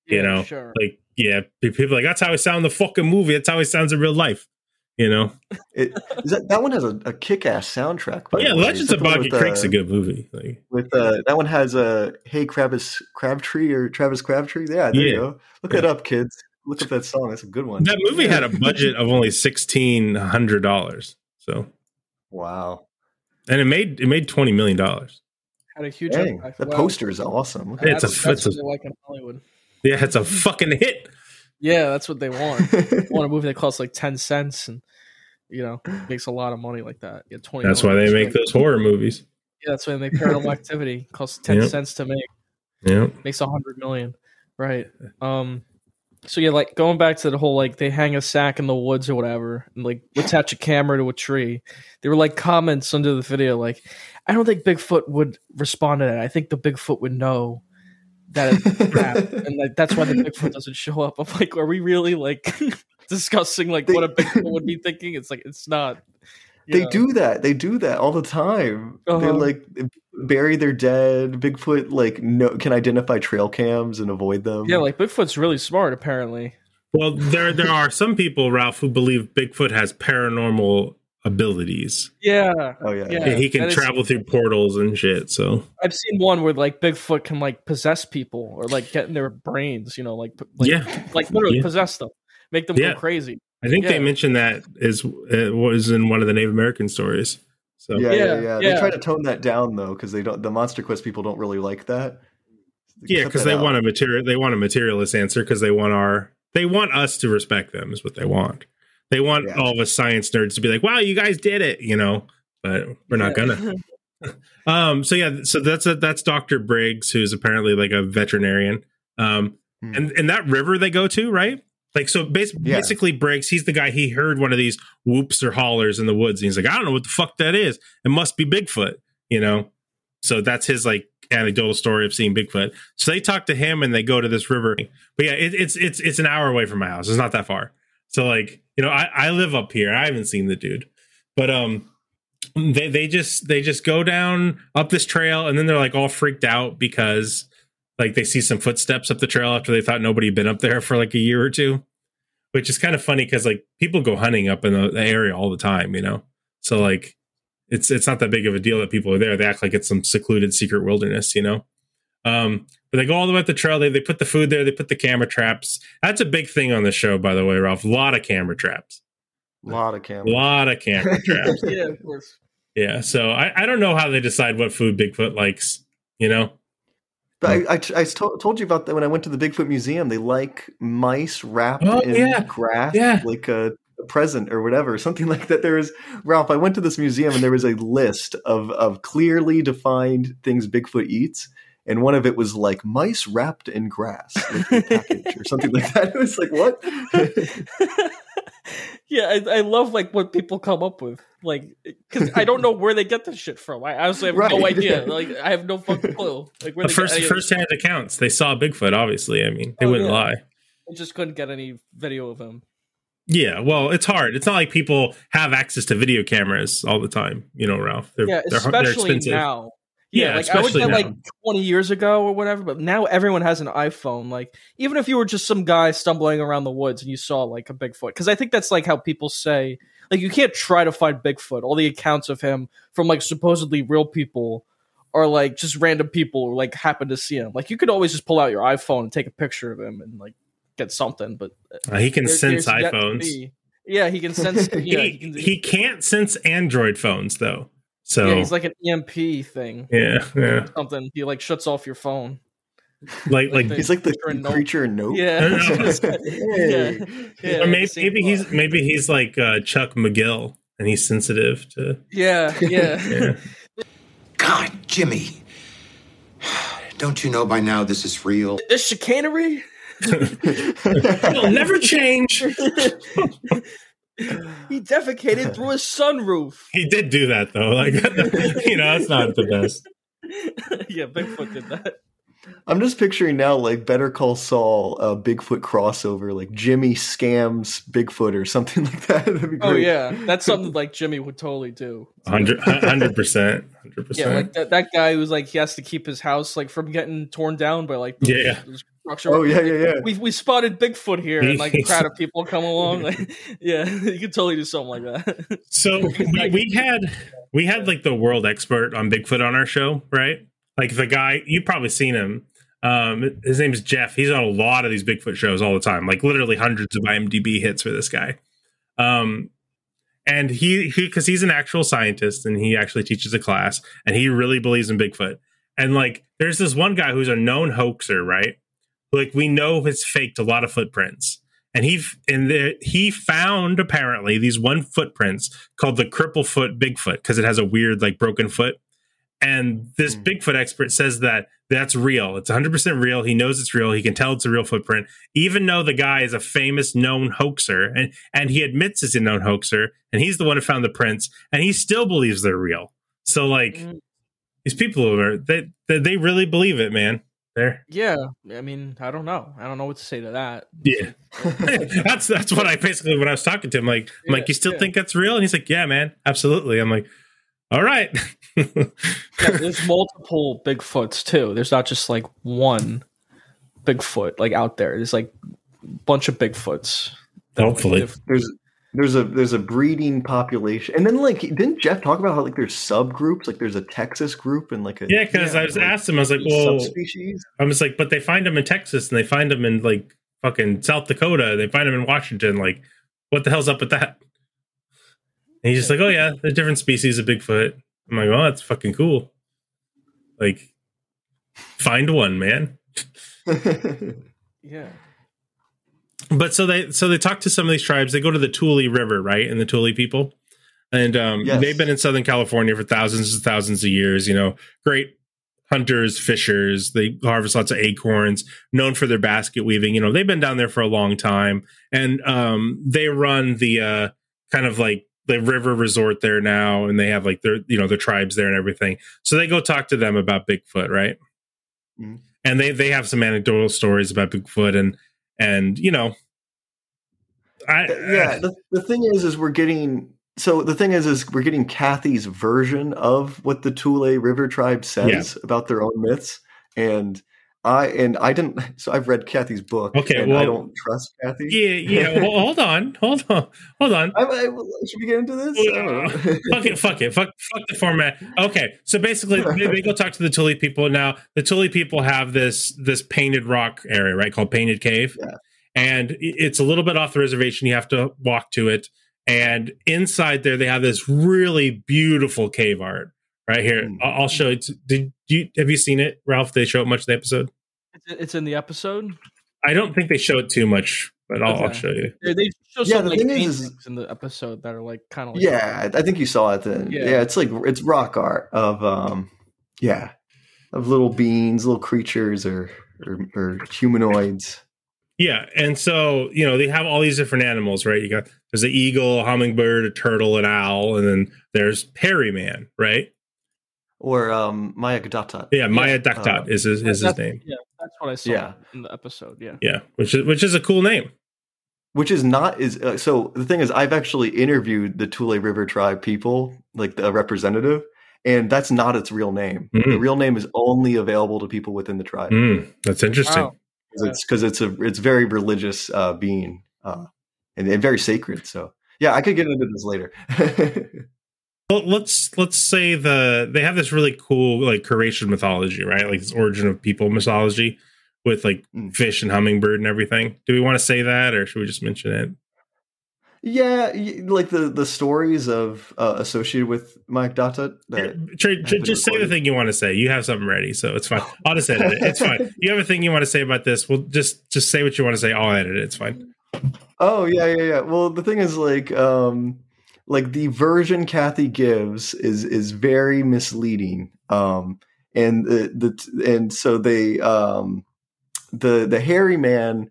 you know, sure. like yeah, people are like that's how he sounds in the fucking movie. That's how he sounds in real life. You know, It, is that that one has a, a kick-ass soundtrack. By yeah. Legends of that the Boggy Creek's uh, a good movie. Like, With uh, that one has a Hey Travis Crabtree or Travis Crabtree. Yeah, there Yeah. you go. Look that up, kids. Look up that song. That's a good one. that movie had a budget of only sixteen hundred dollars. So, Wow. and it made it made twenty million dollars. Had a huge Dang, impact. the Wow. poster is awesome. Look It's a- That's, that's it's a- like in Hollywood. [LAUGHS] Yeah, it's a fucking hit. Yeah, that's what they want. They [LAUGHS] want a movie that costs like ten cents and you know makes a lot of money like that. Yeah, twenty. That's why they million. make those horror movies. Yeah, that's why they make Paranormal [LAUGHS] Activity. Costs ten Yep. cents to make. Yeah. Makes a hundred million. Right. Um. So yeah, like going back to the whole like they hang a sack in the woods or whatever, and like attach a camera to a tree. There were like comments under the video like, I don't think Bigfoot would respond to that. I think the Bigfoot would know that it's crap, and like that's why the Bigfoot doesn't show up. I'm like, are we really like [LAUGHS] discussing like what a Bigfoot would be thinking? It's like it's not. They know. do that. They do that all the time. They're Uh-huh. like bury their dead. Bigfoot like no can identify trail cams and avoid them. Yeah, like Bigfoot's really smart apparently. Well, there there are some people, Ralph, who believe Bigfoot has paranormal abilities. Yeah. Oh yeah. Yeah. he can that is- travel through portals and shit. So I've seen one where like Bigfoot can like possess people or like get in their brains, you know, like, like Yeah. like literally Yeah. possess them, make them Yeah. go crazy. I think they mentioned that is it was in one of the Native American stories. So Yeah, yeah, Yeah, yeah. They try to tone that down though, because they don't. The Monster Quest people don't really like that. yeah, because they out. want a material they want a materialist answer because they want our they want us to respect them is what they want. They want Yeah. all the science nerds to be like, "Wow, you guys did it," you know. But we're not gonna. [LAUGHS] [LAUGHS] Um. So yeah. So that's a, that's Doctor Briggs, who's apparently like a veterinarian. Um. Hmm. And and that river they go to, right? Like so, bas- Yeah. basically, Briggs. He's the guy. He heard one of these whoops or hollers in the woods, and he's like, "I don't know what the fuck that is. It must be Bigfoot," you know. So that's his like anecdotal story of seeing Bigfoot. So they talk to him, and they go to this river. But yeah, it, it's it's it's an hour away from my house. It's not that far. So like, you know, I, I live up here. I haven't seen the dude. But um they they just they just go down up this trail and then they're like all freaked out because like they see some footsteps up the trail after they thought nobody had been up there for like a year or two. Which is kind of funny because like people go hunting up in the, the area all the time, you know. So like it's it's not that big of a deal that people are there. They act like it's some secluded secret wilderness, you know. Um, but they go all the way up the trail. They they put the food there. They put the camera traps. That's a big thing on the show, by the way, Ralph. A lot of camera traps. A lot of camera. A lot of camera [LAUGHS] traps. yeah, of course. Yeah. So I, I don't know how they decide what food Bigfoot likes. You know. But I, I, I to- told you about that when I went to the Bigfoot Museum. They like mice wrapped Oh, in yeah. grass, Yeah. like a, a present or whatever, [LAUGHS] something like that. There is Ralph. I went to this museum and there was a list of of clearly defined things Bigfoot eats, and one of it was like mice wrapped in grass, like package or something like that. [LAUGHS] It was like what? [LAUGHS] Yeah, I, I love like what people come up with, like because I don't know where they get this shit from. I honestly have no Right. idea. [LAUGHS] Like I have no fucking clue. Like where The first get first hand accounts, they saw Bigfoot. Obviously, I mean, they Oh, wouldn't yeah. lie. I just couldn't get any video of him. Yeah, well, it's hard. It's not like people have access to video cameras all the time. You know, Ralph. They're, yeah, they're, they're especially expensive. now. Yeah, Yeah, like I would say now. like 20 years ago or whatever, but now everyone has an iPhone. Like even if you were just some guy stumbling around the woods and you saw like a Bigfoot, because I think that's like how people say like you can't try to find Bigfoot. All the accounts of him from like supposedly real people are like just random people who like happen to see him. Like you could always just pull out your iPhone and take a picture of him and like get something, but Uh, he can there- sense there's yet to iPhones. Yeah, he can sense. [LAUGHS] Yeah, he, he, can, he can't sense Android phones though. So yeah, he's like an EMP thing. Yeah, yeah. something. He like shuts off your phone. like like the He's like the creature in Nope. creature in Nope. Yeah, [LAUGHS] [LAUGHS] Hey. yeah, yeah. or maybe maybe he's maybe he's like uh, Chuck McGill and he's sensitive to. Yeah, yeah. [LAUGHS] Yeah. God, Jimmy. [SIGHS] Don't you know by now this is real? This chicanery. It'll never change. [LAUGHS] He defecated through his sunroof. He did do that though. Like [LAUGHS] you know, that's not the best. [LAUGHS] yeah, Bigfoot did that. I'm just picturing now like Better Call Saul, uh, Bigfoot crossover, like Jimmy scams Bigfoot or something like that. That'd be Oh yeah, that's something like Jimmy would totally do. Hundred hundred percent, hundred percent. Yeah, percent. like that, that guy who's like he has to keep his house like from getting torn down by like the, Yeah. the structure. Oh, yeah, yeah, yeah. We we spotted Bigfoot here, and like a crowd of [LAUGHS] people come along. Like, yeah, you could totally do something like that. So we, we had we had like the world expert on Bigfoot on our show, right? Like the guy you've probably seen him. Um, his name is Jeff. He's on a lot of these Bigfoot shows all the time, like literally hundreds of IMDb hits for this guy. Um, and he he because he's an actual scientist and he actually teaches a class and he really believes in Bigfoot. And like, there's this one guy who's a known hoaxer, right? Like we know has faked a lot of footprints and he and the, he found apparently these one footprints called the cripple foot Bigfoot because it has a weird like broken foot. And this hmm. Bigfoot expert says that that's real. It's 100% real. He knows it's real. He can tell it's a real footprint, even though the guy is a famous known hoaxer. And, and he admits he's a known hoaxer. And he's the one who found the prints. And he still believes they're real. So, like, mm. these people over, they, they, they really believe it, man. There. yeah, I mean, I don't know. I don't know what to say to that. Yeah. [LAUGHS] that's that's what I basically when I was talking to him, like, I'm like, you still yeah. think that's real? And he's like, Yeah, man, absolutely. I'm like, all right. [LAUGHS] Yeah, there's multiple Bigfoots too. There's not just like one Bigfoot like out there. There's like a bunch of Bigfoots. Hopefully. There's there's a there's a breeding population, and then like didn't Jeff talk about how like there's subgroups? Like there's a Texas group and like a Yeah, because I was asked him, I was like, well, subspecies. I was like, but they find them in Texas and they find them in like fucking South Dakota. They find them in Washington. Like, what the hell's up with that? And he's just like, oh yeah, there's different species of Bigfoot. I'm like, oh, that's fucking cool. Like, find one, man. [LAUGHS] [LAUGHS] Yeah. But so they so they talk to some of these tribes. They go to the Tule River, right, and the Tule people, and um, Yes. they've been in Southern California for thousands and thousands of years. You know, great hunters, fishers. They harvest lots of acorns. Known for their basket weaving. You know, they've been down there for a long time, and um, they run the uh, kind of like the river resort there now, and they have like their you know their tribes there and everything. So they go talk to them about Bigfoot, right? Mhm. And they they have some anecdotal stories about Bigfoot and and you know I, yeah, the, the thing is, is we're getting so the thing is, is we're getting Kathy's version of what the Tule River tribe says about their own myths, and I and I didn't. [LAUGHS] So I've read Kathy's book. Okay, and I don't trust Kathy. Yeah, yeah. Well, [LAUGHS] hold on, hold on, hold on. I, I, should we get into this? Know. Uh, [LAUGHS] fuck it, fuck it, fuck, fuck the format. Okay, so basically, they, they go talk to the Tule people. Now, the Tule people have this this painted rock area, right, called Painted Cave, and it's a little bit off the reservation. You have to walk to it, and inside there, they have this really beautiful cave art. Right here, Hmm. I'll I'll show it. to- Did you have you seen it, Ralph? They show it much of the episode. It's, it's in the episode. I don't think they show it too much, but I'll, I'll show you. They, they show Yeah, some the like thing is- paintings in the episode that are like kind of like yeah, I think you saw it then. Yeah. Yeah. it's like it's rock art of um, yeah, of little beings, little creatures, or or, or humanoids. Yeah, and so you know they have all these different animals, right? You got there's an eagle, a hummingbird, a turtle, an owl, and then there's Perryman, right? Or um, Mayak datat. Yeah, Maya Uh, Daktat is his, is his name. Yeah, that's what I saw Yeah. in the episode. Yeah. Yeah, which is which is a cool name. which is not is uh, so the thing is i've actually interviewed the tule river tribe people like the representative and that's not its real name the Mm. real name is only available to people within the tribe Mm, that's interesting. Wow. 'Cause it's because it's a it's very religious uh being uh and, and very sacred so yeah i could get into this later [LAUGHS] Well, let's let's say the they have this really cool like creation mythology, right? Like this origin of people mythology with like Mm. fish and hummingbird and everything. Do we want to say that, or should we just mention it? yeah like the the stories of uh associated with Mayak datat that Trey, have ju- been just say the thing you want to say. You have something ready, so it's fine. [LAUGHS] I'll just edit it. It's fine. You have a thing you want to say about this? Well, just just say what you want to say. I'll edit it. It's fine. Oh yeah, yeah, yeah. Well, the thing is, like, um, like the version Kathy gives is is very misleading. Um, and the, the and so they um, the the hairy man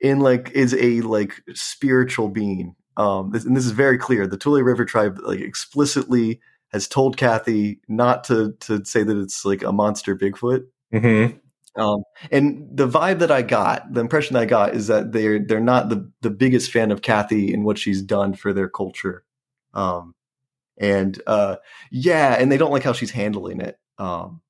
in like is a like spiritual being. Um, this, and this is very clear. The Tule River tribe like explicitly has told Kathy not to to say that it's like a monster Bigfoot. Mm-hmm. Um, and the vibe that I got, the impression that I got, is that they're they're not the the biggest fan of Kathy and what she's done for their culture. Um, and uh, yeah, and they don't like how she's handling it. Um,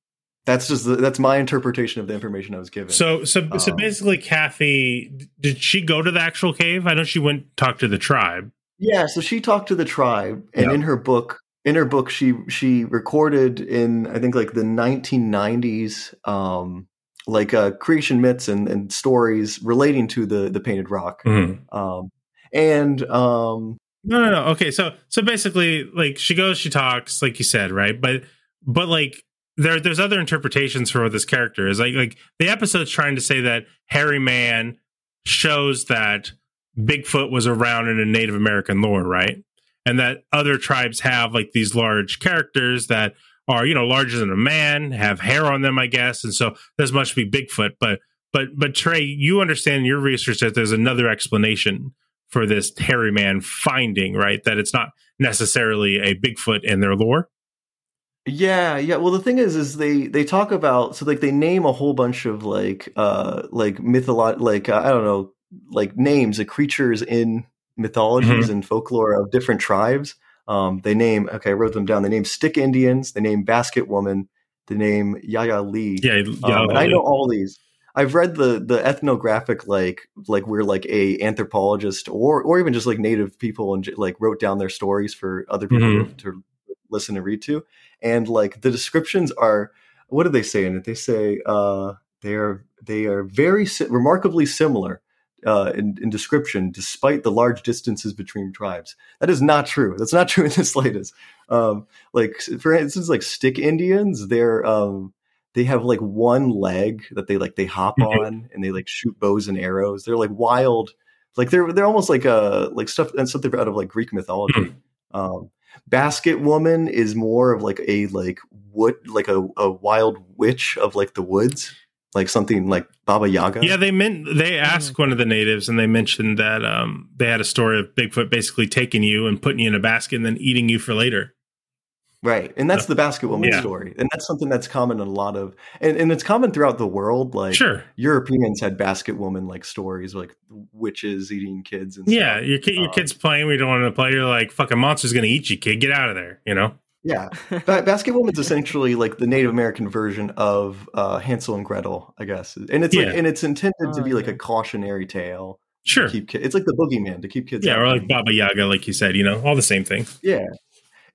that's just the, that's my interpretation of the information I was given. So so so Um, basically, Kathy did she go to the actual cave? I know she went talk to the tribe. Yeah, so she talked to the tribe, and Yeah. in her book, in her book, she she recorded in I think like the 1990s, um, like uh, creation myths and, and stories relating to the the painted rock, Mhm. um, and um, No, no, no. Okay, so so basically, like she goes, she talks, like you said, right? But but like there there's other interpretations for what this character is. Like like the episode's trying to say that Hairy Man shows that Bigfoot was around in a Native American lore, right? And that other tribes have like these large characters that are, you know, larger than a man, have hair on them, I guess. And so this must be Bigfoot. But but but Trey, you understand in your research that there's another explanation for this hairy man finding, right? That it's not necessarily a Bigfoot in their lore. Yeah, yeah. Well, the thing is, is they they talk about so like they name a whole bunch of like uh like mytholo like uh, I don't know like names of creatures in mythologies Mhm. and folklore of different tribes. Um, they name okay, I wrote them down. They name Stick Indians. They name Basket Woman. They name Yaya Lee. Yeah, Um, and I know all these. I've read the the ethnographic like like we're like a anthropologist or or even just like native people and like wrote down their stories for other people Mhm. to listen and read to. And like the descriptions are what do they say in it? They say uh they are they are very si- remarkably similar uh in, in description despite the large distances between tribes. That is not true. That's not [LAUGHS] true in the slightest. Um like for instance like stick indians they're um they have like one leg that they like they hop Mhm. on and they like shoot bows and arrows. They're like wild like they're they're almost like a like stuff and something out of like greek mythology. Um basket woman is more of like a like wood like a, a wild witch of like the woods like something like baba yaga. Yeah, they meant they asked one of the natives, and they mentioned that um, they had a story of Bigfoot basically taking you and putting you in a basket and then eating you for later. Right. And that's the basket woman Yeah. story. And that's something that's common in a lot of and, and it's common throughout the world. Like Sure. Europeans had basket woman like stories like witches eating kids and Yeah, stuff. your kid, your Um, kid's playing. We don't want to play. You're like, fucking monster's gonna eat you, kid. Get out of there. You know. Yeah. Ba- basket woman's essentially like the Native American version of uh, Hansel and Gretel, I guess. And it's like and it's intended to be like a cautionary tale. to Sure. Keep ki- it's like the boogeyman to keep kids Yeah, out. or like Baba Yaga, like you said. You know, all the same thing. Yeah.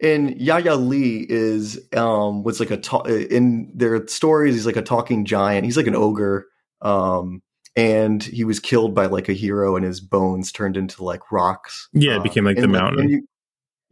And Yaya Lee is um was like a ta- in their stories he's like a talking giant. He's like an ogre. Um and he was killed by like a hero and his bones turned into like rocks. Yeah, it became like the mountain. and you-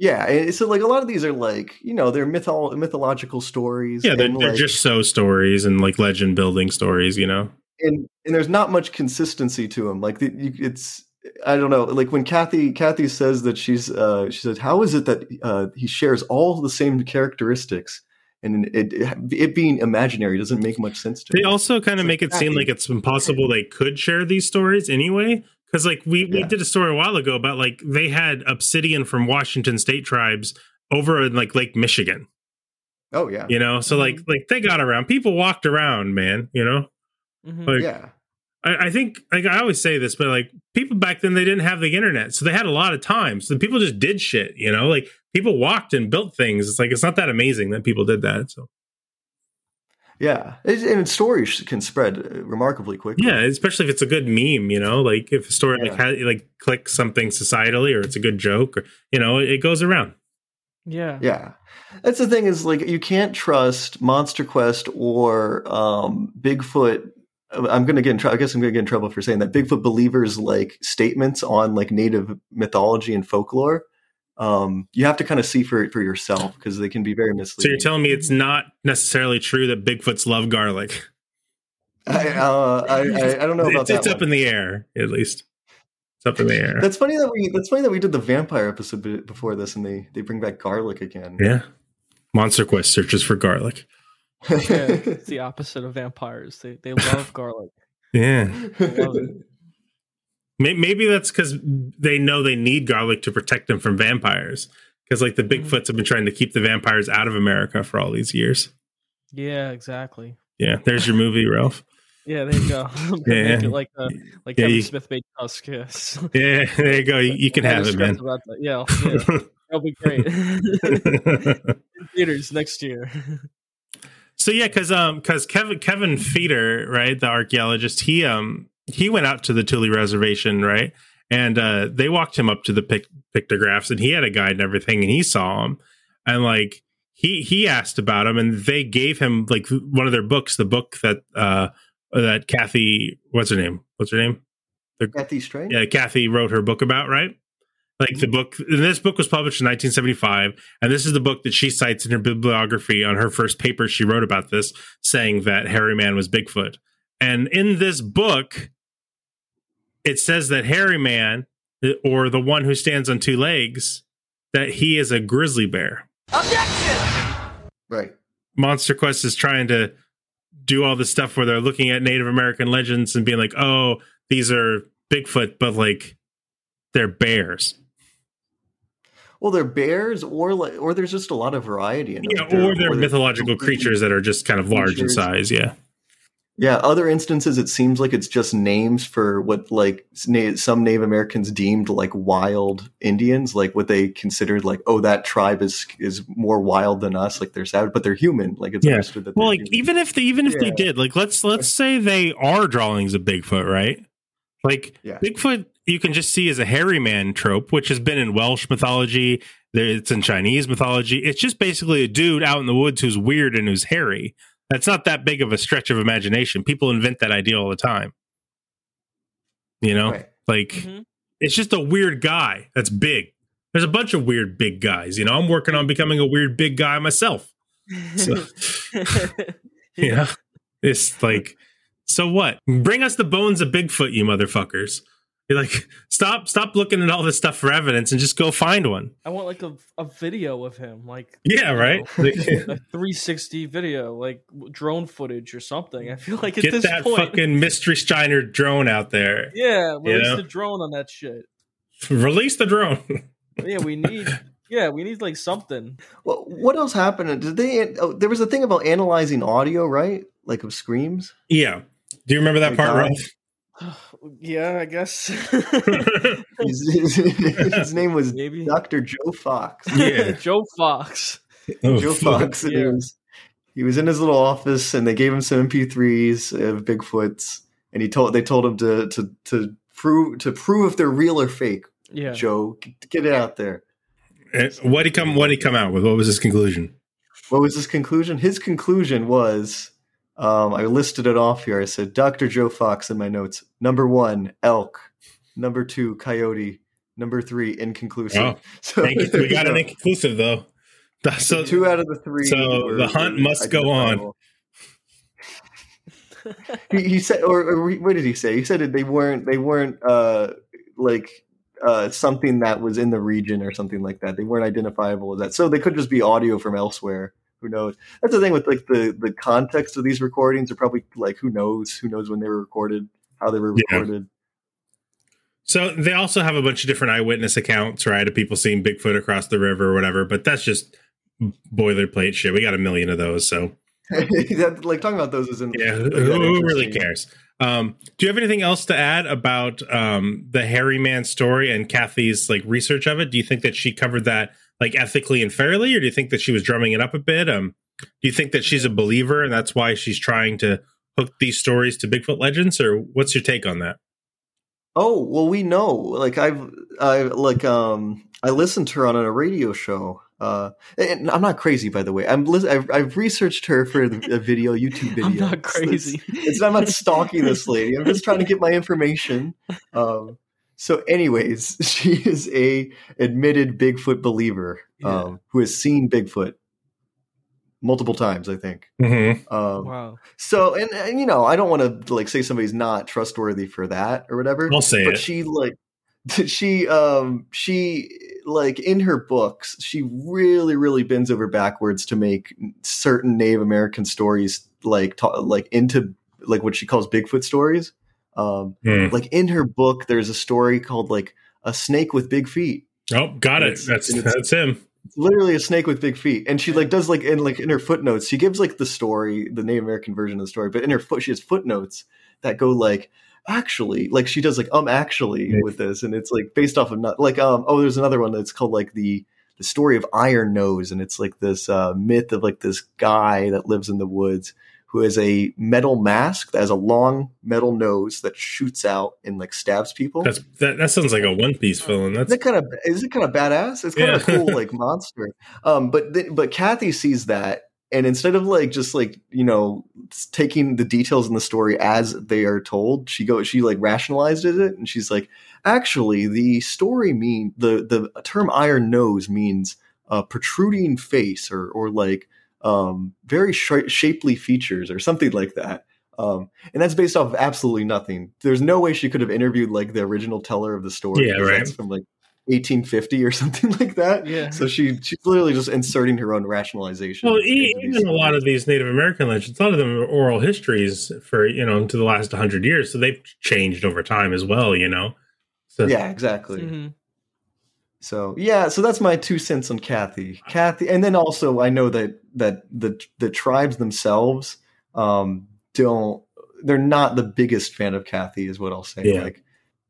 yeah, so like a lot of these are like, you know, they're mythol- mythological stories. Yeah, they're, and, they're like, just so stories and like legend building stories. You know. and and there's not much consistency to them. Like the, you, it's I don't know. Like when Kathy Kathy says that she's uh, she said, how is it that uh, he shares all the same characteristics, and it it being imaginary doesn't make much sense to They me. also kind of make it seem like it's impossible they could share these stories anyway. Because like we, we did a story a while ago about like they had obsidian from Washington state tribes over in like Lake Michigan. Oh yeah, You know, so like like they got around. People walked around, man. You know, like yeah. I, I think like I always say this, but like people back then they didn't have the internet, so they had a lot of time. So people just did shit. You know, like people walked and built things. It's like it's not that amazing that people did that. So Yeah, It- and stories can spread uh, remarkably quickly. yeah, especially if it's a good meme. You know, like if a story like Yeah. ha- like clicks something societally or it's a good joke, or you know, it, it goes around. Yeah. Yeah. That's the thing is like you can't trust Monster Quest or um, Bigfoot. I'm gonna get in trouble. I guess I'm gonna get in trouble for saying that Bigfoot believers like statements on like native mythology and folklore. Um, you have to kind of see for it for yourself because they can be very misleading. So you're telling me it's not necessarily true that Bigfoots love garlic? I, uh, I, I, I don't know [LAUGHS] about it's, that. it's up in the air, at least. It's up in the air. That's funny that we. That's funny that we did the vampire episode before this, and they they bring back garlic again. yeah. Monster Quest searches for garlic. Yeah, it's [LAUGHS] the opposite of vampires. They they love [LAUGHS] garlic. Yeah. Love it. [LAUGHS] Maybe that's because they know they need garlic to protect them from vampires. Because like the Bigfoots have been trying to keep the vampires out of America for all these years. Yeah, exactly. Yeah, there's your movie, Ralph. Yeah, there you go. Yeah. Make like uh, like Yeah, Kevin you- Smith made Tusk. Yes. Yeah, there you go. You, you can have it, man. about that. Yeah, yeah. that'll be great. In theaters next year. So yeah, because um, because Kevin Kevin Feder, right, the archaeologist, he um he went out to the Tule Reservation, right, and uh they walked him up to the pic- pictographs, and he had a guide and everything, and he saw him, and like he he asked about him, and they gave him like one of their books, the book that uh that Kathy, what's her name? What's her name? Kathy Strange. Yeah, Kathy wrote her book about, right? Like the book, and this book was published in 1975, and this is the book that she cites in her bibliography on her first paper she wrote about this, saying that Hairy Man was Bigfoot. And in this book, it says that Hairy Man, or the one who stands on two legs, that he is a grizzly bear. objection Right. Monster Quest is trying to do all this stuff where they're looking at Native American legends and being like, oh, these are Bigfoot, but like they're bears. Well, they're bears, or like, or there's just a lot of variety in. Yeah, or they're mythological creatures that are just kind of large in size. Yeah. Yeah, other instances, it seems like it's just names for what like na- some Native Americans deemed like wild Indians, like what they considered like, oh, that tribe is is more wild than us, like they're savage, but they're human. Like it's Yeah. understood that. Well, like human. even if they even if they did, like let's let's say they are drawings of Bigfoot, right? Like Yeah. Bigfoot, you can just see as a hairy man trope, which has been in Welsh mythology. It's in Chinese mythology. It's just basically a dude out in the woods who's weird and who's hairy. That's not that big of a stretch of imagination. People invent that idea all the time. You know, Right. like mm-hmm. it's just a weird guy that's big. There's a bunch of weird big guys. You know, I'm working on becoming a weird big guy myself. So, [LAUGHS] [LAUGHS] you know, it's like, so what? Bring us the bones of Bigfoot, you motherfuckers. You're like, stop, stop looking at all this stuff for evidence and just go find one. I want like a, a video of him, like Yeah, right? know, [LAUGHS] a 360 video, like drone footage or something. I feel like at Get this that point, fucking Mystery Steiner drone out there. yeah, You release know? the drone on that shit. Release the drone. [LAUGHS] Yeah, we need Yeah, we need like something. Well, what else happened? Did they? Oh, there was a thing about analyzing audio, right? Like of screams. Yeah. Do you remember that They part, died. Ralph? [SIGHS] [SIGHS] [SIGHS] Yeah, I guess. [LAUGHS] his, his- his name was Dr. Joe Fox. Yeah. [LAUGHS] Joe Fox. Oh, Joe Fox. And he, was, he was in his little office, and they gave him some MP3s of uh, Bigfoots, and he told they told him to to to prove to prove if they're real or fake. Yeah. Joe, get, get it out there. Eh, what he come? What he come out with? What was his conclusion? What was his conclusion? His conclusion was um, I listed it off here. I said, Dr. Joe Fox in my notes. Number one, elk. Number two, coyote. Number three, inconclusive. Oh, [LAUGHS] So thank you. we got there an inconclusive though. So two out of the three. So the hunt must go on. he, he said, or, or what did he say? He said they weren't. They weren't uh, like uh, something that was in the region or something like that. They weren't identifiable as that. So they could just be audio from elsewhere. Who knows? That's the thing with like the the context of these recordings are probably like who knows? Who knows when they were recorded? How they were Yeah. recorded? So they also have a bunch of different eyewitness accounts, right, of people seeing Bigfoot across the river or whatever. But that's just boilerplate shit. We got a million of those. So [LAUGHS] that, like talking about those isn't. yeah, who, who really cares? Um, do you have anything else to add about um, the Hairy Man story and Kathy's like research of it? Do you think that she covered that like ethically and fairly, or do you think that she was drumming it up a bit? Um, do you think that she's a believer and that's why she's trying to hook these stories to Bigfoot legends, or what's your take on that? Oh well, we know. Like I've, I like um, I listened to her on a radio show. Uh, and I'm not crazy, by the way. I'm lis- I've, I've researched her for a video, [LAUGHS] YouTube video. I'm not crazy. It's, it's- I'm not stalking this lady. I'm just trying to get my information. Um, so, anyways, [LAUGHS] she is a admitted Bigfoot believer um, who has seen Bigfoot multiple times. I think. Mm-hmm. Um, Wow. so, and, and you know, I don't want to like say somebody's not trustworthy for that or whatever. I'll say but it. she like [LAUGHS] she um she like in her books she really really bends over backwards to make certain Native American stories like ta- like into like what she calls Bigfoot stories. Um, Hmm. like in her book, there's a story called like a snake with big feet. Oh, got it. That's that's him. It's literally a snake with big feet and she like does like in like in her footnotes she gives like the story the native american version of the story but in her foot she has footnotes that go like actually like she does like um actually with this and it's like based off of not like um oh there's another one that's called like the the story of iron nose and it's like this uh myth of like this guy that lives in the woods who has a metal mask that has a long metal nose that shoots out and like stabs people That's that, that sounds like a One Piece villain. That's it kind of is it kind of badass? It's kind of Yeah. a cool [LAUGHS] like monster. Um, but th- but Kathy sees that, and instead of like just like you know taking the details in the story as they are told, she goes she like rationalizes it, and she's like, actually, the story mean the the term iron nose means a protruding face or or like um, very sh- shapely features or something like that. Um, and that's based off of absolutely nothing. There's no way she could have interviewed like the original teller of the story. Yeah, right. That's from like 1850 or [LAUGHS] something like that. Yeah. So she she's literally just inserting her own rationalization. well, e- even a lot of these Native American legends, a lot of them are oral histories for you know to the last hundred years, so they've changed over time as well. You know, so yeah, exactly. Mm-hmm. So yeah, so that's my two cents on Kathy. Kathy, and then also I know that that the the tribes themselves um, don't they're not the biggest fan of Kathy, is what I'll say. Yeah. Like,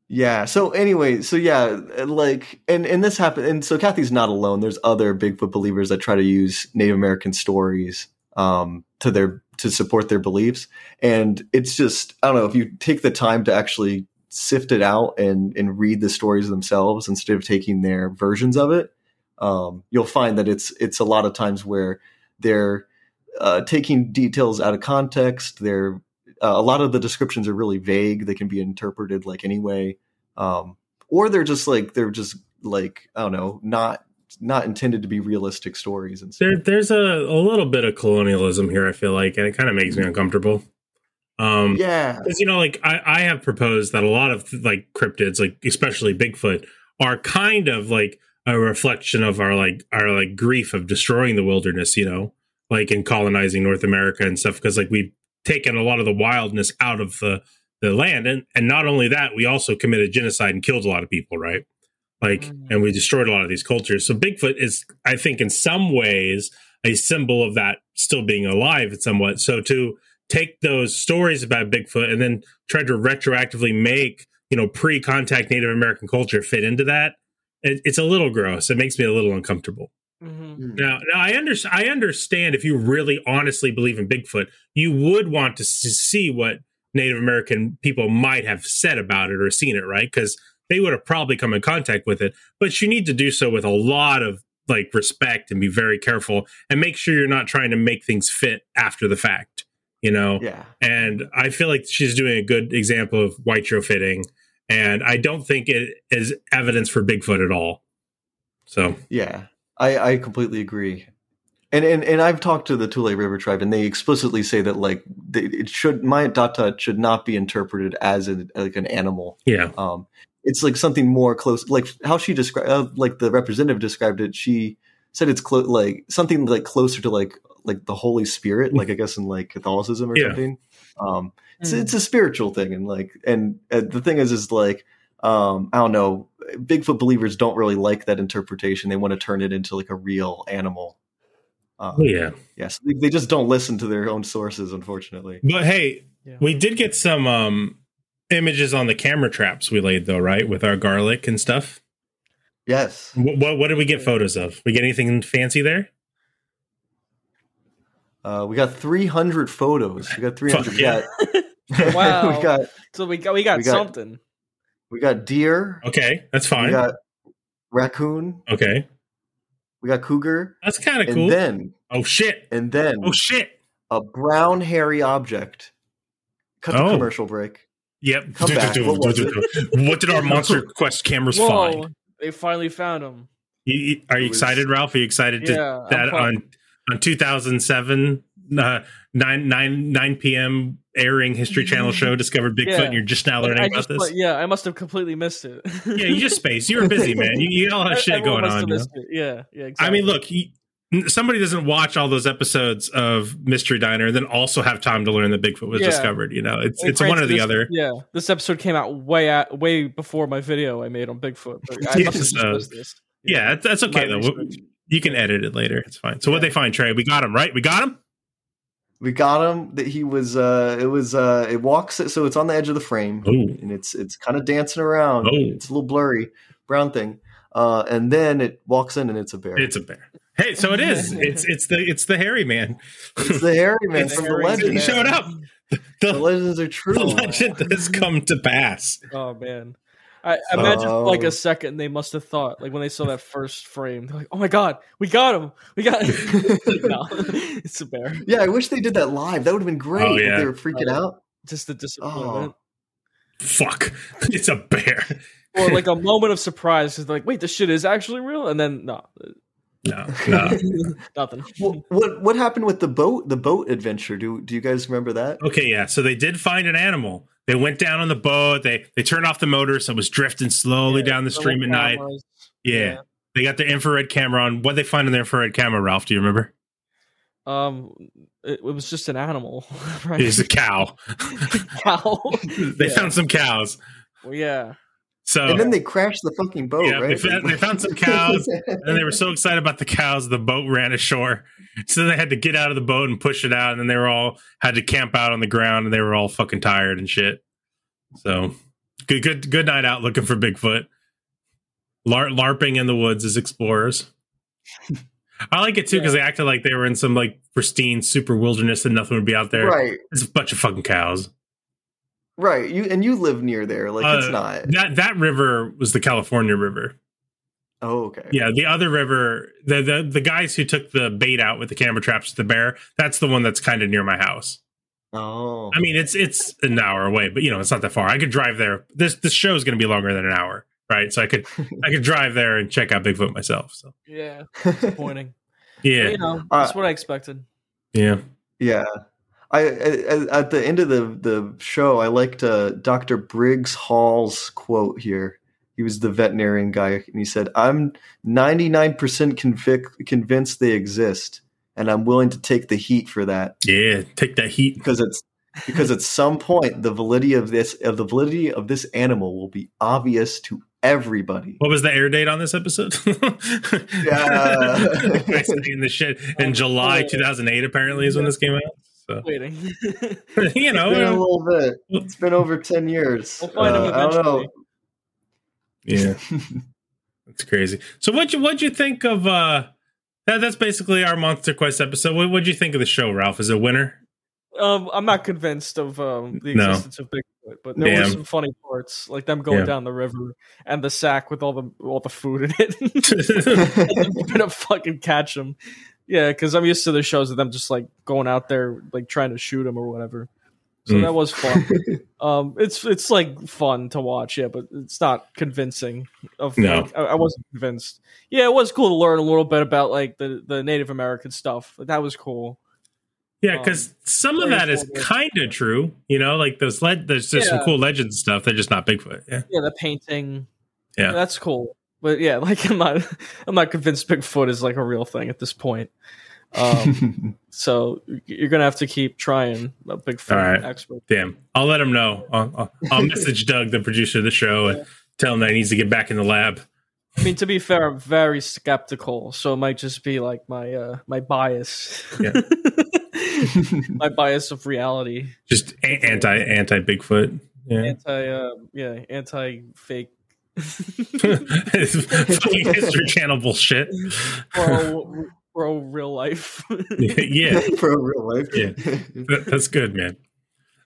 yeah. So anyway, so yeah, like, and and this happened, and so Kathy's not alone. There's other Bigfoot believers that try to use Native American stories um, to their to support their beliefs, and it's just I don't know if you take the time to actually sift it out and and read the stories themselves instead of taking their versions of it um, you'll find that it's it's a lot of times where they're uh, taking details out of context they're uh, a lot of the descriptions are really vague they can be interpreted like anyway um, or they're just like they're just like i don't know not not intended to be realistic stories and there there's a, a little bit of colonialism here. I feel like, and it kind of makes me uncomfortable. Um, yeah, because you know, like I, I have proposed that a lot of like cryptids, like especially Bigfoot, are kind of like a reflection of our like our like grief of destroying the wilderness. You know, like in colonizing North America and stuff. Because like we've taken a lot of the wildness out of the the land, and and not only that, we also committed genocide and killed a lot of people. Right. like, Mm. and we destroyed a lot of these cultures. So Bigfoot is, I think, in some ways, a symbol of that still being alive somewhat. So to take those stories about Bigfoot and then try to retroactively make, you know, pre-contact Native American culture fit into that, it, it's a little gross. It makes me a little uncomfortable. Mm-hmm. Now, now I, under, I understand if you really honestly believe in Bigfoot, you would want to see what Native American people might have said about it or seen it, right? Because they would have probably come in contact with it. But you need to do so with a lot of like respect and be very careful and make sure you're not trying to make things fit after the fact, you know? Yeah. And I feel like she's doing a good example of white fitting, and I don't think it is evidence for Bigfoot at all. So Yeah, I, I completely agree. And, and and I've talked to the Tule River tribe, and they explicitly say that like they, it should my data should not be interpreted as a, like an animal. Yeah. Um, it's like something more close, like how she described, uh, like the representative described it. She said it's clo- like something like closer to like like the Holy Spirit, like I guess in like Catholicism or Yeah. something. Um, it's Mm. it's a spiritual thing, and like and uh, the thing is, is like um, I don't know. Bigfoot believers don't really like that interpretation. They want to turn it into like a real animal. Um, Yeah. Yes, they, they just don't listen to their own sources, unfortunately. But hey, we did get some um images on the camera traps we laid though, right? With our garlic and stuff. Yes. What what, what did we get photos of? We get anything fancy there? Uh, we got 300 photos. We got 300. Fuck we yeah. got, [LAUGHS] [LAUGHS] Wow. we got so we got we got, we got- something. we got deer. Okay, that's fine. We got raccoon. okay. We got cougar. That's kind of And cool. then oh shit. and then Oh shit. a brown hairy object. Cut the Oh. commercial break. Yep. Come back. What was it? what did our [LAUGHS] Monster Quest cameras Whoa! find? They finally found him. You- you- are you was- excited, Ralph? Are you excited to, Yeah, I'm that pumped. on on 2007 uh, 9 9 9 p.m. airing History Channel show discovered Bigfoot, Yeah. and you're just now learning I about this? yeah, I must have completely missed it. yeah, you just space You were busy, man. You, you got a lot of shit going on. you know? Yeah, yeah. Exactly. I mean, look, you, somebody doesn't watch all those episodes of Mystery Diner and then also have time to learn that Bigfoot was Yeah. discovered. You know, it's And it's one or the this- other. Yeah, this episode came out way at, way before my video I made on Bigfoot. But I [LAUGHS] Yeah, must have missed this. Yeah, that's, that's okay My though. research. You can edit it later. It's fine. So what they find, Trey? We got him right. We got him. We got him. That he was. Uh, it was. Uh, it walks. So it's on the edge of the frame, Ooh. and it's it's kind of dancing around. Oh. It's a little blurry, brown thing. Uh, and then it walks in, and it's a bear. It's a bear. Hey, so it is. [LAUGHS] It's it's the it's the hairy man. It's the hairy man It's from the hairy legend. He showed up. The, legends are true. The legend has come to pass. Oh man. I I imagine for like Oh. a second they must have thought like when they saw that first frame they're like oh my god we got him we got like, [LAUGHS] [LAUGHS] no [LAUGHS] it's a bear Yeah, I wish they did that live. That would have been oh, great. Oh, if they were freaking Oh. out. just the disappointment oh. Fuck. It's a bear. or like a moment of surprise because like wait this shit is actually real and then no No, no. nothing What what happened with the boat? The boat adventure. Do do you guys remember that? Okay, yeah. So they did find an animal. They went down on the boat. They they turned off the motor, so it was drifting slowly down the stream at night. Cameras. Yeah. They got the infrared camera on. What they find in the infrared camera, Ralph? Do you remember? um it, it was just an animal [LAUGHS] right It was a cow. [LAUGHS] cow [LAUGHS] They Yeah. found some cows. well, yeah So And then they crashed the fucking boat, yeah, right? they, found, they found some cows, and they were so excited about the cows, the boat ran ashore. So they had to get out of the boat and push it out, and then they were all had to camp out on the ground, and they were all fucking tired and shit. So good, good, good night out looking for Bigfoot. Lar- LARPing in the woods as explorers. I like it too because they acted like they were in some like pristine super wilderness and nothing would be out there. Right. It's a bunch of fucking cows. Right. You and you live near there. Like it's Uh, not. that that river was the California River. Oh, okay. Yeah, the other river, the the the guys who took the bait out with the camera traps, at the bear, that's the one that's kind of near my house. Oh. I mean, it's it's an hour away, but you know, it's not that far. I could drive there. This this show is going to be longer than an hour, right? So I could [LAUGHS] I could drive there and check out Bigfoot myself. So yeah [LAUGHS] disappointing yeah, But, you know Uh, that's what I expected yeah. Yeah. I, I at the end of the the show, I liked uh, Dr. Briggs Hall's quote here. He was the veterinarian guy, and he said, "I'm 99 percent convic- convinced they exist, and I'm willing to take the heat for that Yeah, take that heat. because it's because at some point the validity of this of the validity of this animal will be obvious to everybody. What was the air date on this episode? Yeah. [LAUGHS] In the shit in July [LAUGHS] 2008. Apparently, is when this came out. So Waiting. [LAUGHS] [LAUGHS] you It's been a know, little bit. It's been over ten years. We'll find him Uh, I don't know. eventually. yeah, [LAUGHS] that's crazy. So what you what'd you think of? uh that, That's basically our Monster Quest episode. What what'd you think of the show, Ralph? Is it a winner? Um, I'm not convinced of um, the No. existence of Bigfoot, but there were some funny parts, like them going Yeah. down the river and the sack with all the all the food in it. I'm gonna fucking catch them. Yeah, because I'm used to the shows of them just like going out there, like trying to shoot him or whatever. So Mm. that was fun. [LAUGHS] um, it's it's like fun to watch, yeah, but it's not convincing. Of No. like, I, I wasn't convinced. Yeah, it was cool to learn a little bit about like the the Native American stuff. That was cool. Yeah, because some of that is kind of true. You know, like those le- there's just some cool legend stuff. They're just not Bigfoot. Yeah, Yeah, the painting. yeah. that's cool. But yeah, [LAUGHS] like I'm not, I'm not convinced Bigfoot is like a real thing at this point. Um, [LAUGHS] so you're gonna have to keep trying, a Bigfoot All right. expert. Damn. I'll let him know. I'll, I'll, I'll message Doug, the producer of the show, and tell him that he needs to get back in the lab. I mean, to be fair, I'm very skeptical, so it might just be like my uh, my bias, Yeah. [LAUGHS] my bias of reality, Just anti anti Bigfoot. Yeah. anti, uh, yeah, anti fake, Fucking History Channel bullshit. pro, pro real life. [LAUGHS] yeah. [LAUGHS] pro real life. Yeah. That- that's good, man.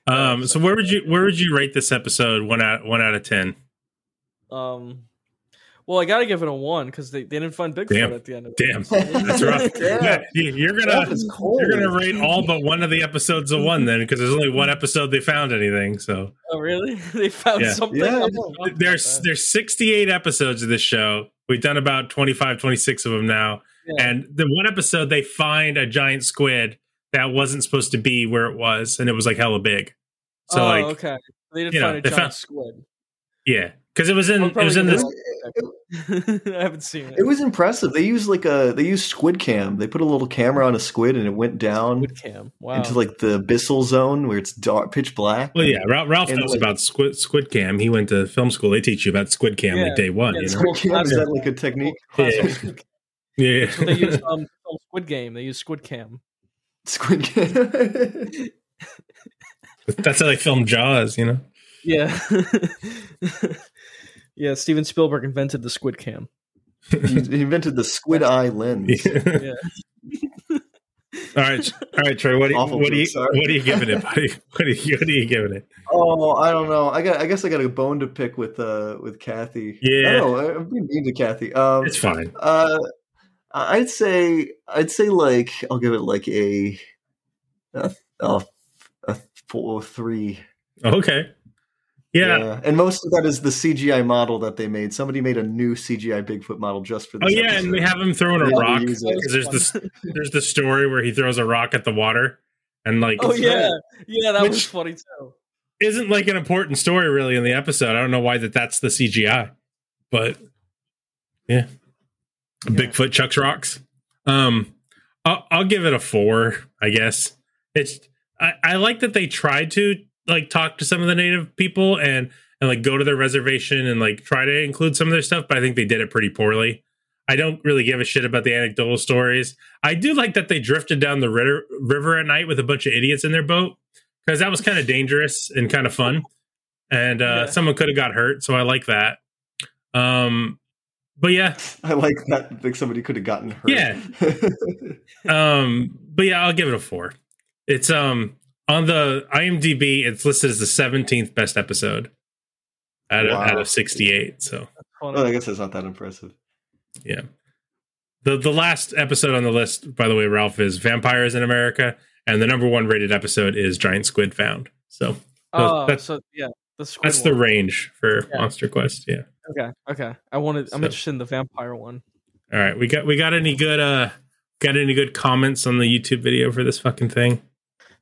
Um, so where would you where would you rate this episode one out one out of ten? Um, well, I gotta give it a one because they, they didn't find Bigfoot Damn. at the end of it. Damn, that's [LAUGHS] rough. Damn. Yeah, you- You're gonna cold. you're gonna rate all but one of the episodes a one then because there's only one episode they found anything. So Oh, really? [LAUGHS] They found Yeah. something? Yeah. I'm not shocked about there's there's 68 episodes of this show. We've done about 25, 26 of them now. Yeah. And the one episode they find a giant squid that wasn't supposed to be where it was, and it was like hella big. So oh, like okay. They did you know, find a giant found- squid. yeah, because it was in it was in this. watch it. [LAUGHS] I haven't seen it. It was impressive. They used like a they used squid cam. They put a little camera on a squid and it went down Squid cam. Wow. into like the abyssal zone where it's dark, pitch black. Well, yeah, Ralph, Ralph And, knows like- about squid, squid cam. He went to film school. They teach you about squid cam Yeah. like day one. Yeah, you it's know? Squid cam is that like a technique? [LAUGHS] Yeah. Yeah, So they use [LAUGHS] um Squid Game. They use Squid Cam. Squid cam. that's how they film Jaws. You know. Yeah. Yeah. Steven Spielberg invented the Squid Cam. he he invented the squid eye lens. Yeah. [LAUGHS] All right, all right, Trey. What do you, Awful what do you, what are you giving it, buddy? What are you, what are you giving it? Oh, I don't know. I got. I guess I got a bone to pick with uh with Kathy. Yeah. I don't know. I'm being mean to Kathy. Um, It's fine. Uh, I'd say I'd say like I'll give it like a a, a, a four three. Okay. Yeah. and most of that is the CGI model that they made. Somebody made a new CGI Bigfoot model just for Oh yeah, episode. and they have him throwing a Yeah, rock they use it. because there's this there's the story where he throws a rock at the water and like Oh yeah. Yeah, that was funny too. isn't like an important story really in the episode. I don't know why that that's the CGI, but yeah, Bigfoot chucks rocks. Um, I'll, I'll give it a four. I guess it's I, I like that they tried to like talk to some of the native people and and like go to their reservation and like try to include some of their stuff, but I think they did it pretty poorly. I don't really give a shit about the anecdotal stories. I do like that they drifted down the river, river at night with a bunch of idiots in their boat because that was kind of [LAUGHS] dangerous and kind of fun, and uh, Yeah. someone could have got hurt. So I like that. Um, but yeah, [LAUGHS] I like that. Like somebody could have gotten hurt. Yeah. [LAUGHS] um, but yeah, I'll give it a four. It's um on the IMDb, it's listed as the seventeenth best episode out of Wow. out of sixty eight. So well, I guess it's not that impressive. yeah. The the last episode on the list, by the way, Ralph, is Vampires in America, and the number one rated episode is Giant Squid Found. So Oh, that's so yeah, the Squid that's the range for Yeah. Monster Quest. Yeah. Okay, okay. I wanted. I'm So- interested in the vampire one. All right, we got we got any good uh got any good comments on the YouTube video for this fucking thing?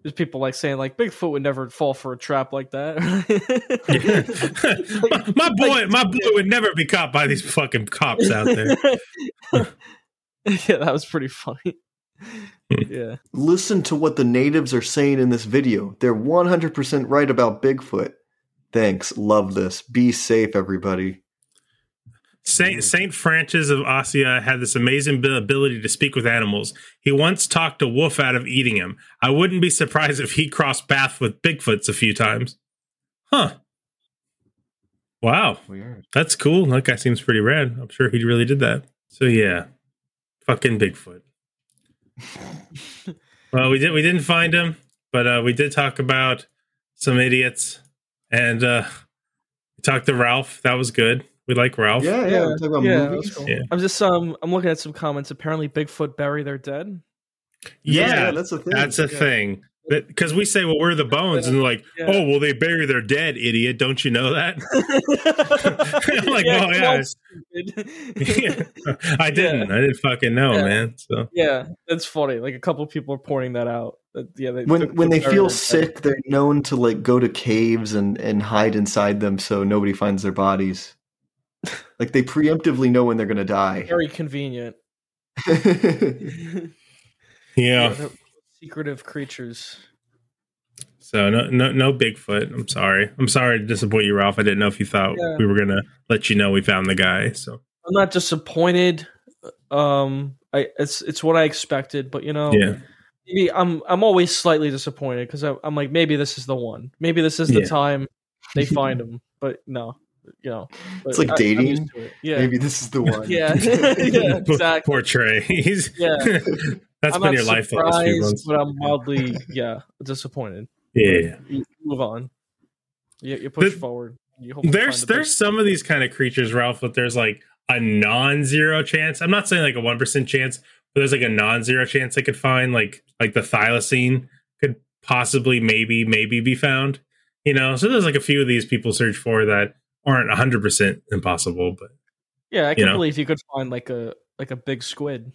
There's people like saying like Bigfoot would never fall for a trap like that. [LAUGHS] my, my boy, my boy would never be caught by these fucking cops out there. [LAUGHS] yeah, that was pretty funny. Yeah. Listen to what the natives are saying in this video. They're 100% right about Bigfoot. Thanks. Love this. Be safe, everybody. Saint Saint Francis of Assisi had this amazing ability to speak with animals. He once talked a wolf out of eating him. I wouldn't be surprised if he crossed paths with Bigfoots a few times. Huh. Wow. Weird. That's cool. That guy seems pretty rad. I'm sure he really did that. So yeah. Fucking Bigfoot. [LAUGHS] well, we did we didn't find him, but uh we did talk about some idiots and uh we talked to Ralph. That was good. We like Ralph. Yeah, yeah. we're about yeah, movies. cool. Yeah. I'm just um I'm looking at some comments. Apparently, Bigfoot bury their dead. Yeah, Yeah, that's a thing. That's a Yeah. thing. Because we say, well, we're the bones, and they're like, Yeah. oh, well, they bury their dead, idiot. Don't you know that? [LAUGHS] I'm like, Yeah, oh, come yeah. I didn't. I didn't fucking know, Yeah. man. So yeah, that's funny. Like a couple people are pointing that out. That, yeah, they when when they feel their- sick, they're known to like go to caves and and hide inside them so nobody finds their bodies. Like they preemptively know when they're gonna die. Very convenient. [LAUGHS] yeah. they're secretive creatures. So no, no, no Bigfoot. I'm sorry. I'm sorry to disappoint you, Ralph. I didn't know if you thought Yeah. we were gonna let you know we found the guy. So I'm not disappointed. Um, I it's it's what I expected, but you know, yeah, maybe I'm I'm always slightly disappointed because I'm like maybe this is the one. Maybe this is the Yeah. time they [LAUGHS] find him. But no, you know, It's like I- dating. it. Yeah, Maybe this is the [LAUGHS] one. yeah, [LAUGHS] yeah, [LAUGHS] exactly. poor Trey. He's Yeah. that's I'm been your life the last few surprised, months. but I'm wildly yeah disappointed. Yeah. You move on. You, you push The- forward. You hopefully there's the there's some of these kind of creatures, Ralph, that there's like a non-zero chance. I'm not saying like a one percent chance, but there's like a non-zero chance I could find. Like like the thylacine could possibly maybe maybe be found. You know, so there's like a few of these people search for that aren't 100 percent impossible, but yeah. I can know. believe you could find like a like a big squid.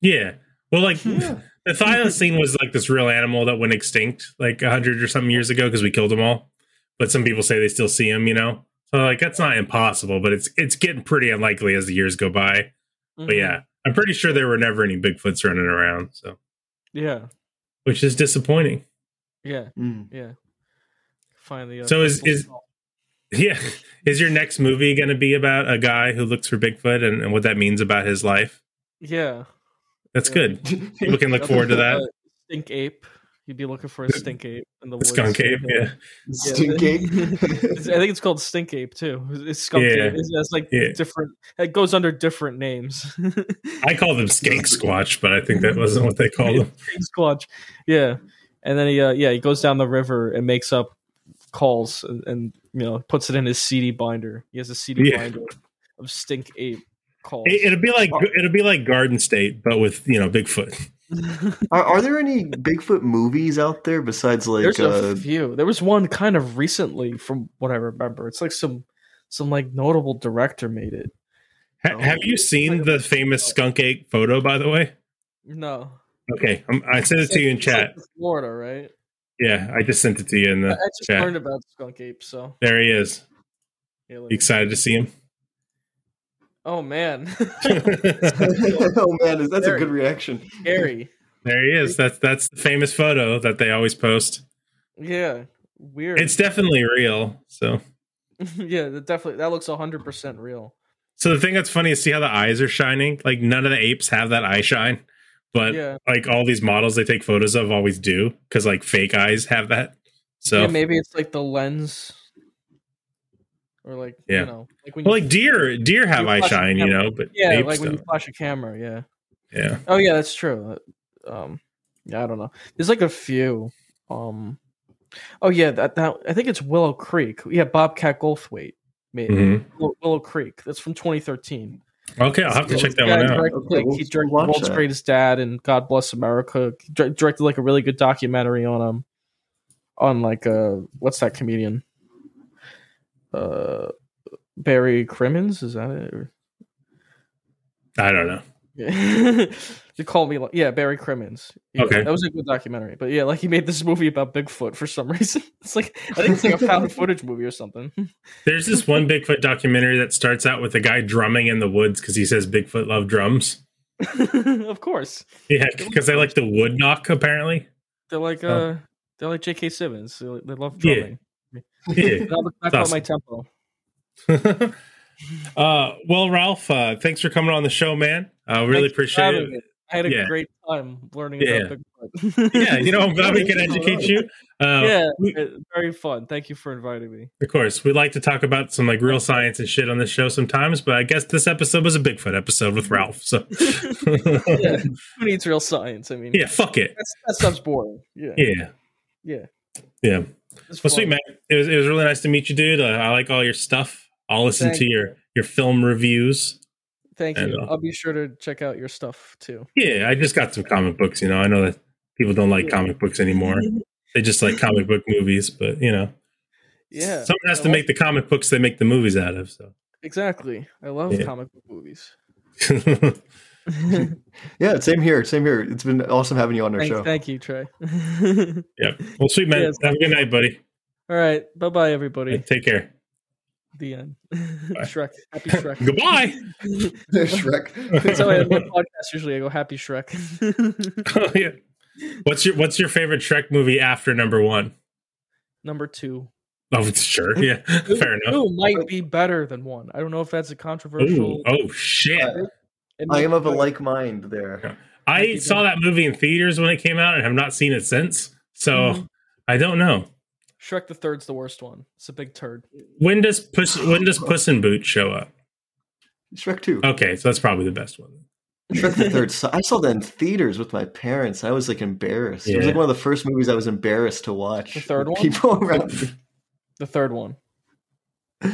yeah. Well, like [LAUGHS] the thylacine was like this real animal that went extinct like a hundred or something years ago because we killed them all. But some people say they still see them. You know, so like that's not impossible, but it's it's getting pretty unlikely as the years go by. But Mhm. yeah, I'm pretty sure there were never any Bigfoots running around, so Yeah. which is disappointing. Yeah. Mm. Yeah. Finally. Uh, So is is skull. Yeah, is your next movie going to be about a guy who looks for Bigfoot and, and what that means about his life? yeah. That's Yeah. good. People can look [LAUGHS] forward to that. Uh, stink ape. You'd be looking for a stink ape in the woods. Skunk ape, yeah. Stink ape? [LAUGHS] I think it's called stink ape too. It's skunk Yeah. ape. It's, it's like Yeah. different. It goes under different names. I call them Skank Squatch, but I think that wasn't what they called them. [LAUGHS] Squatch. Yeah, and then he uh, yeah he goes down the river and makes up calls and, and you know puts it in his CD binder. He has a CD Yeah. binder of stink ape calls. It, it'll be like it'll be like Garden State, but with you know Bigfoot. [LAUGHS] Are, are there any Bigfoot movies out there besides like There's uh, a few. There was one kind of recently, from what I remember. It's like some some like notable director made it. Ha- have you seen the famous skunk ape photo? By the way, No, okay, um, I sent it to you in It's like chat. Florida, right? Yeah, I just sent it to you in I the I just chat. learned about skunk ape. So There he is. Yeah, You excited to see him? oh man, [LAUGHS] [LAUGHS] oh man, is- that's a good reaction. scary. There he is. That's that's the famous photo that they always post. Yeah, weird. It's definitely real. So, [LAUGHS] yeah, that definitely that looks hundred percent real. so the thing that's funny is see how the eyes are shining. Like none of the apes have that eye shine, but Yeah. like all these models they take photos of always do because like fake eyes have that. So yeah, maybe it's like the lens, or like Yeah. you know, like when well, you, like deer, deer have you eye shine, you know, but yeah, like when you don't. flash a camera, yeah. Yeah. Oh yeah, that's true. Um, yeah, I don't know. There's like a few. Um, oh yeah, that, that I think it's Willow Creek. Yeah, Bobcat Goldthwait made. Mhm. Willow, Willow Creek. That's from 2013. Okay, I'll have to check that yeah, one out. directed, Okay, like, we'll- he directed we'll World's that. Greatest Dad and God Bless America. He dir- directed like a really good documentary on um on like uh what's that comedian? Uh, Barry Crimmins is that it? Or- I don't know. Yeah. you call me like yeah, Barry Crimmins. Yeah, Okay. that was a good documentary. But yeah, like he made this movie about Bigfoot for some [LAUGHS] reason. It's like I think it's like a [LAUGHS] found footage movie or something. [LAUGHS] There's this one Bigfoot documentary that starts out with a guy drumming in the woods because he says Bigfoot love drums. of course, Yeah, because they like the wood knock apparently. they're like uh Oh. they're like J.K. Simmons. They, love Yeah. drumming. Yeah, back That's on my tempo. Uh, well, Ralph, uh, thanks for coming on the show, man. I uh, really appreciate it. I had a Yeah. great time learning Yeah. about Bigfoot. Yeah, you know, I'm glad we [LAUGHS] can educate you. Uh, yeah, we- very fun. Thank you for inviting me. Of course, we like to talk about some like real science and shit on this show sometimes, but I guess this episode was a Bigfoot episode with Ralph. So [LAUGHS] yeah, who needs real science? I mean, Yeah, fuck it. That stuff's boring. Yeah, yeah, yeah. yeah. Well, sweet man, it was it was really nice to meet you, dude. Uh, I like all your stuff. I'll listen Thank to your your film reviews. Thank And, you. uh, I'll be sure to check out your stuff too. Yeah, I just got some comic books. You know, I know that people don't like comic books anymore. they just like comic book movies, but you know, Yeah, someone has I to love- make the comic books they make the movies out of. So exactly. I love Yeah. comic book movies. [LAUGHS] [LAUGHS] Yeah, same here. Same here. It's been awesome having you on our Thank, show. thank you, Trey. yeah. Well, sweet man, [LAUGHS] Yes. have a good night, buddy. All right, bye bye, everybody. Take care. The end. [LAUGHS] Shrek. Happy [LAUGHS] Shrek. Goodbye. [LAUGHS] Shrek. That's how I end my podcast. Usually, I go Happy Shrek. oh, yeah. What's your What's your favorite Shrek movie after number one? Number two. Oh, it's sure. Yeah, fair enough. Two might be better than one. I don't know if that's a controversial. Ooh, oh shit! It I am of a like mind there. I saw that movie in theaters when it came out and have not seen it since. So Mhm. I don't know. Shrek the Third's the worst one. It's a big turd. When does Puss When does Puss in Boots show up? Shrek Two. Okay, so that's probably the best one. Shrek the Third. So I saw that in theaters with my parents. I was like embarrassed. It was like one of the first movies I was embarrassed to watch. The third one? People [LAUGHS] around me. The third one.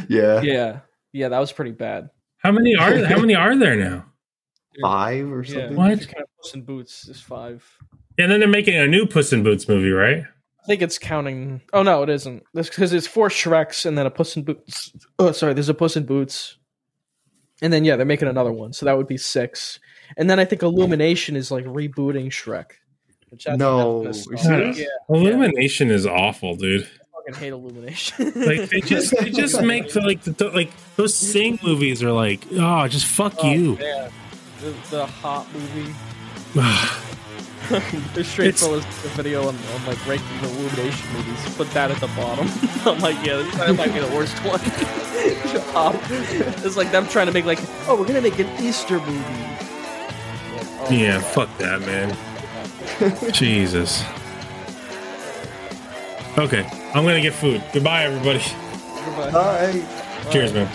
Yeah. Yeah, yeah, that was pretty bad. How many are How many are there now? Five or Yeah, something. What? Kind of Puss in Boots is five. And then they're making a new Puss in Boots movie, right? I think it's counting. Oh no, it isn't. This because it's four Shreks and then a Puss in Boots. Oh, sorry, there's a Puss in Boots, and then yeah, they're making another one, so that would be six. And then I think Illumination is like rebooting Shrek. Which No, that's are you pissed off. serious? Yeah, Illumination is awful, dude. I fucking hate Illumination. Like they [LAUGHS] just they just make the, like the, like those Sing movies are like oh just fuck Oh, you. man. The, the Hop movie. [SIGHS] [SIGHS] [LAUGHS] There's straight It's- fellas a video on, on like ranking the Illumination movies. Put that at the bottom. [LAUGHS] I'm like, yeah, this that might be the worst one. Hop. [LAUGHS] Um, it's like them trying to make like, oh, we're gonna make an Easter movie. Like, oh, Yeah, fuck that, man. Jesus. Okay, I'm gonna get food. Goodbye, everybody. Goodbye. Bye. Cheers, man.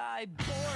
I bored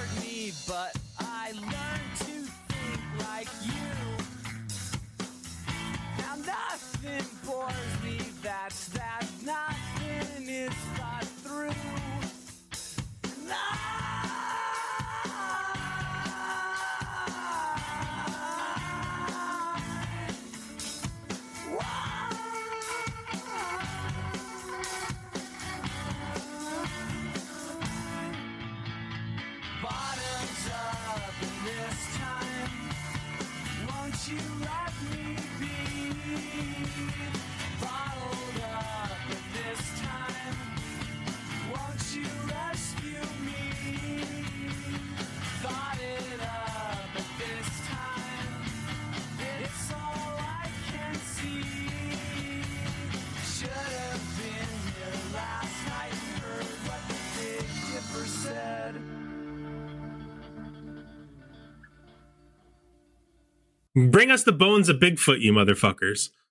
Bring us the bones of Bigfoot, you motherfuckers.